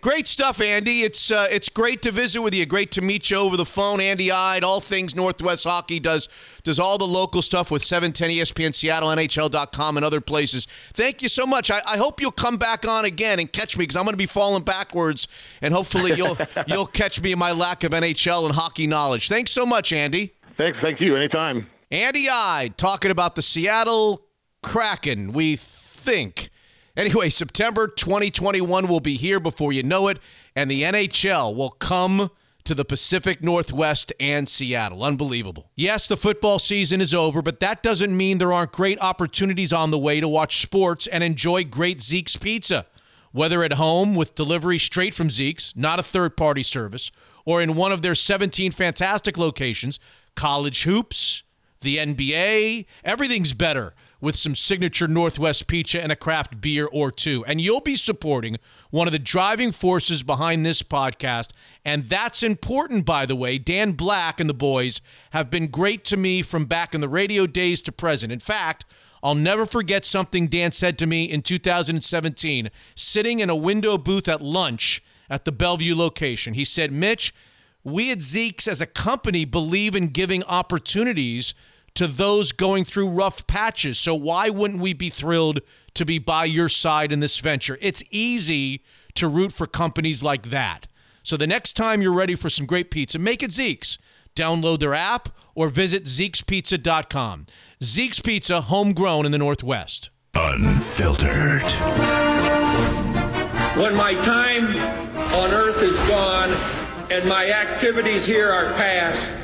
Speaker 1: Great stuff, Andy. It's uh, it's great to visit with you. Great to meet you over the phone. Andy Eide, all things Northwest Hockey, does does all the local stuff with 710 ESPN, Seattle, NHL.com, and other places. Thank you so much. I, I hope you'll come back on again and catch me because I'm going to be falling backwards, and hopefully you'll you'll catch me in my lack of NHL and hockey knowledge. Thanks so much, Andy.
Speaker 8: Thanks, thank you. Anytime.
Speaker 1: Andy Eide talking about the Seattle Kraken. We think. Anyway, September 2021 will be here before you know it, and the NHL will come to the Pacific Northwest and Seattle. Unbelievable. Yes, the football season is over, but that doesn't mean there aren't great opportunities on the way to watch sports and enjoy great Zeke's Pizza. Whether at home with delivery straight from Zeke's, not a third party service, or in one of their 17 fantastic locations, college hoops, the NBA, everything's better with some signature Northwest pizza and a craft beer or two. And you'll be supporting one of the driving forces behind this podcast. And that's important, by the way. Dan Black and the boys have been great to me from back in the radio days to present. In fact, I'll never forget something Dan said to me in 2017, sitting in a window booth at lunch at the Bellevue location. He said, Mitch, we at Zeke's as a company believe in giving opportunities to those going through rough patches. So why wouldn't we be thrilled to be by your side in this venture? It's easy to root for companies like that. So the next time you're ready for some great pizza, make it Zeke's. Download their app or visit Zeke'sPizza.com. Zeke's Pizza, homegrown in the Northwest.
Speaker 3: Unfiltered.
Speaker 9: When my time on earth is gone and my activities here are past,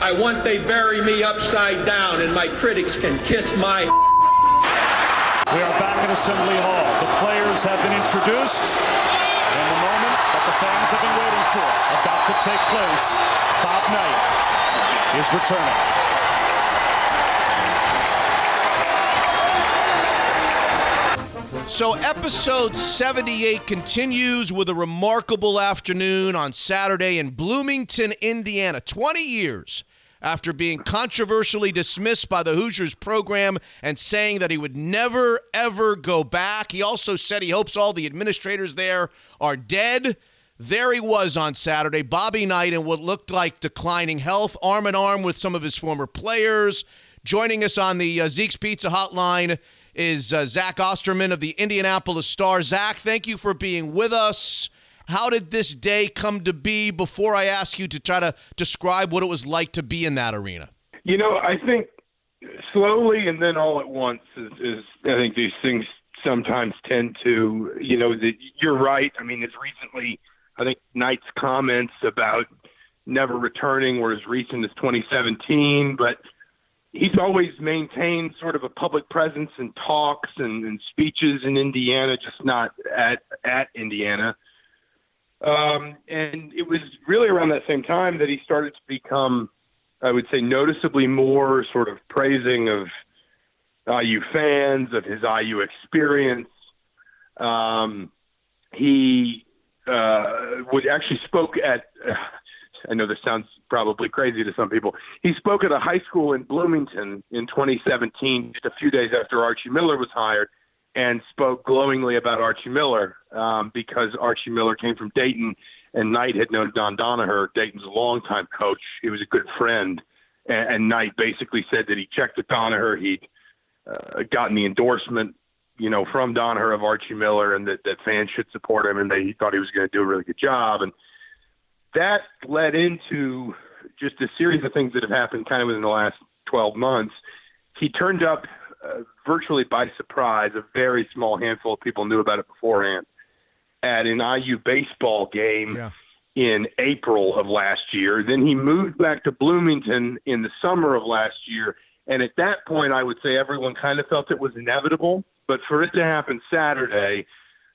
Speaker 9: I want they bury me upside down and my critics can kiss my.
Speaker 6: We are back at Assembly Hall. The players have been introduced, and the moment that the fans have been waiting for about to take place. Bob Knight is returning.
Speaker 1: So, episode 78 continues with a remarkable afternoon on Saturday in Bloomington, Indiana. 20 years after being controversially dismissed by the Hoosiers program and saying that he would never, ever go back. He also said he hopes all the administrators there are dead. There he was on Saturday, Bobby Knight, in what looked like declining health, arm in arm with some of his former players. Joining us on the uh, Zeke's Pizza Hotline is uh, Zach Osterman of the Indianapolis Star. Zach, thank you for being with us. How did this day come to be before I ask you to try to describe what it was like to be in that arena?
Speaker 10: You know, I think slowly and then all at once is, is I think these things sometimes tend to, you know, the, you're right. I mean, as recently, I think Knight's comments about never returning were as recent as 2017, but he's always maintained sort of a public presence and talks and, and speeches in Indiana, just not at at Indiana. Um, and it was really around that same time that he started to become, I would say, noticeably more sort of praising of IU fans, of his IU experience. Um, he uh, would actually spoke at. Uh, I know this sounds probably crazy to some people. He spoke at a high school in Bloomington in 2017, just a few days after Archie Miller was hired, and spoke glowingly about Archie Miller um, because Archie Miller came from Dayton, and Knight had known Don Donoher, Dayton's longtime coach. He was a good friend, and, and Knight basically said that he checked with Donoher. He'd uh, gotten the endorsement, you know, from Donoher of Archie Miller, and that, that fans should support him, and they he thought he was going to do a really good job, and that led into just a series of things that have happened kind of within the last 12 months. He turned up uh, virtually by surprise. A very small handful of people knew about it beforehand at an IU baseball game yeah. in April of last year. Then he moved back to Bloomington in the summer of last year. And at that point, I would say everyone kind of felt it was inevitable. But for it to happen Saturday,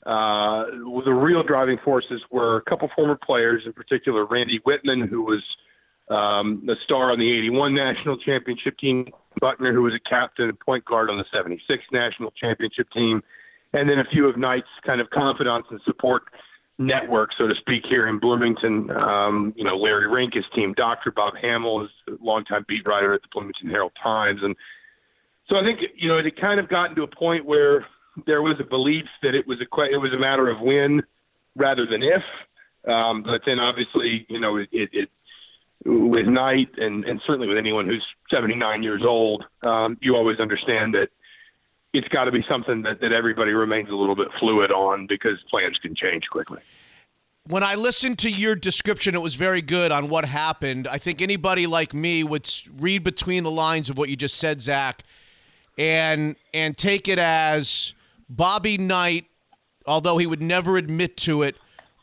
Speaker 10: uh, the real driving forces were a couple former players, in particular Randy Wittman, who was um, a star on the 81 national championship team, Buckner, who was a captain and point guard on the 76 national championship team, and then a few of Knight's kind of confidants and support network, so to speak, here in Bloomington. Um, you know, Larry Rink, his team doctor, Bob Hammel is a longtime beat writer at the Bloomington Herald Times. And so I think, you know, it had kind of gotten to a point where there was a belief that it was a, it was a matter of when rather than if. Um, but then obviously, you know, it, it, it with Knight and, and certainly with anyone who's 79 years old, um, you always understand that it's got to be something that, that everybody remains a little bit fluid on because plans can change quickly.
Speaker 1: When I listened to your description, it was very good on what happened. I think anybody like me would read between the lines of what you just said, Zach, and and take it as Bobby Knight, although he would never admit to it,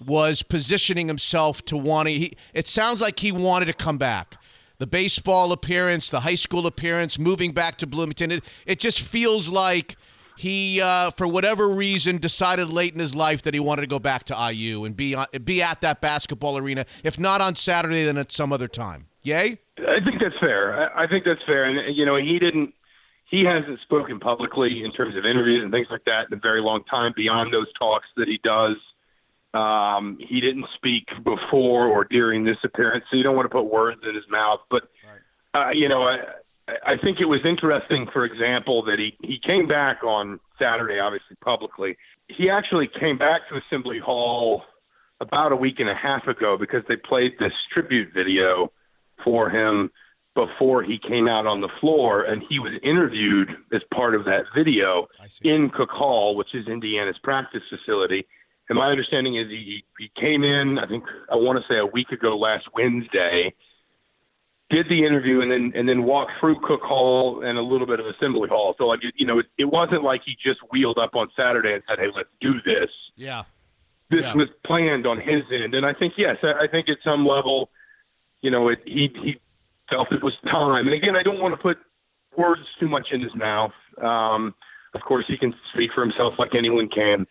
Speaker 1: was positioning himself to want to. He, it sounds like he wanted to come back. The baseball appearance, the high school appearance, moving back to Bloomington. It, it just feels like he, uh, for whatever reason, decided late in his life that he wanted to go back to IU and be, on, be at that basketball arena. If not on Saturday, then at some other time. Yay?
Speaker 10: I think that's fair. I think that's fair. And, you know, he didn't he hasn't spoken publicly in terms of interviews and things like that in a very long time beyond those talks that he does um, he didn't speak before or during this appearance, so you don't want to put words in his mouth. But uh, you know, I, I think it was interesting, for example, that he he came back on Saturday, obviously publicly. He actually came back to Assembly Hall about a week and a half ago because they played this tribute video for him before he came out on the floor, and he was interviewed as part of that video in Cook Hall, which is Indiana's practice facility and my understanding is he, he came in, I think I want to say a week ago last Wednesday, did the interview and then and then walked through Cook Hall and a little bit of Assembly Hall. So like you know, it, it wasn't like he just wheeled up on Saturday and said, "Hey, let's do this."
Speaker 1: Yeah.
Speaker 10: This
Speaker 1: yeah.
Speaker 10: was planned on his end, and I think yes, I, I think at some level, you know, it, he he felt it was time. And again, I don't want to put words too much in his mouth. Um, of course, he can speak for himself like anyone can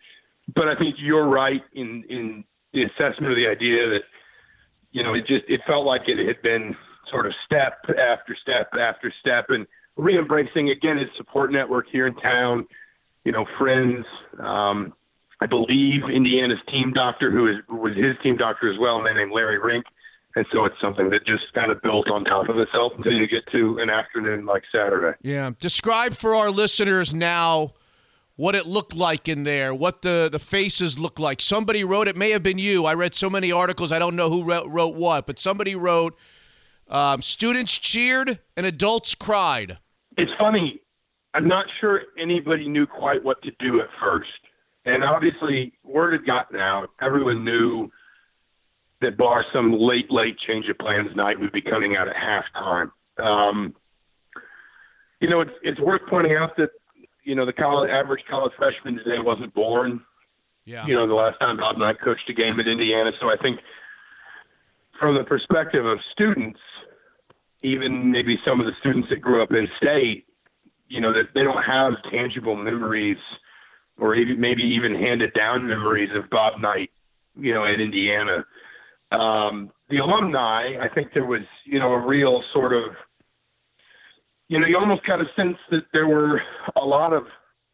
Speaker 10: but I think you're right in in the assessment of the idea that you know it just it felt like it had been sort of step after step after step and re-embracing again his support network here in town you know friends um, I believe Indiana's team doctor who is was his team doctor as well a man named Larry Rink And so it's something that just kind of built on top of itself until you get to an afternoon like Saturday.
Speaker 11: Yeah. Describe for our listeners now what it looked like in there, what the, the faces looked like. Somebody wrote, it may have been you. I read so many articles, I don't know who wrote, wrote what, but somebody wrote, um, students cheered and adults cried.
Speaker 10: It's funny. I'm not sure anybody knew quite what to do at first. And obviously, word had gotten out. Everyone knew that, bar some late, late change of plans Knight, would be coming out at halftime. Um, you know, it's it's worth pointing out that you know the college average college freshman today wasn't born.
Speaker 11: Yeah.
Speaker 10: You know, the last time Bob Knight coached a game at Indiana, so I think from the perspective of students, even maybe some of the students that grew up in state, you know, that they don't have tangible memories or even maybe even handed down memories of Bob Knight, you know, at Indiana. Um, the alumni, I think there was, you know, a real sort of, you know, you almost kind of sense that there were a lot of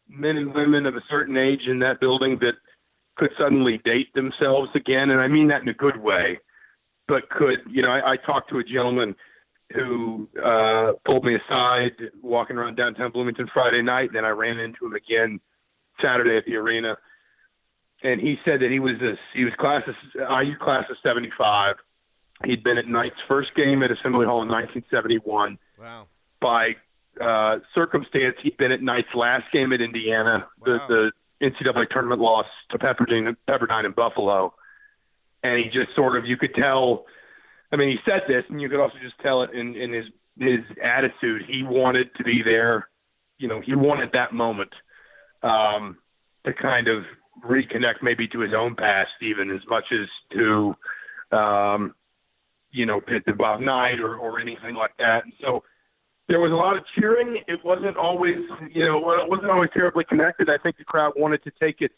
Speaker 10: men and women of a certain age in that building that could suddenly date themselves again. And I mean that in a good way, but could, you know, I, I talked to a gentleman who uh, pulled me aside walking around downtown Bloomington Friday night. And then I ran into him again Saturday at the arena, and he said that he was a he was class of, IU class of '75. He'd been at Knight's first game at Assembly Hall in 1971.
Speaker 11: Wow.
Speaker 10: By uh, circumstance, he'd been at Knight's last game at Indiana,
Speaker 11: Wow.
Speaker 10: the, the NCAA tournament loss to Pepperdine, Pepperdine in Buffalo, and he just sort of you could tell. I mean, he said this, and you could also just tell it in, in his his attitude. He wanted to be there. You know, he wanted that moment um, to kind of reconnect, maybe to his own past, even as much as to, um, you know, to to Bob Knight or, or anything like that. And so there was a lot of cheering. It wasn't always, you know, it wasn't always terribly connected. I think the crowd wanted to take its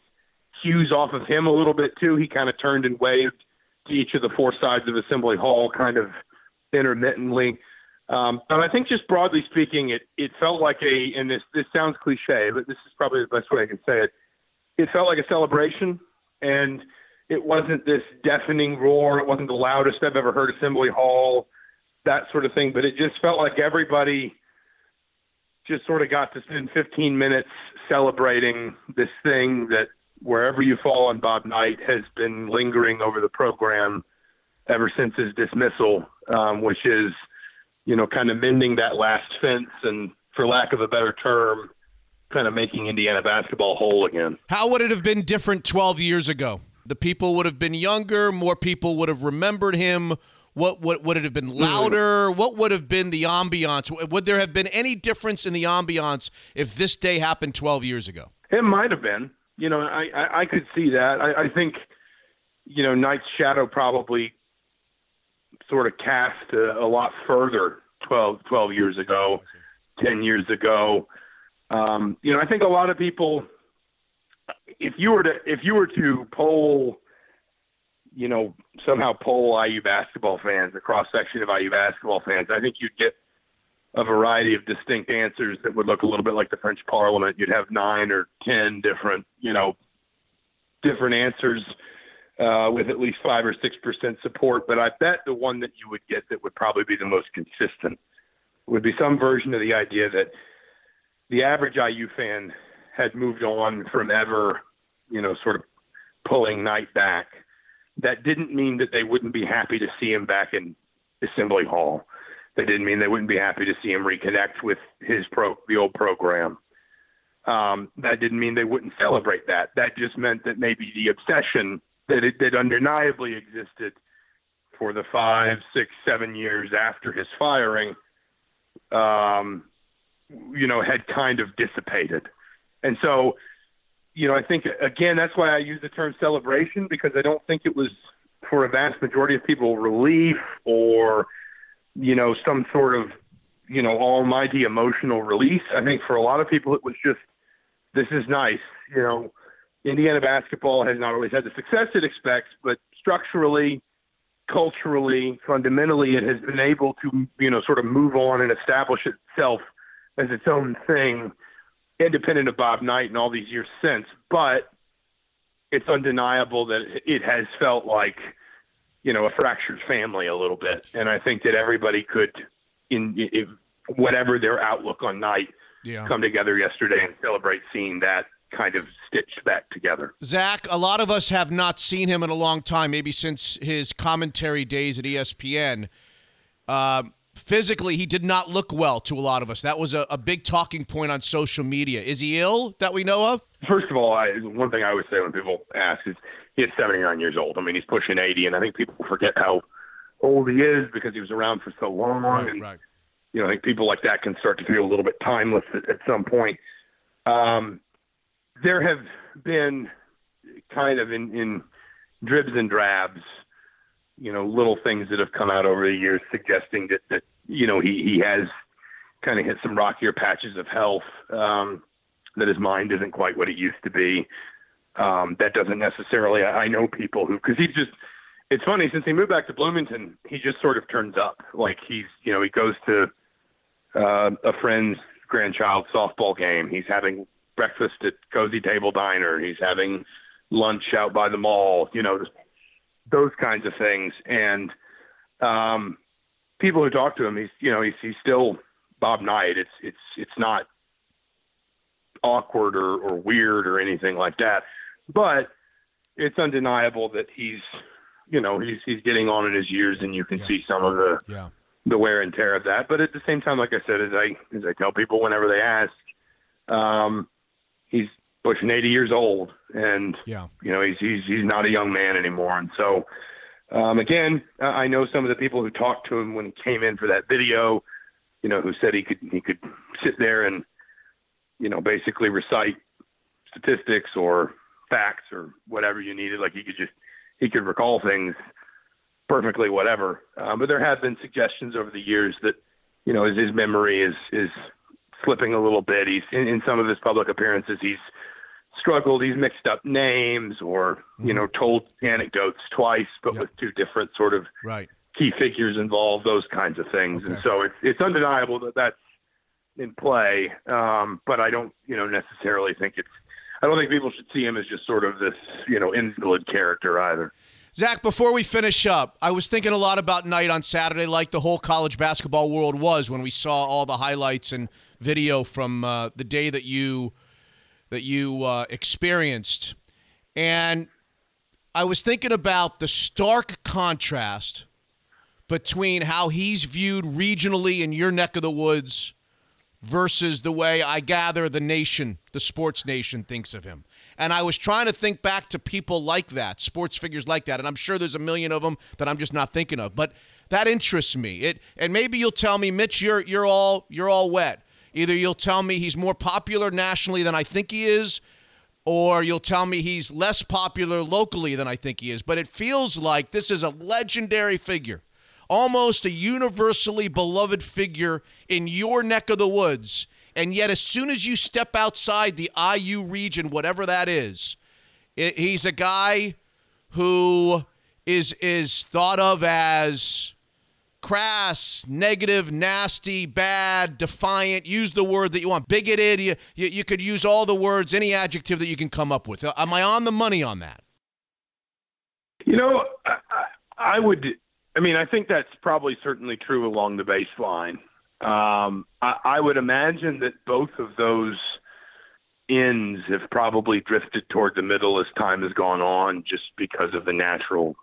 Speaker 10: cues off of him a little bit too. He kind of turned and waved to each of the four sides of Assembly Hall, kind of intermittently. Um, but I think just broadly speaking, it it felt like a, and this this sounds cliche, but this is probably the best way I can say it. It felt like a celebration, and it wasn't this deafening roar. It wasn't the loudest I've ever heard Assembly Hall, that sort of thing. But it just felt like everybody just sort of got to spend 15 minutes celebrating this thing that wherever you fall on Bob Knight has been lingering over the program ever since his dismissal, um, which is, you know, kind of mending that last fence and, for lack of a better term, kind of making Indiana basketball whole again.
Speaker 11: How would it have been different 12 years ago? The people would have been younger, more people would have remembered him. What, what would it have been mm-hmm. louder? What would have been the ambiance? Would there have been any difference in the ambiance if this day happened 12 years ago?
Speaker 10: It might have been. You know, I, I, I could see that. I, I think, you know, Knight's shadow probably sort of cast a, a lot further 12, 12 years ago, 10 years ago. Um, you know, I think a lot of people, if you were to, if you were to poll, you know, somehow poll IU basketball fans, a cross section of IU basketball fans, I think you'd get a variety of distinct answers that would look a little bit like the French Parliament. You'd have nine or ten different, you know, different answers uh, with at least five or six percent support. But I bet the one that you would get that would probably be the most consistent would be some version of the idea that the average IU fan had moved on from ever, you know, sort of pulling Knight back. That didn't mean that they wouldn't be happy to see him back in Assembly Hall. That didn't mean they wouldn't be happy to see him reconnect with his pro, the old program. Um, that didn't mean they wouldn't celebrate that. That just meant that maybe the obsession that it, that undeniably existed for the five, six, seven years after his firing, um, you know, had kind of dissipated. And so, you know, I think again that's why I use the term celebration because I don't think it was for a vast majority of people relief or you know some sort of you know almighty emotional release. I think for a lot of people it was just this is nice. You know, Indiana basketball has not always had the success it expects, but structurally, culturally, fundamentally, it has been able to you know sort of move on and establish itself as its own thing, independent of Bob Knight and all these years since. But it's undeniable that it has felt like you know, a fractured family a little bit. And I think that everybody could, in if, whatever their outlook on Knight,
Speaker 1: Yeah.
Speaker 10: come together yesterday and celebrate seeing that kind of stitched back together.
Speaker 1: Zach, a lot of us have not seen him in a long time, maybe since his commentary days at ESPN. Um, physically, he did not look well to a lot of us. That was a, a big talking point on social media. Is he ill that we know of?
Speaker 10: First of all, I, one thing I always say when people ask is he is 79 years old. I mean, he's pushing 80, and I think people forget how old he is because he was around for so long. and,
Speaker 1: right.
Speaker 10: You know, I think people like that can start to feel a little bit timeless at, at some point. Um, there have been kind of in, in dribs and drabs, you know, little things that have come out over the years suggesting that, that you know, he, he has kind of hit some rockier patches of health, um, that his mind isn't quite what it used to be. Um, that doesn't necessarily, I I know people who, because he's just, it's funny, since he moved back to Bloomington, he just sort of turns up. Like he's, you know, he goes to uh, a friend's grandchild softball game. He's having breakfast at Cozy Table Diner. He's having lunch out by the mall. You know, just those kinds of things. And um, people who talk to him, he's, you know, he's he's still Bob Knight. It's it's it's not awkward or, or weird or anything like that. But it's undeniable that he's, you know, he's he's getting on in his years, and you can see some of the
Speaker 1: Yeah.
Speaker 10: the wear and tear of that. But at the same time, like I said, as I as I tell people whenever they ask, um, he's pushing 80 years old, and
Speaker 1: Yeah.
Speaker 10: you know he's he's he's not a young man anymore. And so, um, again, I I know some of the people who talked to him when he came in for that video, you know, who said he could he could sit there and you know basically recite statistics or facts or whatever you needed. Like he could just he could recall things perfectly, whatever. Um, but there have been suggestions over the years that you know his, his memory is is slipping a little bit. He's in, in some of his public appearances. He's struggled. He's mixed up names or you know told anecdotes twice, but with two different sort of
Speaker 1: Right.
Speaker 10: key figures involved. Those kinds of things. And so it's it's undeniable that that's in play. Um, but I don't you know necessarily think it's. I don't think people should see him as just sort of this, you know, invalid character either.
Speaker 1: Zach, before we finish up, I was thinking a lot about Knight on Saturday, like the whole college basketball world was when we saw all the highlights and video from uh, the day that you that you uh, experienced, and I was thinking about the stark contrast between how he's viewed regionally in your neck of the woods versus the way I gather the nation, the sports nation, thinks of him. And I was trying to think back to people like that, sports figures like that, and I'm sure there's a million of them that I'm just not thinking of. But that interests me. It and maybe you'll tell me, Mitch, you're you're all you're all wet. Either you'll tell me he's more popular nationally than I think he is, or you'll tell me he's less popular locally than I think he is. But it feels like this is a legendary figure, almost a universally beloved figure in your neck of the woods. And yet, as soon as you step outside the IU region, whatever that is, it, he's a guy who is is thought of as crass, negative, nasty, bad, defiant. Use the word that you want. Bigoted. You, you, you could use all the words, any adjective that you can come up with. Am I on the money on that?
Speaker 10: You know, I, I I would. I mean, I think that's probably certainly true along the baseline. Um, I, I would imagine that both of those ends have probably drifted toward the middle as time has gone on, just because of the natural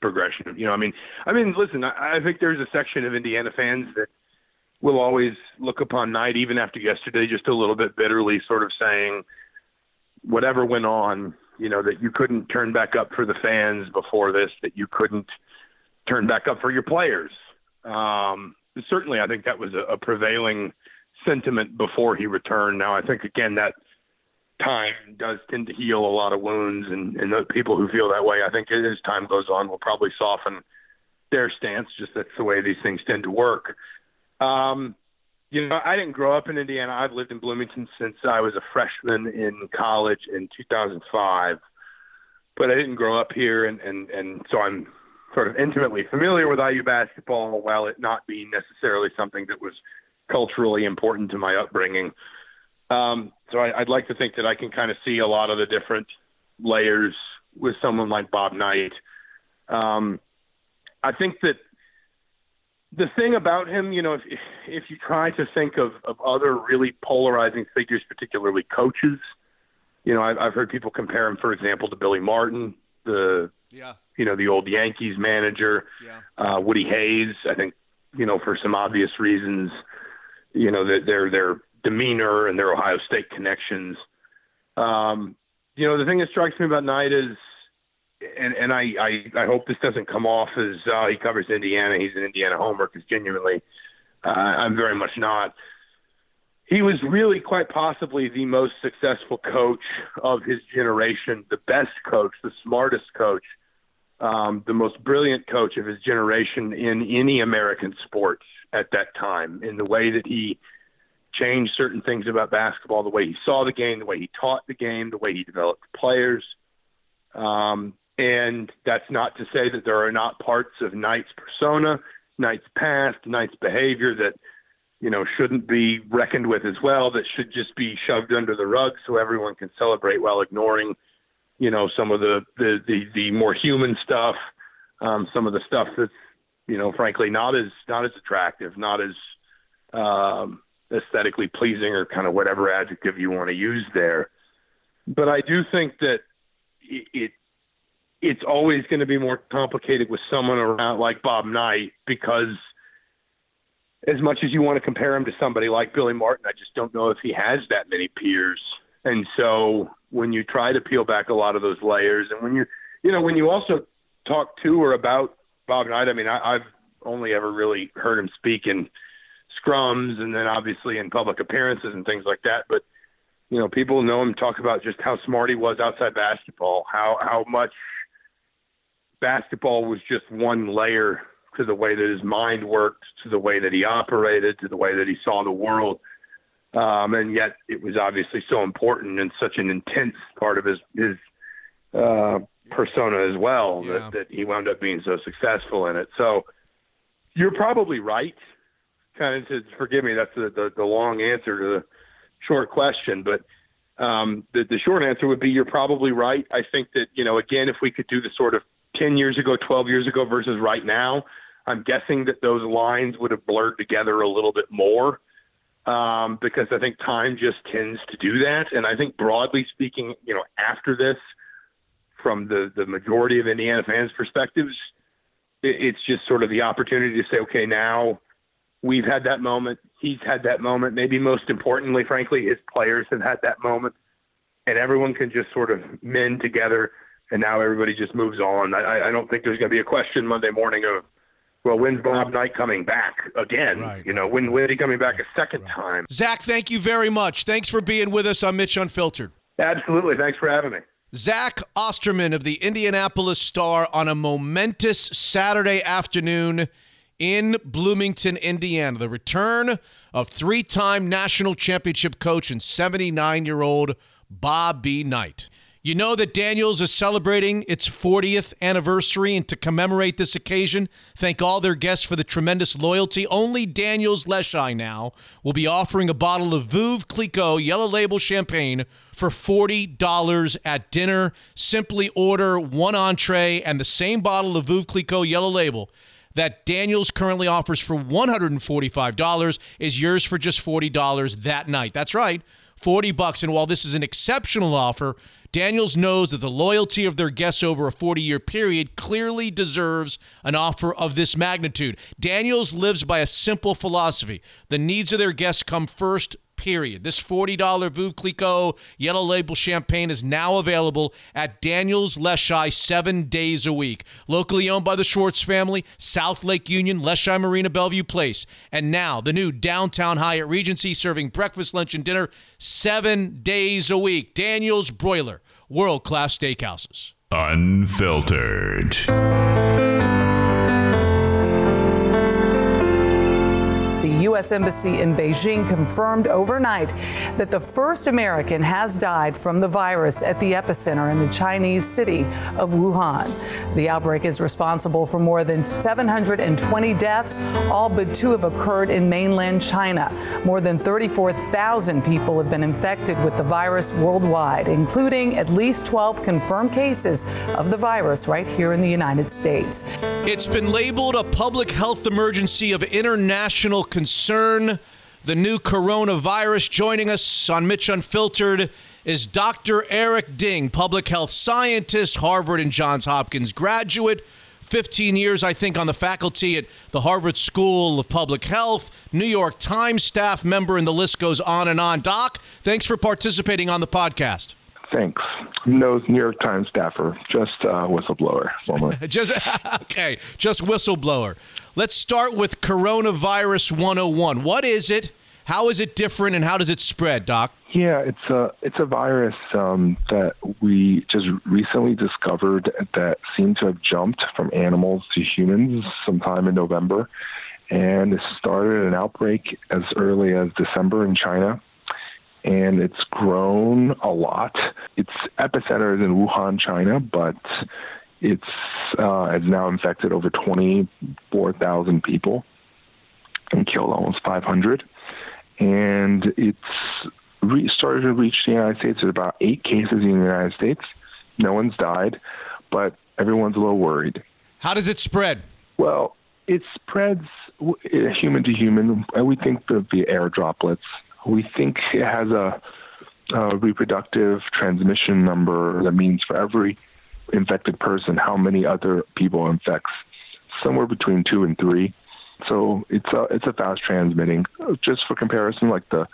Speaker 10: progression. You know, I mean, I mean, listen, I, I think there's a section of Indiana fans that will always look upon Knight, even after yesterday, just a little bit bitterly, sort of saying, whatever went on, you know, that you couldn't turn back up for the fans before this, that you couldn't turn back up for your players. Um, certainly, I think that was a, a prevailing sentiment before he returned. Now, I think again that time does tend to heal a lot of wounds, and, and the people who feel that way, I think as time goes on, will probably soften their stance. Just that's the way these things tend to work. Um, you know, I didn't grow up in Indiana. I've lived in Bloomington since I was a freshman in college in 2005, but I didn't grow up here, and and and so I'm sort of intimately familiar with IU basketball, while it not being necessarily something that was culturally important to my upbringing. Um, so I, I'd like to think that I can kind of see a lot of the different layers with someone like Bob Knight. Um, I think that the thing about him, you know, if if you try to think of, of other really polarizing figures, particularly coaches, you know, I've, I've heard people compare him, for example, to Billy Martin, the
Speaker 1: Yeah.
Speaker 10: you know the old Yankees manager,
Speaker 1: Yeah.
Speaker 10: uh, Woody Hayes. I think you know for some obvious reasons, you know that their their demeanor and their Ohio State connections. Um, you know the thing that strikes me about Knight is, and and I I, I hope this doesn't come off as uh, he covers Indiana. He's an Indiana homer because genuinely, uh, I'm very much not. He was really quite possibly the most successful coach of his generation, the best coach, the smartest coach um, the most brilliant coach of his generation in any American sport at that time, in the way that he changed certain things about basketball, the way he saw the game, the way he taught the game, the way he developed players. Um, and that's not to say that there are not parts of Knight's persona, Knight's past, Knight's behavior that you know shouldn't be reckoned with as well. That should just be shoved under the rug so everyone can celebrate while ignoring you know some of the the the, the more human stuff, um, some of the stuff that's you know frankly not as not as attractive, not as um, aesthetically pleasing, or kind of whatever adjective you want to use there. But I do think that it, it it's always going to be more complicated with someone around like Bob Knight because as much as you want to compare him to somebody like Billy Martin, I just don't know if he has that many peers. And so when you try to peel back a lot of those layers, and when you, you know, when you also talk to or about Bob Knight, I mean, I, I've only ever really heard him speak in scrums and then obviously in public appearances and things like that. But, you know, people know him talk about just how smart he was outside basketball, how, how much basketball was just one layer to the way that his mind worked, to the way that he operated, to the way that he saw the world. Um, and yet it was obviously so important and such an intense part of his, his uh, persona as well
Speaker 1: Yeah.
Speaker 10: that, that he wound up being so successful in it. So you're probably right. Kind of to forgive me, that's the, the, the long answer to the short question, but um, the, the short answer would be you're probably right. I think that, you know, again, if we could do the sort of 10 years ago, 12 years ago versus right now, I'm guessing that those lines would have blurred together a little bit more um, because I think time just tends to do that. And I think broadly speaking, you know, after this, from the, the majority of Indiana fans' perspectives, it, it's just sort of the opportunity to say, okay, now we've had that moment. He's had that moment. Maybe most importantly, frankly, his players have had that moment. And everyone can just sort of mend together. And now everybody just moves on. I, I don't think there's going to be a question Monday morning of, well, when's Bob Knight coming back again?
Speaker 1: Right,
Speaker 10: you know, when when he coming back a second time?
Speaker 1: Zach, thank you very much. Thanks for being with us on Mitch Unfiltered.
Speaker 10: Absolutely. Thanks for having me.
Speaker 1: Zach Osterman of the Indianapolis Star on a momentous Saturday afternoon in Bloomington, Indiana. The return of three time national championship coach and 79 year old Bob B. Knight. You know that Daniels is celebrating its 40th anniversary, and to commemorate this occasion, thank all their guests for the tremendous loyalty. Only Daniels Leschi now will be offering a bottle of Veuve Clicquot Yellow Label Champagne for $40 at dinner. Simply order one entree and the same bottle of Veuve Clicquot Yellow Label that Daniels currently offers for $145 is yours for just $40 that night. That's right. 40 bucks and while this is an exceptional offer, Daniels knows that the loyalty of their guests over a 40-year period clearly deserves an offer of this magnitude. Daniels lives by a simple philosophy. The needs of their guests come first, period. This $40 Veuve Clicquot Yellow Label Champagne is now available at Daniels Leschi seven days a week. Locally owned by the Schwartz family, South Lake Union, Leschi Marina, Bellevue Place. And now the new Downtown Hyatt Regency serving breakfast, lunch, and dinner seven days a week. Daniels Broiler, world-class steakhouses.
Speaker 3: Unfiltered.
Speaker 12: U.S. Embassy in Beijing confirmed overnight that the first American has died from the virus at the epicenter in the Chinese city of Wuhan. The outbreak is responsible for more than 720 deaths, all but two have occurred in mainland China. More than 34,000 people have been infected with the virus worldwide, including at least 12 confirmed cases of the virus right here in the United States.
Speaker 1: It's been labeled a public health emergency of international concern. The new coronavirus joining us on Mitch Unfiltered is Dr. Eric Ding, public health scientist, Harvard and Johns Hopkins graduate. 15 years, I think, on the faculty at the Harvard School of Public Health, New York Times staff member, and the list goes on and on. Doc, thanks for participating on the podcast.
Speaker 13: Thanks. No New York Times staffer, just uh, whistleblower.
Speaker 1: just okay, just whistleblower. Let's start with coronavirus 101. What is it? How is it different, and how does it spread, Doc?
Speaker 13: Yeah, it's a it's a virus um, that we just recently discovered that seemed to have jumped from animals to humans sometime in November, and it started an outbreak as early as December in China and it's grown a lot. Its epicenter is in Wuhan, China, but it's uh, it's now infected over 24,000 people and killed almost 500. And it's re- started to reach the United States. There's about eight cases in the United States. No one's died, but everyone's a little worried.
Speaker 1: How does it spread?
Speaker 13: Well, it spreads human to human. We think via air droplets we think it has a, a reproductive transmission number that means for every infected person, how many other people infects, somewhere between two and three. So it's a it's a fast transmitting. Just for comparison, like the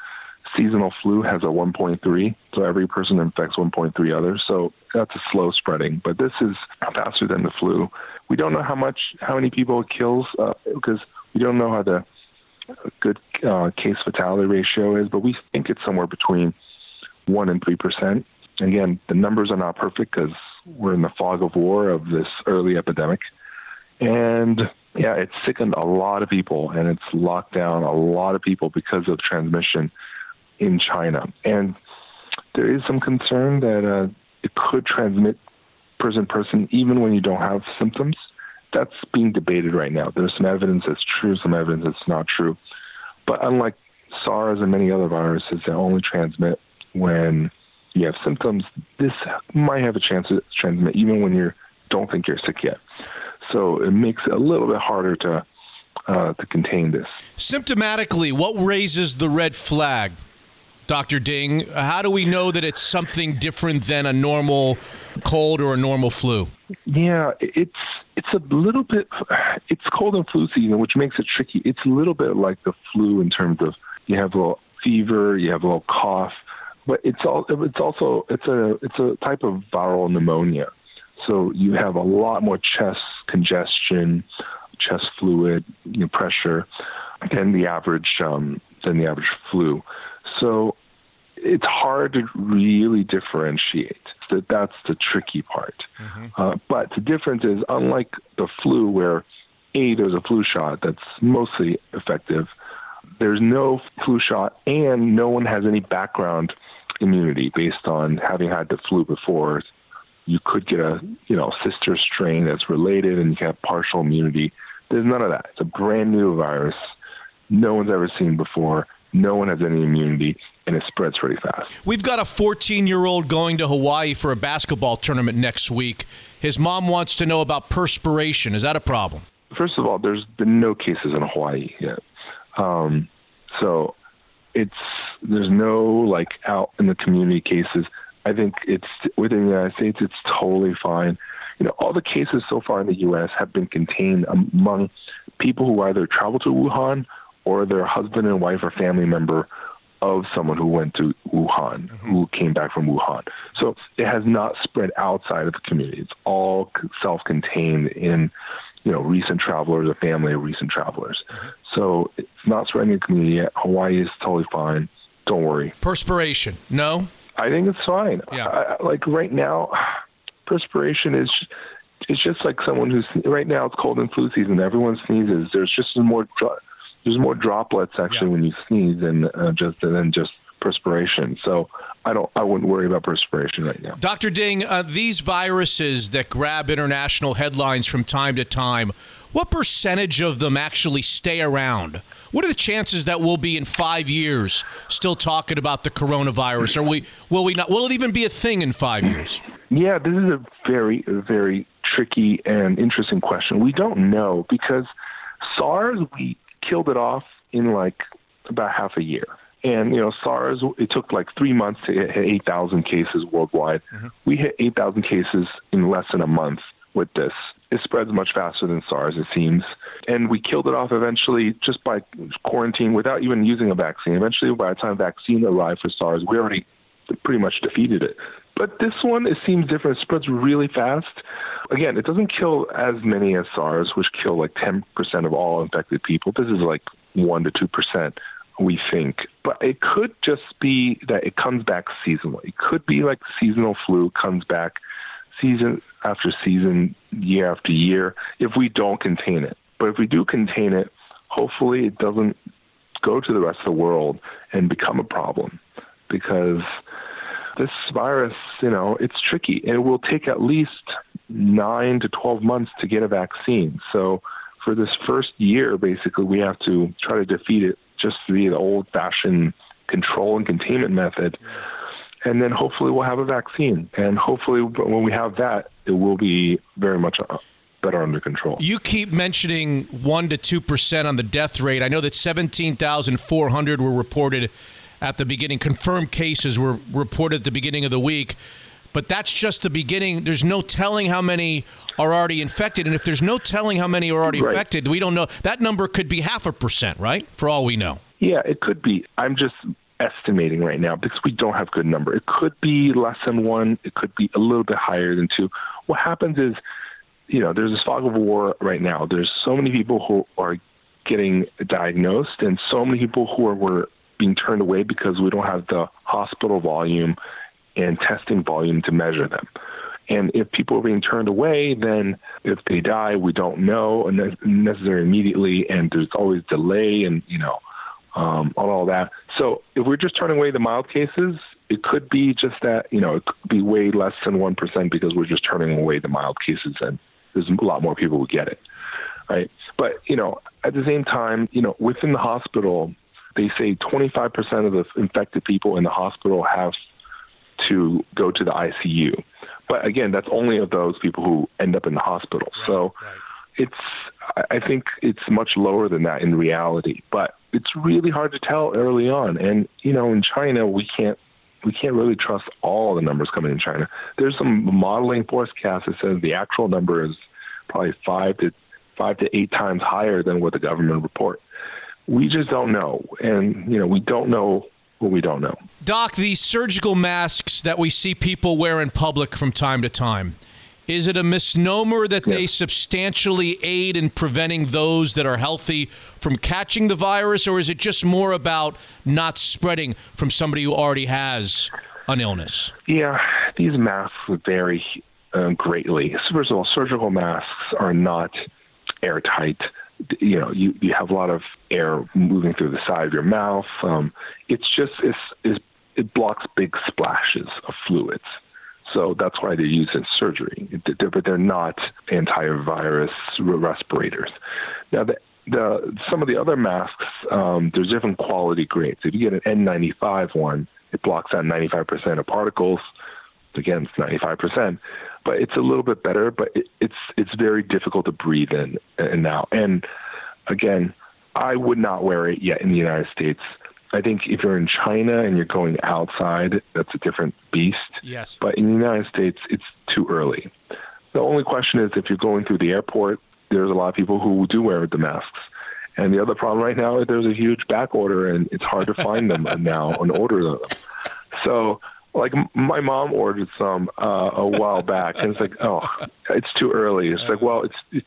Speaker 13: seasonal flu has a 1.3, so every person infects 1.3 others. So that's a slow spreading, but this is faster than the flu. We don't know how much, how many people it kills uh, because we don't know how the a good uh, case fatality ratio is, but we think it's somewhere between one and three percent. Again, the numbers are not perfect because we're in the fog of war of this early epidemic, and yeah, it's sickened a lot of people and it's locked down a lot of people because of transmission in China. And there is some concern that uh, it could transmit person to person even when you don't have symptoms that's being debated right now. There's some evidence that's true, some evidence that's not true. But unlike SARS and many other viruses that only transmit when you have symptoms, this might have a chance to transmit even when you don't think you're sick yet. So it makes it a little bit harder to uh, to contain this.
Speaker 1: Symptomatically, what raises the red flag? Dr. Ding, how do we know that it's something different than a normal cold or a normal flu?
Speaker 13: Yeah, it's it's a little bit. It's cold and flu season, which makes it tricky. It's a little bit like the flu in terms of you have a little fever, you have a little cough, but it's all. It's also it's a it's a type of viral pneumonia. So you have a lot more chest congestion, chest fluid you know, pressure than the average um, than the average flu. So it's hard to really differentiate. That that's the tricky part. Mm-hmm. Uh, but the difference is, unlike the flu, where a there's a flu shot that's mostly effective. There's no flu shot, and no one has any background immunity based on having had the flu before. You could get a you know sister strain that's related, and you can have partial immunity. There's none of that. It's a brand new virus, no one's ever seen before no one has any immunity, and it spreads pretty fast.
Speaker 1: We've got a 14 year old going to Hawaii for a basketball tournament next week. His mom wants to know about perspiration. Is that a problem?
Speaker 13: First of all, there's been no cases in Hawaii yet. Um, so it's there's no like out in the community cases. I think it's within the United States, it's totally fine. You know, all the cases so far in the U.S. have been contained among people who either travel to Wuhan or their husband and wife or family member of someone who went to Wuhan, mm-hmm. who came back from Wuhan. So it has not spread outside of the community. It's all self-contained in, you know, recent travelers or family of recent travelers. Mm-hmm. So it's not spreading in the community yet. Hawaii is totally fine. Don't worry.
Speaker 1: Perspiration, no?
Speaker 13: I think it's fine.
Speaker 1: Yeah.
Speaker 13: I, like right now, perspiration is it's just like someone who's right now it's cold and flu season. Everyone sneezes. There's just more there's more droplets actually when you sneeze than uh, just than just perspiration. So I don't I wouldn't worry about perspiration right now.
Speaker 1: Dr. Ding, uh, these viruses that grab international headlines from time to time, what percentage of them actually stay around? What are the chances that we'll be in five years still talking about the coronavirus? Are we will we not will it even be a thing in five years?
Speaker 13: Yeah, this is a very very tricky and interesting question. We don't know because SARS we killed it off in like about half a year. And you know, SARS it took like three months to hit 8,000 cases worldwide.
Speaker 1: Mm-hmm.
Speaker 13: We hit 8,000 cases in less than a month with this. It spreads much faster than SARS, it seems. And we killed it off eventually just by quarantine without even using a vaccine. Eventually, by the time vaccine arrived for SARS, we already pretty much defeated it. But this one, it seems different. It spreads really fast. Again, it doesn't kill as many as SARS, which kill like 10% of all infected people. This is like 1% to 2%, we think. But it could just be that it comes back seasonally. It could be like seasonal flu comes back season after season, year after year, if we don't contain it. But if we do contain it, hopefully it doesn't go to the rest of the world and become a problem because this virus, you know, it's tricky. It will take at least nine to 12 months to get a vaccine. So for this first year, basically, we have to try to defeat it just via the old fashioned control and containment method. And then hopefully we'll have a vaccine. And hopefully when we have that, it will be very much uh, better under control.
Speaker 1: You keep mentioning 1 to 2% on the death rate. I know that 17,400 were reported at the beginning. Confirmed cases were reported at the beginning of the week. But that's just the beginning. There's no telling how many are already infected. And if there's no telling how many are already
Speaker 13: Right.
Speaker 1: infected, we don't know. That number could be half a percent, right? For all we know.
Speaker 13: Yeah, it could be. I'm just estimating right now because we don't have good number. It could be less than one. It could be a little bit higher than two. What happens is, you know, there's this fog of war right now. There's so many people who are getting diagnosed, and so many people who are were being turned away because we don't have the hospital volume and testing volume to measure them. And if people are being turned away, then if they die, we don't know ne- necessarily immediately, and there's always delay and you know um, on all that. So if we're just turning away the mild cases, it could be just that you know it could be way less than one percent because we're just turning away the mild cases, and there's a lot more people who get it, right? But you know, at the same time, you know, within the hospital, they say 25% of the infected people in the hospital have to go to the ICU. But again, that's only of those people who end up in the hospital. so it's I- I think it's much lower than that in reality. But it's really hard to tell early on. And you know, in China, we can't we can't really trust all the numbers coming in China. There's some modeling forecast that says the actual number is probably five to five to eight times higher than what the government report. We just don't know, and you know, we don't know what we don't know.
Speaker 1: Doc, these surgical masks that we see people wear in public from time to time, is it a misnomer that they substantially aid in preventing those that are healthy from catching the virus, or is it just more about not spreading from somebody who already has an illness?
Speaker 13: Yeah, these masks vary uh, greatly. First of all, surgical masks are not airtight. You know, you, you have a lot of air moving through the side of your mouth. Um, it's just it's, it's, it blocks big splashes of fluids. So that's why they're used in surgery. They're- But they're not antivirus respirators. Now, the, the some of the other masks, um, there's different quality grades. If you get an N95 one, it blocks out 95% of particles. Again, it's 95%, but it's a little bit better. But it, it's it's very difficult to breathe in and now. And again, I would not wear it yet in the United States. I think if you're in China and you're going outside, that's a different beast.
Speaker 1: Yes.
Speaker 13: But in the United States, it's too early. The only question is if you're going through the airport, there's a lot of people who do wear the masks. And the other problem right now is there's a huge back order, and it's hard to find them now and order them. So, like my mom ordered some uh, a while back, and it's like, oh, it's too early. It's like, well, it's it,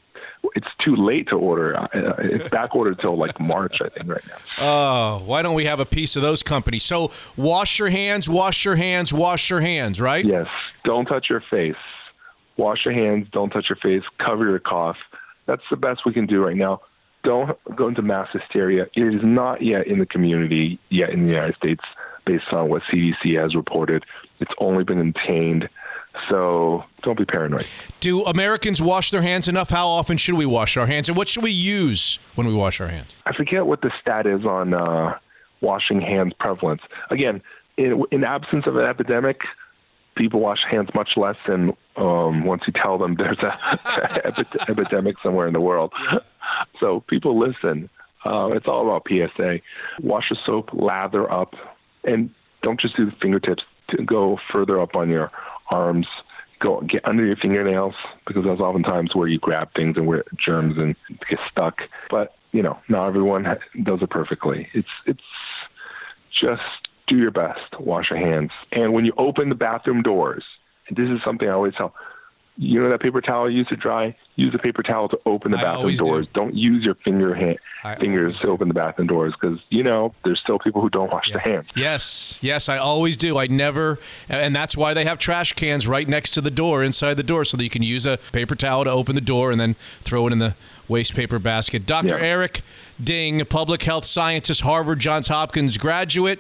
Speaker 13: it's too late to order. It's back ordered till like March, I think, right now.
Speaker 1: Oh, why don't we have a piece of those companies? So wash your hands, wash your hands, wash your hands, right?
Speaker 13: Yes. Don't touch your face. Wash your hands. Don't touch your face. Cover your cough. That's the best we can do right now. don't go into mass hysteria. It is not yet in the community yet in the United States, based on what CDC has reported. It's only been obtained. So don't be paranoid.
Speaker 1: Do Americans wash their hands enough? How often should we wash our hands? And what should we use when we wash our hands?
Speaker 13: I forget what the stat is on uh, washing hands prevalence. Again, in, in absence of an epidemic, people wash hands much less than um, once you tell them there's a epidemic somewhere in the world. So people listen. Uh, it's all about PSA. Wash the soap, lather up, and don't just do the fingertips. Go further up on your arms. Go get under your fingernails because that's oftentimes where you grab things and where germs and get stuck. But you know, not everyone does it perfectly. It's it's just do your best. Wash your hands, and when you open the bathroom doors, and this is something I always tell you know that paper towel you use to dry? Use a paper towel to open the
Speaker 1: I
Speaker 13: bathroom doors.
Speaker 1: do.
Speaker 13: not use your finger hand, fingers to open the bathroom doors because you know there's still people who don't wash their hands.
Speaker 1: Yes, yes, I always do. I never, and that's why they have trash cans right next to the door, inside the door, so that you can use a paper towel to open the door and then throw it in the waste paper basket. Dr.
Speaker 13: Yeah.
Speaker 1: Eric Ding, public health scientist, Harvard Johns Hopkins graduate.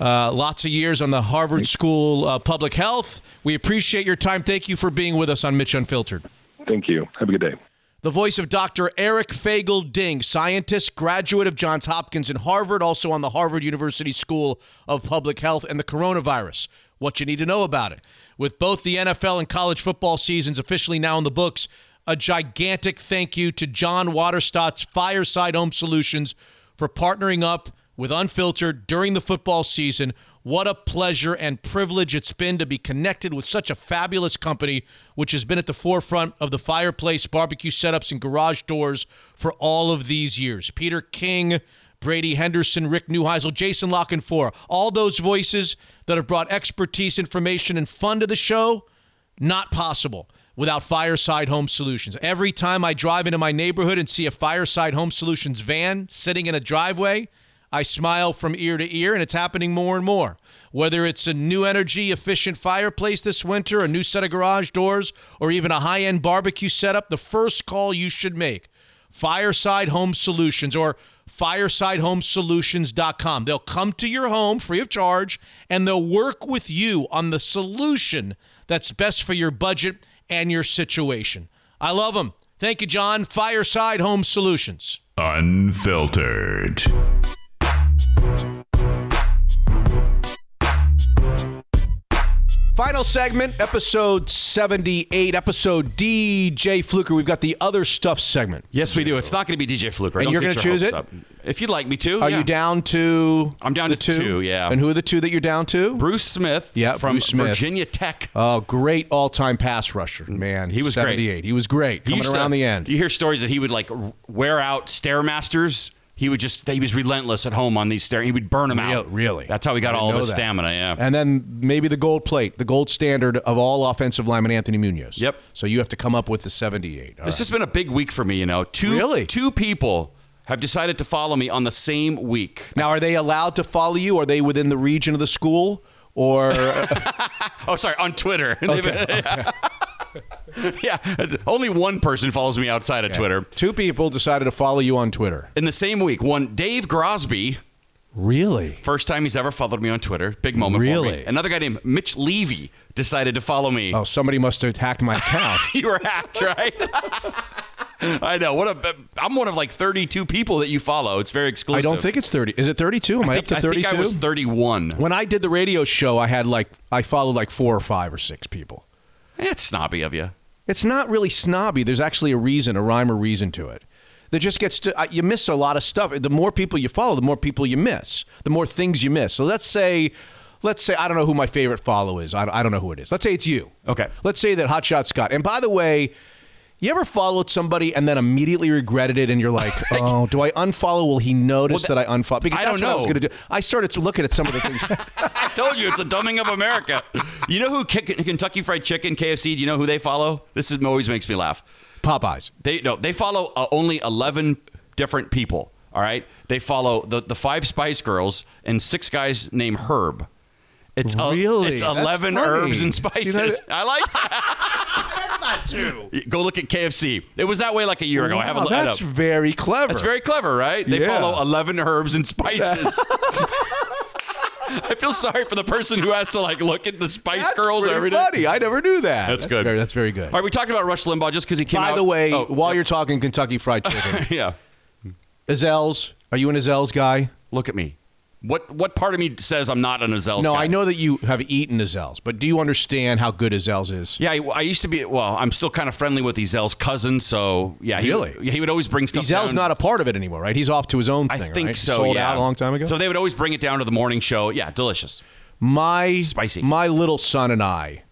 Speaker 1: Uh, lots of years on the Harvard School of Public Health. We appreciate your time. Thank you for being with us on Mitch Unfiltered.
Speaker 13: Thank you. Have a good day.
Speaker 1: The voice of Dr. Eric Feigl-Ding, scientist, graduate of Johns Hopkins and Harvard, also on the Harvard University School of Public Health and the coronavirus. What you need to know about it. With both the NFL and college football seasons officially now in the books, a gigantic thank you to John Waterstott's Fireside Home Solutions for partnering up with Unfiltered during the football season. What a pleasure and privilege it's been to be connected with such a fabulous company, which has been at the forefront of the fireplace, barbecue setups, and garage doors for all of these years. Peter King, Brady Henderson, Rick Neuheisel, Jason La Canfora, all those voices that have brought expertise, information, and fun to the show, not possible without Fireside Home Solutions. Every time I drive into my neighborhood and see a Fireside Home Solutions van sitting in a driveway, I smile from ear to ear, and it's happening more and more. Whether it's a new energy efficient fireplace this winter, a new set of garage doors, or even a high end barbecue setup, the first call you should make Fireside Home Solutions or firesidehomesolutions.com. They'll come to your home free of charge and they'll work with you on the solution that's best for your budget and your situation. I love them. Thank you, John. Fireside Home Solutions.
Speaker 3: Unfiltered.
Speaker 1: Final segment, episode 78, episode DJ Fluker. We've got the other stuff segment.
Speaker 2: Yes, we do. It's not going to be DJ Fluker.
Speaker 1: And
Speaker 2: Don't
Speaker 1: you're gonna choose it?
Speaker 2: Up. If you'd like me to.
Speaker 1: Are
Speaker 2: yeah.
Speaker 1: you down to?
Speaker 2: I'm down to two, yeah.
Speaker 1: And who are the two that you're down to?
Speaker 2: Bruce Smith
Speaker 1: Yeah,
Speaker 2: from
Speaker 1: Bruce Smith.
Speaker 2: Virginia Tech.
Speaker 1: Oh, great all-time pass rusher, mm. man.
Speaker 2: He was great.
Speaker 1: 78. He was great. Coming
Speaker 2: used
Speaker 1: around
Speaker 2: to-
Speaker 1: the end.
Speaker 2: You hear stories that he would like wear out stairmasters. He would just he was relentless at home on these stair. He would burn them
Speaker 1: Real-
Speaker 2: out.
Speaker 1: really?
Speaker 2: That's how he got all of his
Speaker 1: that.
Speaker 2: stamina. Yeah.
Speaker 1: And then maybe the gold plate, the gold standard of all offensive lineman, Anthony Munoz.
Speaker 2: Yep.
Speaker 1: So you have to come up with the 78. All
Speaker 2: This
Speaker 1: right.
Speaker 2: has been a big week for me. You know, two
Speaker 1: Really?
Speaker 2: two people have decided to follow me on the same week.
Speaker 1: Now, are they allowed to follow you? Are they within the region of the school? Or
Speaker 2: Oh, sorry, on Twitter. yeah, only one person follows me outside of Twitter.
Speaker 1: two people decided to follow you on Twitter.
Speaker 2: In the same week, one Dave Grosby,
Speaker 1: Really?
Speaker 2: first time he's ever followed me on Twitter. Big moment for
Speaker 1: Really?
Speaker 2: me. Another guy named Mitch Levy decided to follow me.
Speaker 1: Oh, somebody must have hacked my account.
Speaker 2: you were hacked, right? I know. What a I'm one of like 32 people that you follow. It's very exclusive.
Speaker 1: I don't think it's 30. Is it 32? Am I,
Speaker 2: I
Speaker 1: up
Speaker 2: think,
Speaker 1: to
Speaker 2: I
Speaker 1: 32?
Speaker 2: think I was 31.
Speaker 1: when I did the radio show, I had like I followed like four or five or six people.
Speaker 2: Eh, That's snobby of you.
Speaker 1: It's not really snobby. There's actually a reason, a rhyme or reason to it. That just gets to uh, you miss a lot of stuff. The more people you follow, the more people you miss. The more things you miss. So let's say, let's say I don't know who my favorite follow is. I, I don't know who it is. Let's say it's you.
Speaker 2: Okay.
Speaker 1: Let's say that Hotshot Scott. And by the way, you ever followed somebody and then immediately regretted it, and you're like, "Oh, do I unfollow? Will he notice that, I unfollow?" Because
Speaker 2: I don't
Speaker 1: what I was
Speaker 2: know.
Speaker 1: going to do. I started looking at some of the things.
Speaker 2: I told you it's a dumbing of America. You know who Kentucky Fried Chicken, KFC? Do you know who they follow? This is always makes me laugh.
Speaker 1: Popeyes.
Speaker 2: They no, they follow uh, only 11 different people. All right, they follow the the five Spice Girls and six guys named Herb. It's a-
Speaker 1: Really?
Speaker 2: it's 11 herbs and spices. I like that.
Speaker 1: That's not.
Speaker 2: Go look at KFC. It was that way like a year ago. I have a
Speaker 1: Wow,
Speaker 2: look it
Speaker 1: that's very clever.
Speaker 2: That's very clever, right? They
Speaker 1: Yeah.
Speaker 2: follow 11 herbs and spices. I feel sorry for the person who has to like look at the Spice
Speaker 1: That's
Speaker 2: Girls every day.
Speaker 1: funny. I never knew that.
Speaker 2: That's good.
Speaker 1: Very, that's very good.
Speaker 2: All right, we talked about Rush Limbaugh just because he came
Speaker 1: By
Speaker 2: out.
Speaker 1: the way,
Speaker 2: Oh,
Speaker 1: while you're talking Kentucky Fried Chicken,
Speaker 2: yeah,
Speaker 1: Ezell's, are you an Ezell's guy?
Speaker 2: look at me. What what part of me says I'm not an Ezell's
Speaker 1: No,
Speaker 2: guy?
Speaker 1: I know that you have eaten Ezell's, but do you understand how good Ezell's is?
Speaker 2: Yeah, I, I used to be. Well, I'm still kind of friendly with Ezell's cousin, so yeah. He,
Speaker 1: Really?
Speaker 2: Yeah, he would always bring stuff. Down.
Speaker 1: not a part of it anymore, right? He's off to his own thing.
Speaker 2: I think
Speaker 1: right?
Speaker 2: so.
Speaker 1: Sold
Speaker 2: yeah,
Speaker 1: out a long time ago.
Speaker 2: So they would always bring it down to the morning show. Yeah, delicious.
Speaker 1: my
Speaker 2: Spicy.
Speaker 1: my little son and I,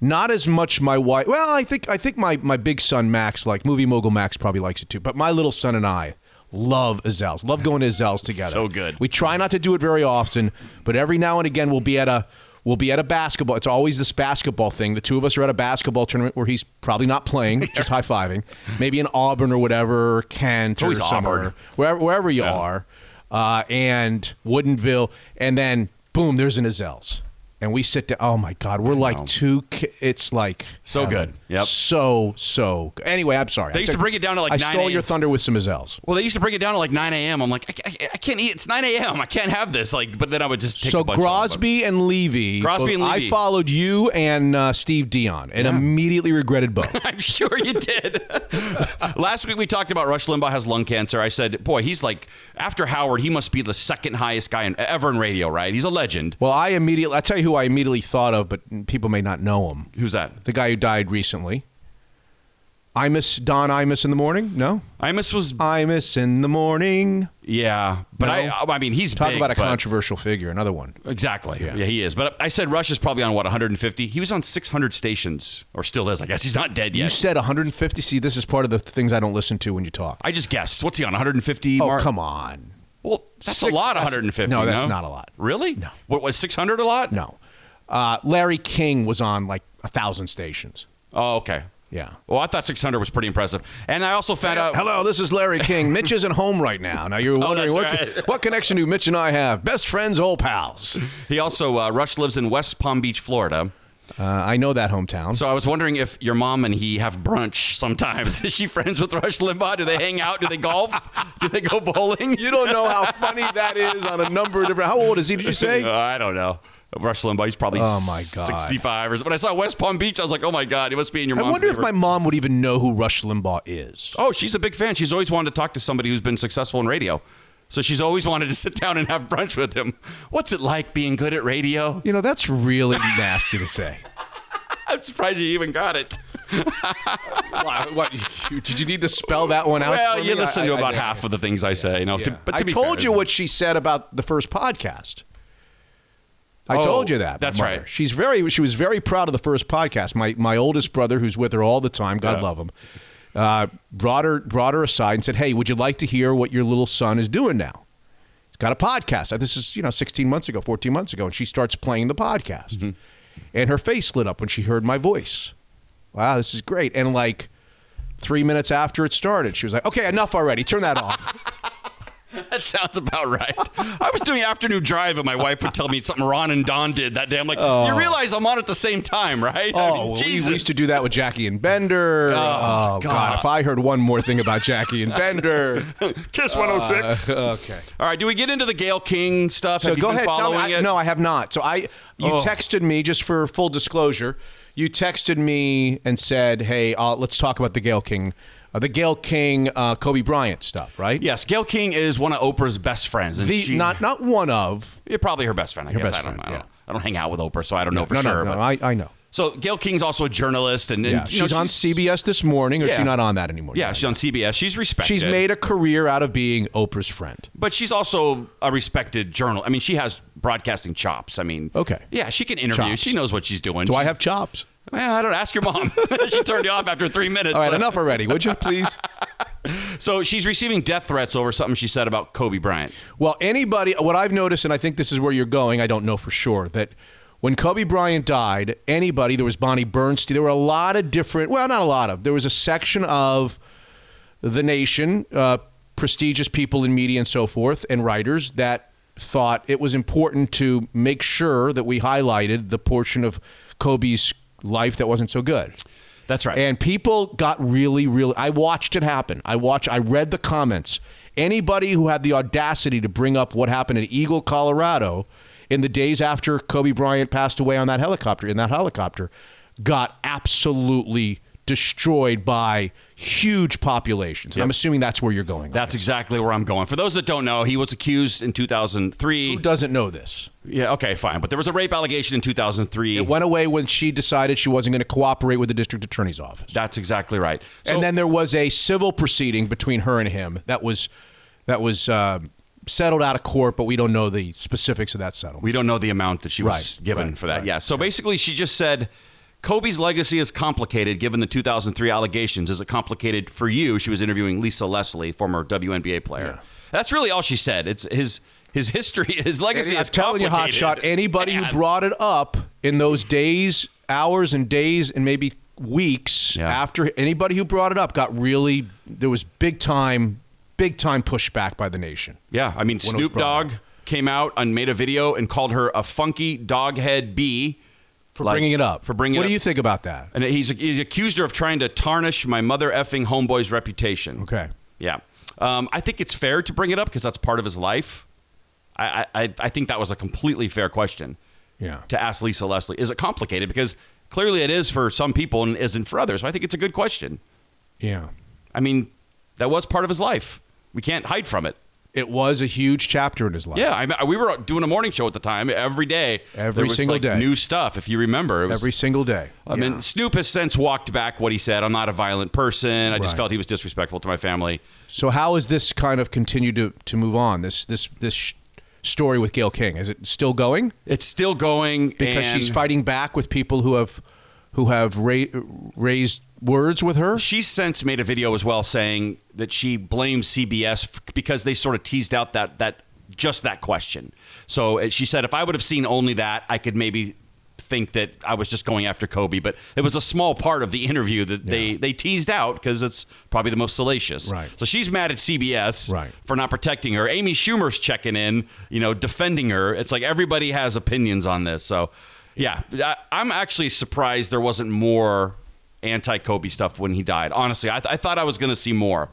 Speaker 1: not as much my wife. Well, I think I think my my big son Max, like movie mogul Max, probably likes it too. But my little son and I love Ezell's. Love going to Ezell's together.
Speaker 2: So good.
Speaker 1: We try not to do it very often, but every now and again we'll be at a we'll be at a basketball. It's always this basketball thing. The two of us are at a basketball tournament where he's probably not playing, just high fiving. Maybe in Auburn or whatever, Kent or somewhere,
Speaker 2: Auburn.
Speaker 1: wherever wherever you
Speaker 2: Yeah.
Speaker 1: are, uh, and Woodinville, and then boom, there's an Ezell's. And we sit down. Oh my God, we're like two. Ki- it's like
Speaker 2: So
Speaker 1: heaven.
Speaker 2: good. Yep.
Speaker 1: So so. good. Anyway, I'm sorry.
Speaker 2: They
Speaker 1: I
Speaker 2: used to bring it down to, like,
Speaker 1: I
Speaker 2: 9
Speaker 1: stole
Speaker 2: a.m.
Speaker 1: your thunder with some Ezell's.
Speaker 2: Well, they used to bring it down to like 9 a.m. I'm like, I, I, I can't eat. It's 9 a.m. I can't have this. Like, but then I would just take
Speaker 1: So
Speaker 2: a bunch of them.
Speaker 1: Grosby and Levy.
Speaker 2: Crosby and Levy.
Speaker 1: I followed you and uh, Steve Dion, and immediately regretted both.
Speaker 2: I'm sure you did. Last week we talked about Rush Limbaugh has lung cancer. I said, boy, he's like after Howard, he must be the second highest guy in, ever in radio, right? He's a legend.
Speaker 1: well, I immediately. I tell you who I immediately thought of, but people may not know him.
Speaker 2: Who's that?
Speaker 1: The guy who died recently. Imus Don Imus in the morning. No,
Speaker 2: Imus was
Speaker 1: Imus in the morning.
Speaker 2: yeah, but
Speaker 1: No.
Speaker 2: I I mean he's
Speaker 1: Talk
Speaker 2: big,
Speaker 1: about a
Speaker 2: but-
Speaker 1: controversial figure. Another one.
Speaker 2: Exactly.
Speaker 1: Yeah.
Speaker 2: Yeah. he is. But I said Rush is probably on what 150. He was on 600 stations, or still is. I guess he's not dead yet.
Speaker 1: You
Speaker 2: yet.
Speaker 1: said 150. See, this is part of the things I don't listen to when you talk.
Speaker 2: I just guessed. What's he on 150?
Speaker 1: Oh,
Speaker 2: mark?
Speaker 1: come on.
Speaker 2: Well, that's
Speaker 1: Six-
Speaker 2: a lot.
Speaker 1: that's-
Speaker 2: 150.
Speaker 1: no, that's not a lot.
Speaker 2: Really? No. What was 600 a lot?
Speaker 1: No. Uh, Larry King was on like a thousand stations.
Speaker 2: Oh, okay.
Speaker 1: Yeah.
Speaker 2: Well, I thought 600 was pretty impressive. And I also found out.
Speaker 1: Hello, this is Larry King. Mitch isn't home right now. Now you're wondering
Speaker 2: Oh,
Speaker 1: what,
Speaker 2: right.
Speaker 1: what connection do Mitch and I have? Best friends, old pals.
Speaker 2: He also uh, Rush lives in West Palm Beach, Florida.
Speaker 1: Uh, I know that hometown.
Speaker 2: So I was wondering if your mom and he have brunch sometimes. Is she friends with Rush Limbaugh? Do they hang out? Do they golf? Do they go bowling?
Speaker 1: you don't know how funny that is on a number of different. How old is he? Did you say?
Speaker 2: Uh, I don't know. Rush Limbaugh, he's probably
Speaker 1: Oh, my God.
Speaker 2: 65 or so. When I saw West Palm Beach, I was like, oh my God, he must be in your
Speaker 1: I wonder if my mom would even know who Rush Limbaugh is.
Speaker 2: Oh, she's a big fan. She's always wanted to talk to somebody who's been successful in radio. So she's always wanted to sit down and have brunch with him. What's it like being good at radio?
Speaker 1: You know, that's really nasty to say.
Speaker 2: I'm surprised you even got it.
Speaker 1: what, what, you- did you need to spell that one out?
Speaker 2: Well,
Speaker 1: for
Speaker 2: you
Speaker 1: me?
Speaker 2: listen
Speaker 1: I-
Speaker 2: to
Speaker 1: I-
Speaker 2: about
Speaker 1: I-
Speaker 2: half of the things I say, you know. to- but to
Speaker 1: I told
Speaker 2: fair,
Speaker 1: you what she said about the first podcast. I
Speaker 2: Oh,
Speaker 1: told you that.
Speaker 2: that's right.
Speaker 1: She's very. She was very proud of the first podcast. My my oldest brother, who's with her all the time, God
Speaker 2: Yeah.
Speaker 1: love him, uh, brought her brought her aside and said, "Hey, would you like to hear what your little son is doing now? He's got a podcast. This is you know 16 months ago, 14 months ago, and she starts playing the podcast,
Speaker 2: Mm-hmm.
Speaker 1: and her face lit up when she heard my voice. Wow, this is great. And like three minutes after it started, she was like, "Okay, enough already. Turn that off."
Speaker 2: That sounds about right. I was doing afternoon drive, and my wife would tell me something Ron and Don did that day. I'm like, you realize I'm on at the same time, right? I
Speaker 1: Oh,
Speaker 2: mean,
Speaker 1: well, we,
Speaker 2: Jesus.
Speaker 1: we used to do that with Jackie and Bender. Oh, God.
Speaker 2: God.
Speaker 1: If I heard one more thing about Jackie and Bender.
Speaker 2: Kiss 106.
Speaker 1: Uh, okay.
Speaker 2: All right, do we get into the Gayle King stuff?
Speaker 1: So go ahead. Tell me. I, no, I have not. So I, you
Speaker 2: Oh.
Speaker 1: texted me just for full disclosure. You texted me and said, "Hey, uh, let's talk about the Gayle King, uh, the Gayle King, uh, Kobe Bryant stuff, right?
Speaker 2: Yes, Gayle King is one of Oprah's best friends.
Speaker 1: The
Speaker 2: she,
Speaker 1: not not one of.
Speaker 2: Yeah, probably her best friend. I
Speaker 1: Her
Speaker 2: guess
Speaker 1: best
Speaker 2: I don't,
Speaker 1: friend,
Speaker 2: I, don't,
Speaker 1: yeah.
Speaker 2: I don't hang out with Oprah, so I don't know for
Speaker 1: no,
Speaker 2: sure.
Speaker 1: no,
Speaker 2: but-
Speaker 1: no. I, I know.
Speaker 2: so Gayle King's also a journalist, and, and
Speaker 1: Yeah,
Speaker 2: you know,
Speaker 1: she's on CBS this morning, or
Speaker 2: Yeah.
Speaker 1: she's not on that anymore.
Speaker 2: Yeah, she's on CBS. She's respected.
Speaker 1: She's made a career out of being Oprah's friend.
Speaker 2: but she's also a respected journalist. I mean, she has broadcasting chops. I mean,
Speaker 1: Okay.
Speaker 2: yeah, she can interview.
Speaker 1: Chops.
Speaker 2: She knows what she's doing.
Speaker 1: Do I have chops?
Speaker 2: Well, I don't ask your mom. she turned you off after three minutes.
Speaker 1: All right, enough already, would you please?
Speaker 2: So she's receiving death threats over something she said about Kobe Bryant.
Speaker 1: Well, anybody, what I've noticed, and I think this is where you're going, I don't know for sure, that when Kobe Bryant died, anybody, there was Bonnie Bernstein, there were a lot of different, well, not a lot of, there was a section of the nation, uh, prestigious people in media and so forth, and writers that thought it was important to make sure that we highlighted the portion of Kobe's life that wasn't so good.
Speaker 2: That's right.
Speaker 1: And people got really, really. I watched it happen. I watched. I read the comments. Anybody who had the audacity to bring up what happened in Eagle, Colorado, in the days after Kobe Bryant passed away on that helicopter, in that helicopter, got absolutely destroyed by huge populations. And I'm assuming that's where you're going.
Speaker 2: That's exactly where I'm going. For those that don't know, he was accused in 2003.
Speaker 1: Who doesn't know this?
Speaker 2: Yeah, okay, fine. But there was a rape allegation in 2003.
Speaker 1: It went away when she decided she wasn't going to cooperate with the district attorney's office.
Speaker 2: That's exactly right. So,
Speaker 1: and then there was a civil proceeding between her and him that was that was uh, settled out of court, but we don't know the specifics of that settlement.
Speaker 2: we don't know the amount that she was
Speaker 1: Right,
Speaker 2: given
Speaker 1: right,
Speaker 2: for that.
Speaker 1: right.
Speaker 2: Yeah. So basically, she just said Kobe's legacy is complicated given the 2003 allegations. Is it complicated for you? She was interviewing Lisa Leslie, former WNBA player. That's really all she said. It's his his history, his legacy
Speaker 1: I'm
Speaker 2: is
Speaker 1: telling you. Hot Shot, anybody
Speaker 2: Man.
Speaker 1: who brought it up in those days, hours, and days, and maybe weeks
Speaker 2: Yeah.
Speaker 1: after anybody who brought it up got really, there was big time, big time pushback by the nation.
Speaker 2: Yeah, I mean, Snoop Dogg came out and made a video and called her a funky doghead bee
Speaker 1: For
Speaker 2: Like,
Speaker 1: bringing it up.
Speaker 2: For bringing it up.
Speaker 1: What do you think about that?
Speaker 2: And he's he's accused her of trying to tarnish my mother effing homeboy's reputation.
Speaker 1: Okay.
Speaker 2: Yeah. Um, I think it's fair to bring it up because that's part of his life. I, I I think that was a completely fair question
Speaker 1: Yeah.
Speaker 2: to ask Lisa Leslie. Is it complicated? Because clearly it is for some people and isn't for others. So I think it's a good question.
Speaker 1: Yeah.
Speaker 2: I mean, that was part of his life. We can't hide from it.
Speaker 1: It was a huge chapter in his life.
Speaker 2: Yeah, I mean, we were doing a morning show at the time. Every day,
Speaker 1: Every
Speaker 2: there was
Speaker 1: single
Speaker 2: like
Speaker 1: day.
Speaker 2: new stuff. If you remember, it was,
Speaker 1: Every single day.
Speaker 2: I mean, Snoop has since walked back what he said. I'm not a violent person. I just
Speaker 1: Right.
Speaker 2: felt he was disrespectful to my family.
Speaker 1: So how has this kind of continued to, to move on? This this this sh- story with Gayle King is it still going?
Speaker 2: It's still going
Speaker 1: Because she's fighting back with people who have who have ra- raised words with her.
Speaker 2: She's since made a video as well saying that she blames CBS f- because they sort of teased out that that just that question. So uh, she said, if I would have seen only that, I could maybe think that I was just going after Kobe. But it was a small part of the interview that they they teased out because it's probably the most salacious.
Speaker 1: Right.
Speaker 2: So she's mad at CBS
Speaker 1: Right.
Speaker 2: for not protecting her. Amy Schumer's checking in, you know, defending her. It's like everybody has opinions on this. So. Yeah, I, I'm actually surprised there wasn't more anti Kobe stuff when he died. Honestly, I, th- I thought I was going to see more.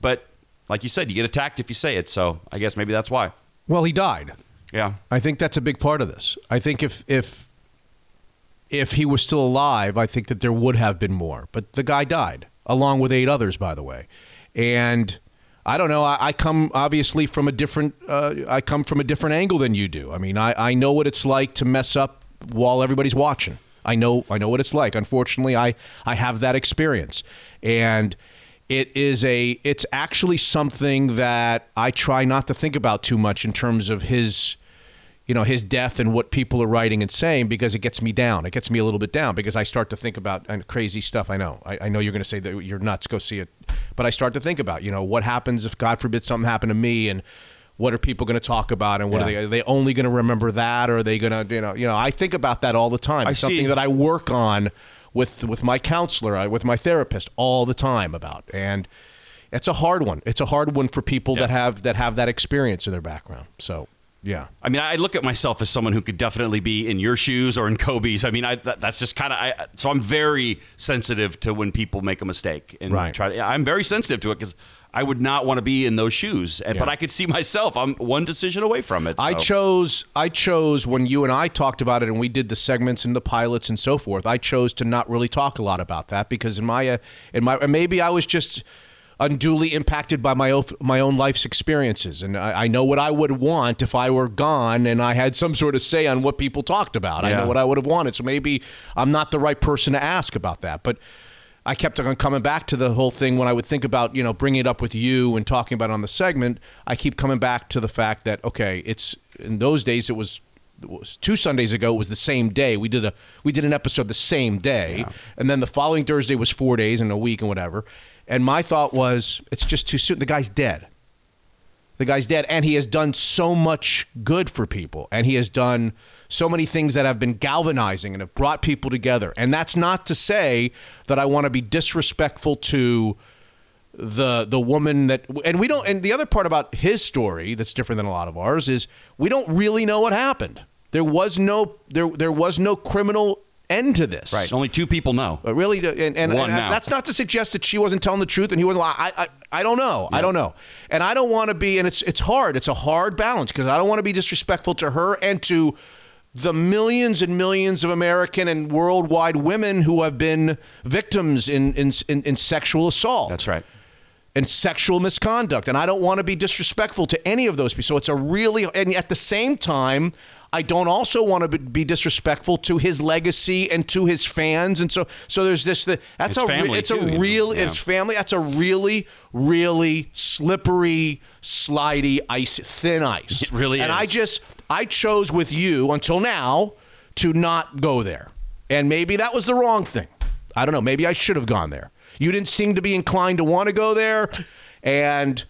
Speaker 2: But like you said, you get attacked if you say it. So I guess maybe that's why.
Speaker 1: Well, he died.
Speaker 2: Yeah.
Speaker 1: I think that's a big part of this. I think if if if he was still alive, I think that there would have been more. But the guy died, along with eight others, by the way. And I don't know. I, I come obviously from a different. Uh, I come from a different angle than you do. I mean, I, I know what it's like to mess up while everybody's watching. I know. I know what it's like. Unfortunately, I I have that experience, and it is a. It's actually something that I try not to think about too much in terms of his you know his death and what people are writing and saying because it gets me down. It gets me a little bit down because I start to think about crazy stuff. I know. I, I know you're going to say that you're nuts. Go see it, but I start to think about you know what happens if God forbid something happened to me and what are people going to talk about and what are they are they only going to remember that or are they going to you know you know I think about that all the time.
Speaker 2: I
Speaker 1: It's something
Speaker 2: see.
Speaker 1: that I work on with with my counselor, uh, with my therapist all the time about and. It's a hard one. It's a hard one for people that have that have that experience in their background. So, yeah.
Speaker 2: I mean, I look at myself as someone who could definitely be in your shoes or in Kobe's. I mean, I, that, that's just kind of. I, so I'm very sensitive to when people make a mistake and
Speaker 1: Right.
Speaker 2: try to. I'm very sensitive to it because I would not want to be in those shoes. And But I could see myself. I'm one decision away from it.
Speaker 1: I chose I chose when you and I talked about it and we did the segments and the pilots and so forth. I chose to not really talk a lot about that because in my uh, in my maybe I was just unduly impacted by my own, my own life's experiences and I, I know what I would want if I were gone and I had some sort of say on what people talked about. I know what I would have wanted. So maybe I'm not the right person to ask about that, but I kept on coming back to the whole thing when I would think about, you know, bringing it up with you and talking about it on the segment. I keep coming back to the fact that okay, it's in those days it was, it was two Sundays ago. It was the same day. We did a we did an episode the same day, and then the following Thursday was four days and a week and whatever. And my thought was, it's just too soon. The guy's dead. The guy's dead, and he has done so much good for people, and he has done so many things that have been galvanizing and have brought people together. And that's not to say that I want to be disrespectful to the the woman that and we don't and the other part about his story that's different than a lot of ours is we don't really know what happened. There was no there there was no criminal end to this.
Speaker 2: Right. Only two people know.
Speaker 1: But really, and, and, and that's not to suggest that she wasn't telling the truth and he wasn't. I, I, I don't know. I don't know. And I don't want to be. And it's it's hard. It's a hard balance because I don't want to be disrespectful to her and to the millions and millions of American and worldwide women who have been victims in in, in, in sexual assault.
Speaker 2: That's right.
Speaker 1: And sexual misconduct. And I don't want to be disrespectful to any of those people. So it's a really, and at the same time, I don't also want to be- disrespectful to his legacy and to his fans. And so, so there's this, the, that's
Speaker 2: His
Speaker 1: a, re- it's
Speaker 2: too,
Speaker 1: a
Speaker 2: you know,
Speaker 1: real,
Speaker 2: yeah.
Speaker 1: it's family. That's a really, really slippery, slidey ice, thin ice.
Speaker 2: It really
Speaker 1: and I just, I chose with you until now to not go there. And maybe that was the wrong thing. I don't know. Maybe I should have gone there. You didn't seem to be inclined to want to go there. And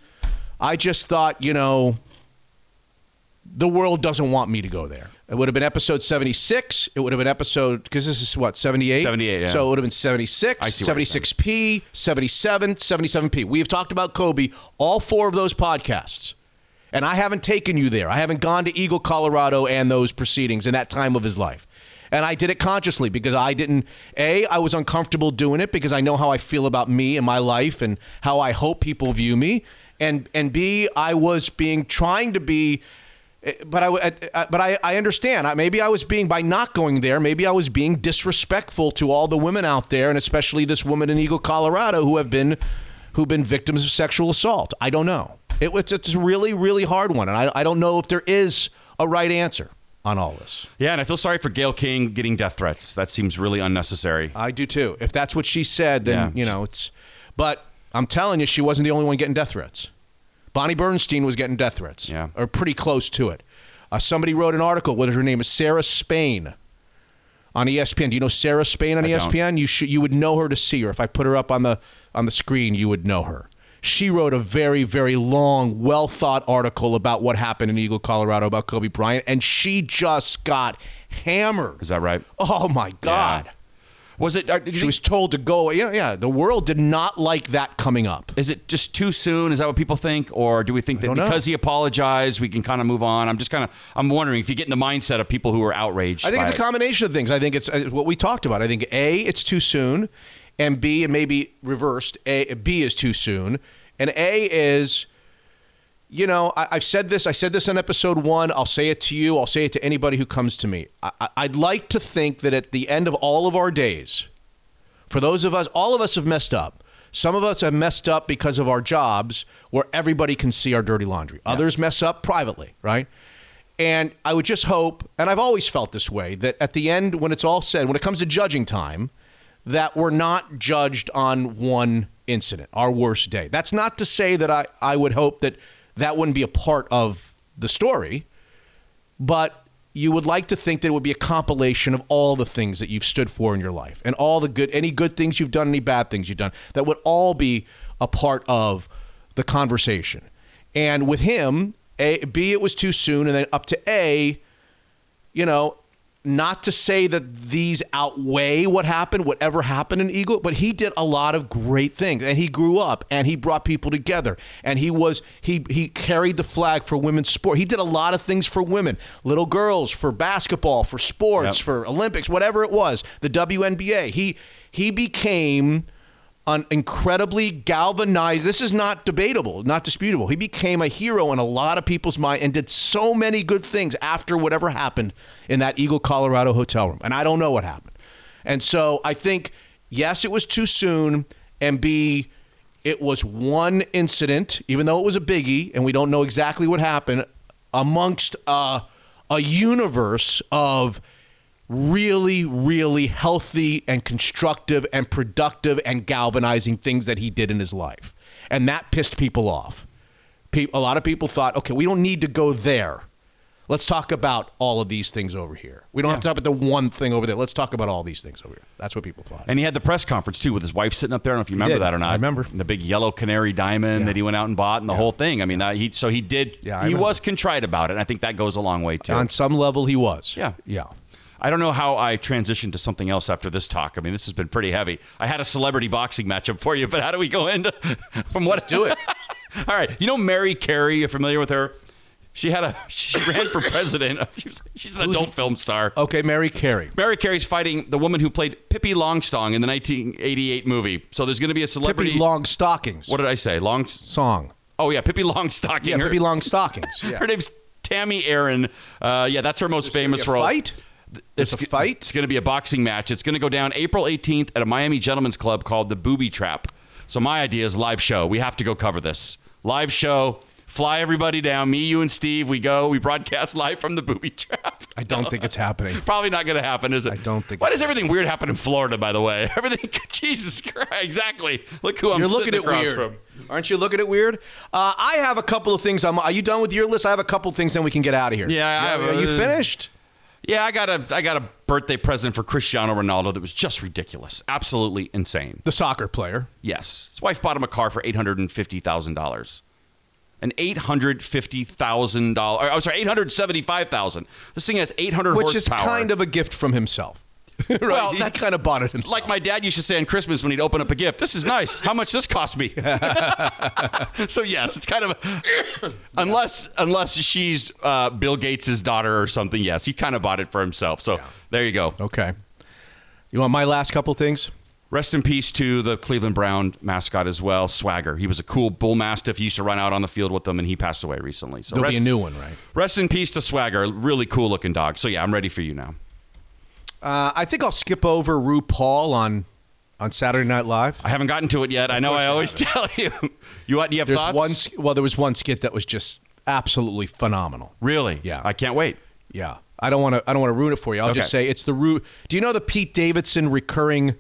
Speaker 1: I just thought, you know, the world doesn't want me to go there. It would have been episode 76. It would have been episode, because this is what, 78?
Speaker 2: 78, yeah.
Speaker 1: So it would have been 76,
Speaker 2: I see what you're saying.
Speaker 1: 76P, 77, 77P. We have talked about Kobe, all four of those podcasts. And I haven't taken you there. I haven't gone to Eagle, Colorado and those proceedings in that time of his life. And I did it consciously because I didn't, A, I was uncomfortable doing it because I know how I feel about me and my life and how I hope people view me. And, and B, I was being, trying to be, but I, uh, but I, I understand. I- Maybe I was being by not going there. Maybe I was being disrespectful to all the women out there, and especially this woman in Eagle, Colorado, who have been, who've been victims of sexual assault. I don't know. It, was it's a really, really hard one, and I, I don't know if there is a right answer on all this.
Speaker 2: Yeah, and I feel sorry for Gayle King getting death threats. That seems really unnecessary.
Speaker 1: I do too. If that's what she said, then
Speaker 2: Yeah.
Speaker 1: you know it's. But I'm telling you, she wasn't the only one getting death threats. Bonnie Bernstein was getting death threats,
Speaker 2: Yeah.
Speaker 1: or pretty close to it. Uh, somebody wrote an article. What her name is? Sarah Spain. On ESPN. Do you know Sarah Spain on
Speaker 2: I don't.
Speaker 1: ESPN? You should. You would know her to see her. If I put her up on the on the screen, you would know her. She wrote a very, very long, well thought article about what happened in Eagle, Colorado, about Kobe Bryant, and she just got hammered.
Speaker 2: Is that right?
Speaker 1: Oh my God!
Speaker 2: Was it? did
Speaker 1: She
Speaker 2: you-
Speaker 1: was told to go. Yeah, yeah. The world did not like that coming up.
Speaker 2: Is it just too soon? Is that what people think, or do we think that
Speaker 1: don't know.
Speaker 2: because he apologized, we can kind of move on? I'm just kind of, I'm wondering if you get in the mindset of people who are outraged.
Speaker 1: I think it's a
Speaker 2: it.
Speaker 1: combination of things. I think it's what we talked about. I think A, it's too soon, and B, and maybe reversed. A, B is too soon, and A is, you know, I, I've said this. I said this on episode one. I'll say it to you. I'll say it to anybody who comes to me. I, I'd like to think that at the end of all of our days, for those of us, all of us have messed up. Some of us have messed up because of our jobs where everybody can see our dirty laundry. Others mess up privately, right? And I would just hope, and I've always felt this way, that at the end, when it's all said, when it comes to judging time, that we're not judged on one incident, our worst day. That's not to say that I, I would hope that that wouldn't be a part of the story, but you would like to think that it would be a compilation of all the things that you've stood for in your life and all the good any good things you've done any bad things you've done that would all be a part of the conversation. And with him a b it was too soon and then up to a you know not to say that these outweigh what happened, whatever happened in Eagle, but he did a lot of great things, and he grew up, and he brought people together, and he was he he carried the flag for women's sport. He did a lot of things for women, little girls, for basketball, for sports,
Speaker 2: Yep.
Speaker 1: for Olympics, whatever it was, the WNBA. He he became an incredibly galvanized. This is not debatable, not disputable. He became a hero in a lot of people's mind and did so many good things after whatever happened in that Eagle, Colorado hotel room. And I don't know what happened. And so I think, yes, it was too soon, and B, it was one incident, even though it was a biggie, and we don't know exactly what happened, amongst uh, a universe of really, really healthy and constructive and productive and galvanizing things that he did in his life. And that pissed people off. Pe- A lot of people thought, okay, we don't need to go there. Let's talk about all of these things over here. We don't have to talk about the one thing over there. Let's talk about all these things over here. That's what people thought.
Speaker 2: And he had the press conference too with his wife sitting up there. I don't know if you remember that or not.
Speaker 1: I remember.
Speaker 2: the big yellow canary diamond
Speaker 1: Yeah.
Speaker 2: that he went out and bought, and the whole thing. I mean, that, he so he did.
Speaker 1: Yeah, I
Speaker 2: he
Speaker 1: remember.
Speaker 2: was contrite about it. And I think that goes a long way too.
Speaker 1: On some level, he was.
Speaker 2: Yeah.
Speaker 1: Yeah.
Speaker 2: I don't know how I transitioned to something else after this talk. I mean, this has been pretty heavy. I had a celebrity boxing matchup for you, but how do we go into from what?
Speaker 1: do it.
Speaker 2: All right, you know Mary Carey. You're familiar with her? She had a she ran for president. She was, she's an adult film star.
Speaker 1: Okay, Mary Carey.
Speaker 2: Mary Carey's fighting the woman who played Pippi Longstocking in the 1988 movie. So there's going to be a celebrity.
Speaker 1: Pippi Long Stockings.
Speaker 2: What did I say? Long
Speaker 1: song.
Speaker 2: Oh yeah, Pippi Longstocking.
Speaker 1: Yeah,
Speaker 2: Her-
Speaker 1: Pippi Long Stockings. Yeah.
Speaker 2: Her name's Tami Erin. Uh, yeah, that's her most famous role.
Speaker 1: fight?
Speaker 2: It's
Speaker 1: a fight?
Speaker 2: It's going to be a boxing match. It's going to go down April 18th at a Miami Gentlemen's Club called the Booby Trap. So my idea is live show. We have to go cover this live show. Fly everybody down. Me, you, and Steve. We go. We broadcast live from the Booby Trap.
Speaker 1: I don't think it's happening.
Speaker 2: Probably not going to happen, is it? I
Speaker 1: don't think.
Speaker 2: Why does everything weird happen in Florida? By the way, everything. Jesus Christ! Exactly. Look who I'm.
Speaker 1: You're looking
Speaker 2: sitting
Speaker 1: at
Speaker 2: across
Speaker 1: weird.
Speaker 2: from.
Speaker 1: Aren't you looking at weird? Uh, I have a couple of things. I'm, are you done with your list? I have a couple of things, then we can get out of here.
Speaker 2: Yeah, I have,
Speaker 1: Are you
Speaker 2: uh,
Speaker 1: finished?
Speaker 2: Yeah, I got a I got a birthday present for Cristiano Ronaldo that was just ridiculous, absolutely insane.
Speaker 1: The soccer player.
Speaker 2: Yes, his wife bought him a car for eight hundred and fifty thousand dollars. An eight hundred fifty thousand dollars. I'm sorry, eight hundred seventy-five thousand. This thing has eight hundred
Speaker 1: Which
Speaker 2: horsepower.
Speaker 1: is kind of a gift from himself. right?
Speaker 2: Well,
Speaker 1: he
Speaker 2: that's-
Speaker 1: kind of bought it himself.
Speaker 2: like my dad used to say on Christmas when he'd open up a gift. This is nice. How much this cost me? so yes, it's kind of unless unless she's uh, Bill Gates' daughter or something. Yes, he kind of bought it for himself. So there you go.
Speaker 1: Okay. You want my last couple things?
Speaker 2: Rest in peace to the Cleveland Brown mascot as well, Swagger. He was a cool bull mastiff. He used to run out on the field with them, and he passed away recently. So
Speaker 1: There'll
Speaker 2: rest,
Speaker 1: be a new one, right?
Speaker 2: Rest in peace to Swagger. Really cool looking dog. So yeah, I'm ready for you now.
Speaker 1: Uh, I think I'll skip over RuPaul on on Saturday Night Live.
Speaker 2: I haven't gotten to it yet. I know
Speaker 1: course
Speaker 2: I
Speaker 1: you
Speaker 2: always tell you. You what? Do you have
Speaker 1: There's
Speaker 2: thoughts?
Speaker 1: one. sk- Well, there was one skit that was just absolutely phenomenal.
Speaker 2: Really?
Speaker 1: Yeah.
Speaker 2: I can't wait.
Speaker 1: Yeah. I don't want to. I don't want to ruin it for you. I'll just say it's the root. Do you know the Pete Davidson recurring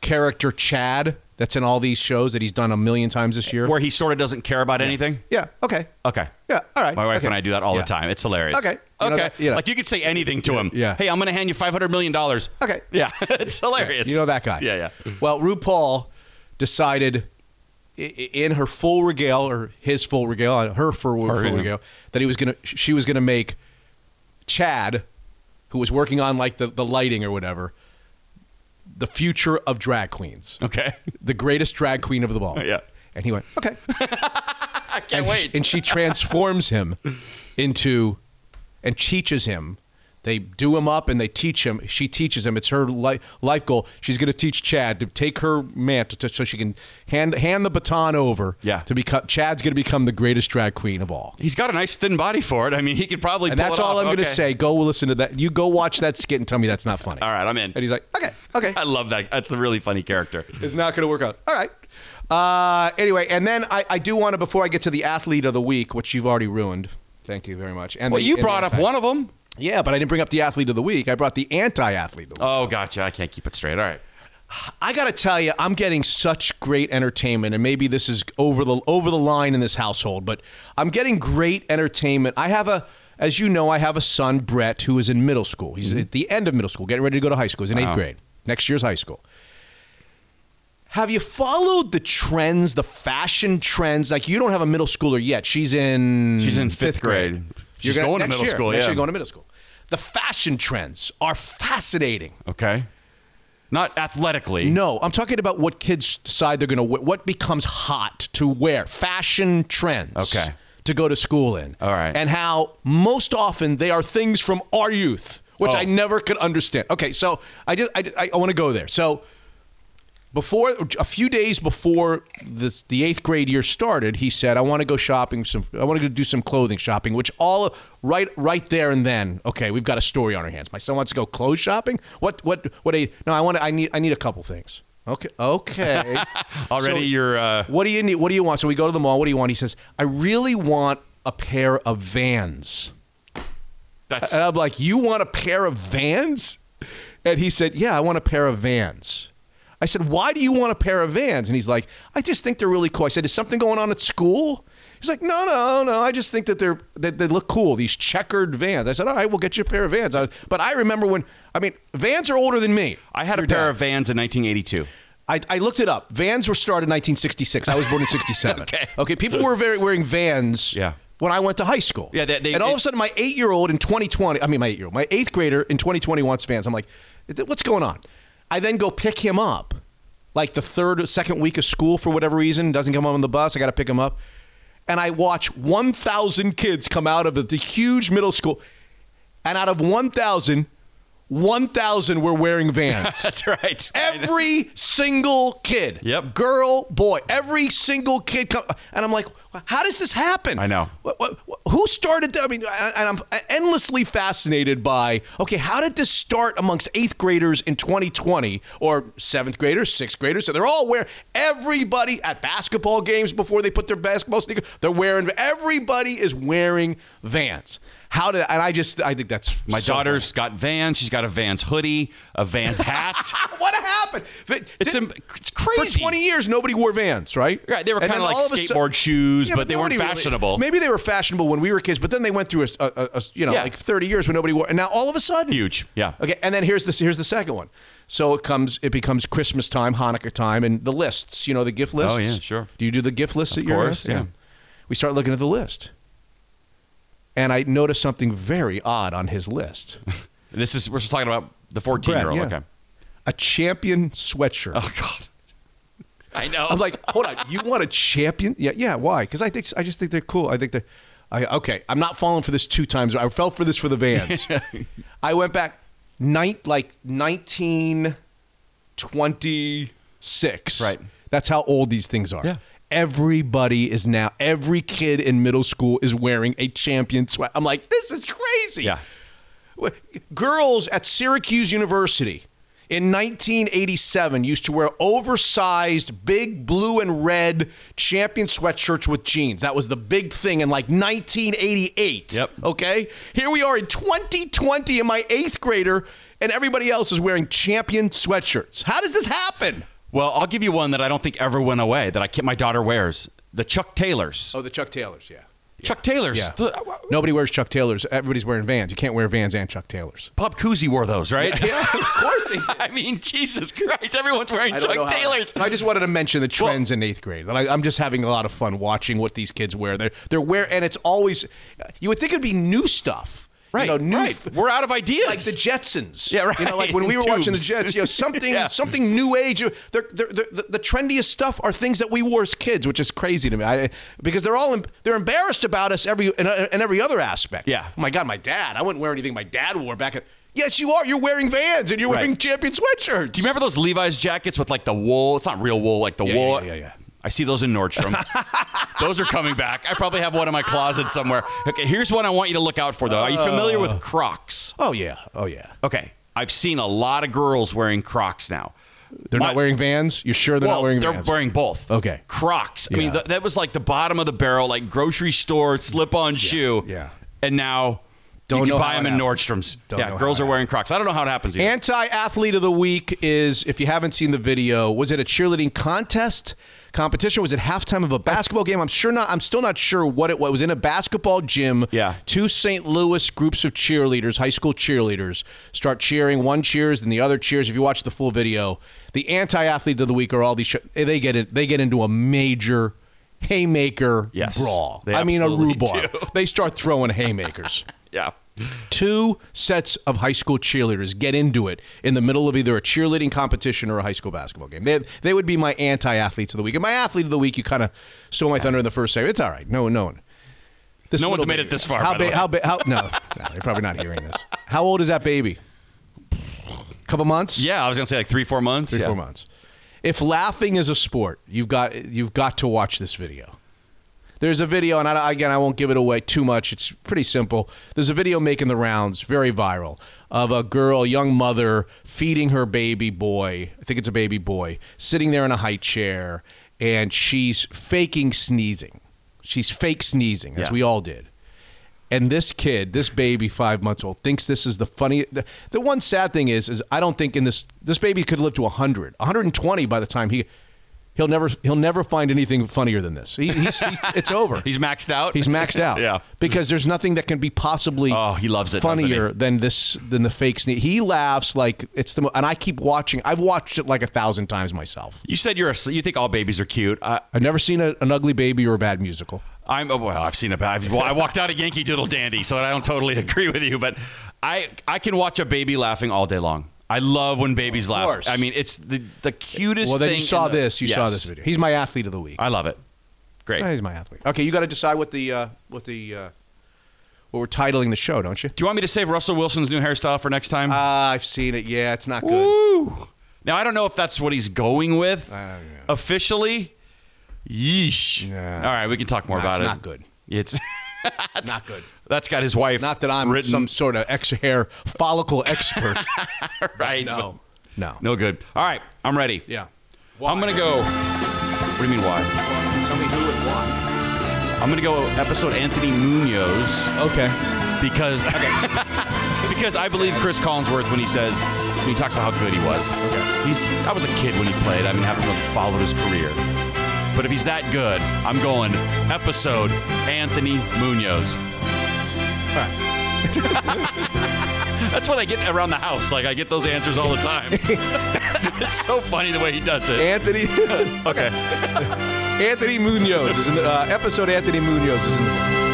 Speaker 1: character Chad that's in all these shows that he's done a million times this year?
Speaker 2: Where he sort of doesn't care about anything.
Speaker 1: Yeah. Okay.
Speaker 2: Okay.
Speaker 1: Yeah. All right.
Speaker 2: My wife
Speaker 1: okay.
Speaker 2: and I do that all
Speaker 1: Yeah.
Speaker 2: the time. It's hilarious.
Speaker 1: Okay. You know
Speaker 2: okay.
Speaker 1: that- you know.
Speaker 2: Like you could say anything to him.
Speaker 1: Yeah.
Speaker 2: Hey, I'm going to hand you 500 million dollars.
Speaker 1: Okay.
Speaker 2: Yeah. it's hilarious.
Speaker 1: You know that guy.
Speaker 2: Yeah, yeah.
Speaker 1: Well, RuPaul decided in her full regale or his full regale, uh, her full,
Speaker 2: Her,
Speaker 1: full
Speaker 2: yeah.
Speaker 1: regale, that he was gonna, she was gonna make Chad, who was working on like the, the lighting or whatever, the future of drag queens,
Speaker 2: Okay.
Speaker 1: the greatest drag queen of them all.
Speaker 2: Yeah.
Speaker 1: And he went, okay.
Speaker 2: I can't
Speaker 1: and,
Speaker 2: wait.
Speaker 1: and she transforms him into and teaches him. They do him up and they teach him. She teaches him. It's her li- life goal. She's going to teach Chad to take her mantle to, so she can hand hand the baton over.
Speaker 2: Yeah.
Speaker 1: To become Chad's going to become the greatest drag queen of all.
Speaker 2: He's got a nice thin body for it. I mean, he could probably.
Speaker 1: And that's all
Speaker 2: off.
Speaker 1: I'm going to say. Go listen to that. You go watch that skit and tell me that's not funny.
Speaker 2: All right, I'm in.
Speaker 1: And he's like, okay, okay.
Speaker 2: I love that. That's a really funny character.
Speaker 1: It's not going to work out. All right. Uh, anyway, and then I, I do want to before I get to the athlete of the week, which you've already ruined. Thank you very much. And
Speaker 2: Well,
Speaker 1: the-
Speaker 2: you
Speaker 1: and
Speaker 2: brought up one of them.
Speaker 1: Yeah, but I didn't bring up the athlete of the week. I brought the anti-athlete of the oh, week.
Speaker 2: Oh, gotcha. I can't keep it straight. All right.
Speaker 1: I got to tell you, I'm getting such great entertainment, and maybe this is over the over the line in this household, but I'm getting great entertainment. I have a, as you know, I have a son, Brett, who is in middle school. He's mm-hmm. at the end of middle school, getting ready to go to high school. He's in eighth
Speaker 2: Wow.
Speaker 1: grade. Next year's high school. Have you followed the trends, the fashion trends? Like you don't have a middle schooler yet. She's in
Speaker 2: She's in fifth grade. She's
Speaker 1: You're gonna-
Speaker 2: going to middle
Speaker 1: year.
Speaker 2: school,
Speaker 1: Next
Speaker 2: yeah.
Speaker 1: year, going to middle school. The fashion trends are fascinating.
Speaker 2: Okay. Not athletically.
Speaker 1: No, I'm talking about what kids decide they're going to wear. What becomes hot to wear? Fashion trends.
Speaker 2: Okay.
Speaker 1: To go to school in.
Speaker 2: All right.
Speaker 1: And how most often they are things from our youth, which
Speaker 2: Oh.
Speaker 1: I never could understand. Okay, so I just I, I want to go there. So before a few days before the the eighth grade year started, he said, "I want to go shopping. Some I want to go do some clothing shopping." Which all right right there and then, okay, we've got a story on our hands. My son wants to go clothes shopping. What what what? A no, I want. to I need I need a couple things. Okay, okay.
Speaker 2: Already
Speaker 1: So-
Speaker 2: you're. Uh,
Speaker 1: what do you need? What do you want? So we go to the mall. What do you want? He says, "I really want a pair of Vans."
Speaker 2: that's.
Speaker 1: And I'm like, "You want a pair of Vans?" And he said, "Yeah, I want a pair of Vans." I said, "Why do you want a pair of Vans?" And he's like, "I just think they're really cool." I said, "Is something going on at school?" He's like, "No, no, no. I just think that they're that they look cool. These checkered Vans." I said, "All right, we'll get you a pair of Vans." I, but I remember when I mean, Vans are older than me.
Speaker 2: I had a pair
Speaker 1: dad.
Speaker 2: of Vans in 1982.
Speaker 1: I, I looked it up. Vans were started in 1966. I was born in 67.
Speaker 2: Okay.
Speaker 1: Okay. People were very wearing Vans.
Speaker 2: Yeah.
Speaker 1: when I went to high school.
Speaker 2: Yeah, they- they-
Speaker 1: and all of a sudden, my eight year old in 2020, I mean, my eight year old, my eighth grader in 2020 wants Vans. I'm like, what's going on? I then go pick him up, like the third or second week of school for whatever reason. Doesn't come on the bus. I got to pick him up. And I watch 1,000 kids come out of the huge middle school. And out of 1,000, 1,000 were wearing Vans.
Speaker 2: That's right.
Speaker 1: Every single kid.
Speaker 2: Yep.
Speaker 1: Girl, boy, every single kid. Come, and I'm like, how does this happen?
Speaker 2: I know.
Speaker 1: What, what, who started that? I mean, and I'm endlessly fascinated by, okay, how did this start amongst eighth graders in 2020 or seventh graders, sixth graders? So they're all wearing, everybody at basketball games before they put their basketball sneakers, they're wearing, everybody is wearing Vans. How did, and I just, I think that's
Speaker 2: My daughter's got Vans. She's got a Vans hoodie, a Vans hat.
Speaker 1: what happened?
Speaker 2: It's,
Speaker 1: Did-
Speaker 2: im- it's crazy.
Speaker 1: For 20 years, nobody wore Vans, right?
Speaker 2: Right, they were like
Speaker 1: all of sudden-
Speaker 2: skateboard shoes,
Speaker 1: Yeah,
Speaker 2: but they weren't
Speaker 1: nobody really-
Speaker 2: fashionable.
Speaker 1: maybe they were fashionable when we were kids, but then they went through a, a, a- you know,
Speaker 2: Yeah.
Speaker 1: like 30 years when nobody wore. And now all of a sudden,
Speaker 2: Huge. Yeah.
Speaker 1: Okay, and then here's this. Here's the second one. So it comes. It becomes Christmas time, Hanukkah time, and the lists. You know, the gift lists.
Speaker 2: Oh, yeah, sure.
Speaker 1: Do you do the gift lists
Speaker 2: Of
Speaker 1: at your
Speaker 2: course,
Speaker 1: house?
Speaker 2: yeah.
Speaker 1: We start looking at the list, and I noticed something very odd on his list.
Speaker 2: This is we're still talking about the 14 year old.
Speaker 1: Yeah.
Speaker 2: Okay.
Speaker 1: A champion sweatshirt.
Speaker 2: Oh God. I know.
Speaker 1: I'm like, hold on, you want a champion? Yeah, yeah. Why? Because I think I just think they're cool. I think they're. I, okay, I'm not falling for this two times. I fell for this for the Vans. I went back, nine, like 1926.
Speaker 2: Right.
Speaker 1: That's how old these things are.
Speaker 2: Yeah.
Speaker 1: Everybody is now. Every kid in middle school is wearing a champion sweat. I'm like, this is crazy.
Speaker 2: Yeah.
Speaker 1: Girls at Syracuse University in 1987 used to wear oversized, big blue and red champion sweatshirts with jeans. That was the big thing in like 1988.
Speaker 2: Yep.
Speaker 1: Okay. Here we are in 2020, and my eighth grader and everybody else is wearing champion sweatshirts. How does this happen?
Speaker 2: Well, I'll give you one that I don't think ever went away that I keep my daughter wears. The Chuck Taylors.
Speaker 1: Oh, the Chuck Taylors. Yeah.
Speaker 2: Chuck Taylors.
Speaker 1: Yeah.
Speaker 2: The- uh,
Speaker 1: Nobody wears Chuck Taylors. Everybody's wearing Vans. You can't wear Vans and Chuck Taylors.
Speaker 2: Bob Cousy wore those, right?
Speaker 1: Yeah, of course they did.
Speaker 2: I mean, Jesus Christ, everyone's wearing
Speaker 1: I don't know
Speaker 2: Chuck Taylors.
Speaker 1: I just wanted to mention the trends in eighth grade. I, I'm just having a lot of fun watching what these kids wear. They're they're wear, and it's always. You would think it'd be new stuff,
Speaker 2: Right,
Speaker 1: You know, new,
Speaker 2: right. We're out of ideas.
Speaker 1: like the Jetsons.
Speaker 2: Yeah, right.
Speaker 1: You know, like when we were watching the Jets. You know, something
Speaker 2: Yeah.
Speaker 1: something new age. They're, they're, they're, the, the trendiest stuff are things that we wore as kids, which is crazy to me. I, because they're all em- they're embarrassed about us every in, uh, in every other aspect.
Speaker 2: Yeah.
Speaker 1: Oh my God, my dad. I wouldn't wear anything my dad wore back. At, yes, you are. You're wearing Vans and you're
Speaker 2: Right.
Speaker 1: wearing champion sweatshirts.
Speaker 2: Do you remember those Levi's jackets with like the wool? It's not real wool, like the
Speaker 1: Yeah,
Speaker 2: wool.
Speaker 1: yeah, yeah, yeah.
Speaker 2: I see those in Nordstrom. those are coming back. I probably have one in my closet somewhere. Okay, here's one I want you to look out for, though. Are you familiar with oh. Crocs?
Speaker 1: Oh yeah. Oh yeah.
Speaker 2: Okay, I've seen a lot of girls wearing Crocs now.
Speaker 1: They're
Speaker 2: My-
Speaker 1: not wearing Vans. You're sure they're
Speaker 2: well,
Speaker 1: not wearing
Speaker 2: they're
Speaker 1: Vans?
Speaker 2: wearing both.
Speaker 1: Okay.
Speaker 2: Crocs. I mean, th- that was like the bottom of the barrel, like grocery store slip-on shoe.
Speaker 1: yeah.
Speaker 2: And now
Speaker 1: Don't
Speaker 2: you can buy them in. Nordstrom's.
Speaker 1: Don't
Speaker 2: yeah, girls are wearing Crocs. I don't know how it happens. Either.
Speaker 1: Anti athlete of the week is if you haven't seen the video, was it a cheerleading contest competition? Was it halftime of a basketball game? I'm sure not. I'm still not sure what it was. It was in a basketball gym.
Speaker 2: Yeah.
Speaker 1: Two St. Louis groups of cheerleaders, high school cheerleaders, start cheering. One cheers, and the other cheers. If you watch the full video, the anti athlete of the week are all these. They get it. They get into a major haymaker
Speaker 2: Yes,
Speaker 1: brawl. I mean a rhubarb.
Speaker 2: do.
Speaker 1: They start throwing haymakers
Speaker 2: Yeah.
Speaker 1: Two sets of high school cheerleaders get into it in the middle of either a cheerleading competition or a high school basketball game. They, they would be my anti-athletes of the week. And my athlete of the week, you kind of stole my thunder in the first segment. It's all right. No, no one. This
Speaker 2: No one's made
Speaker 1: baby.
Speaker 2: it this far,
Speaker 1: How
Speaker 2: big?
Speaker 1: How, ba- how No, no, they're probably not hearing this. How old is that baby? Couple months.
Speaker 2: Yeah, I was gonna say like three, four months.
Speaker 1: three,
Speaker 2: yeah.
Speaker 1: four months. If laughing is a sport, you've got you've got to watch this video. There's a video, and I, again, I won't give it away too much. It's pretty simple. There's a video making the rounds, very viral, of a girl, young mother, feeding her baby boy. I think it's a baby boy, sitting there in a high chair, and she's faking sneezing. She's fake sneezing, as
Speaker 2: Yeah.
Speaker 1: we all did. And this kid, this baby, five months old, thinks this is the funny. The, the one sad thing is, is I don't think in this this baby could live to 100, 120 by the time he he'll never he'll never find anything funnier than this. He, he's, he's, it's over.
Speaker 2: He's maxed out.
Speaker 1: He's maxed out.
Speaker 2: Yeah.
Speaker 1: because there's nothing that can be possibly
Speaker 2: Oh, he loves it,
Speaker 1: funnier than this than the fake sneeze. He laughs like it's the mo- and I keep watching. I've watched it like a thousand times myself.
Speaker 2: You said you're a, you think all babies are cute. Uh,
Speaker 1: I've never seen a, an ugly baby or a bad musical.
Speaker 2: I'm oh, well. I've seen a bad. Well, I walked out of Yankee Doodle Dandy, so I don't totally agree with you. But I I can watch a baby laughing all day long. I love when babies laugh.
Speaker 1: course.
Speaker 2: I mean, it's the the cutest.
Speaker 1: Well, then
Speaker 2: thing
Speaker 1: you saw
Speaker 2: in the-
Speaker 1: this. You saw
Speaker 2: Yes.
Speaker 1: this video. He's my athlete of the week.
Speaker 2: I love it. Great.
Speaker 1: He's my athlete. Okay, you got to decide what the uh, what the uh, what we're titling the show, don't you?
Speaker 2: Do you want me to save Russell Wilson's new hairstyle for next time?
Speaker 1: Uh, I've seen it. Yeah, it's not good.
Speaker 2: Woo! Now I don't know if that's what he's going with
Speaker 1: Uh,
Speaker 2: officially. Yeesh.
Speaker 1: Yeah.
Speaker 2: All right, we can talk more
Speaker 1: No,
Speaker 2: about
Speaker 1: it's
Speaker 2: it.
Speaker 1: not good.
Speaker 2: It's
Speaker 1: Not good.
Speaker 2: That's got his wife.
Speaker 1: Not that I'm
Speaker 2: written
Speaker 1: some sort of ex hair follicle expert.
Speaker 2: right.
Speaker 1: no, no,
Speaker 2: No good. All right, I'm ready.
Speaker 1: Yeah.
Speaker 2: I'm gonna go. What do you mean why?
Speaker 1: Tell me who and why.
Speaker 2: I'm gonna go episode Anthony Munoz
Speaker 1: Okay.
Speaker 2: because because I believe Cris Collinsworth when he says when he talks about how good he was.
Speaker 1: Okay.
Speaker 2: He's I was a kid when he played. I mean, I haven't really followed his career. But if he's that good, I'm going episode Anthony Munoz. That's what I get around the house. Like I get those answers all the time. it's so funny the way he does it.
Speaker 1: Anthony
Speaker 2: Okay.
Speaker 1: Anthony Munoz is in the uh, episode. Anthony Munoz is in the.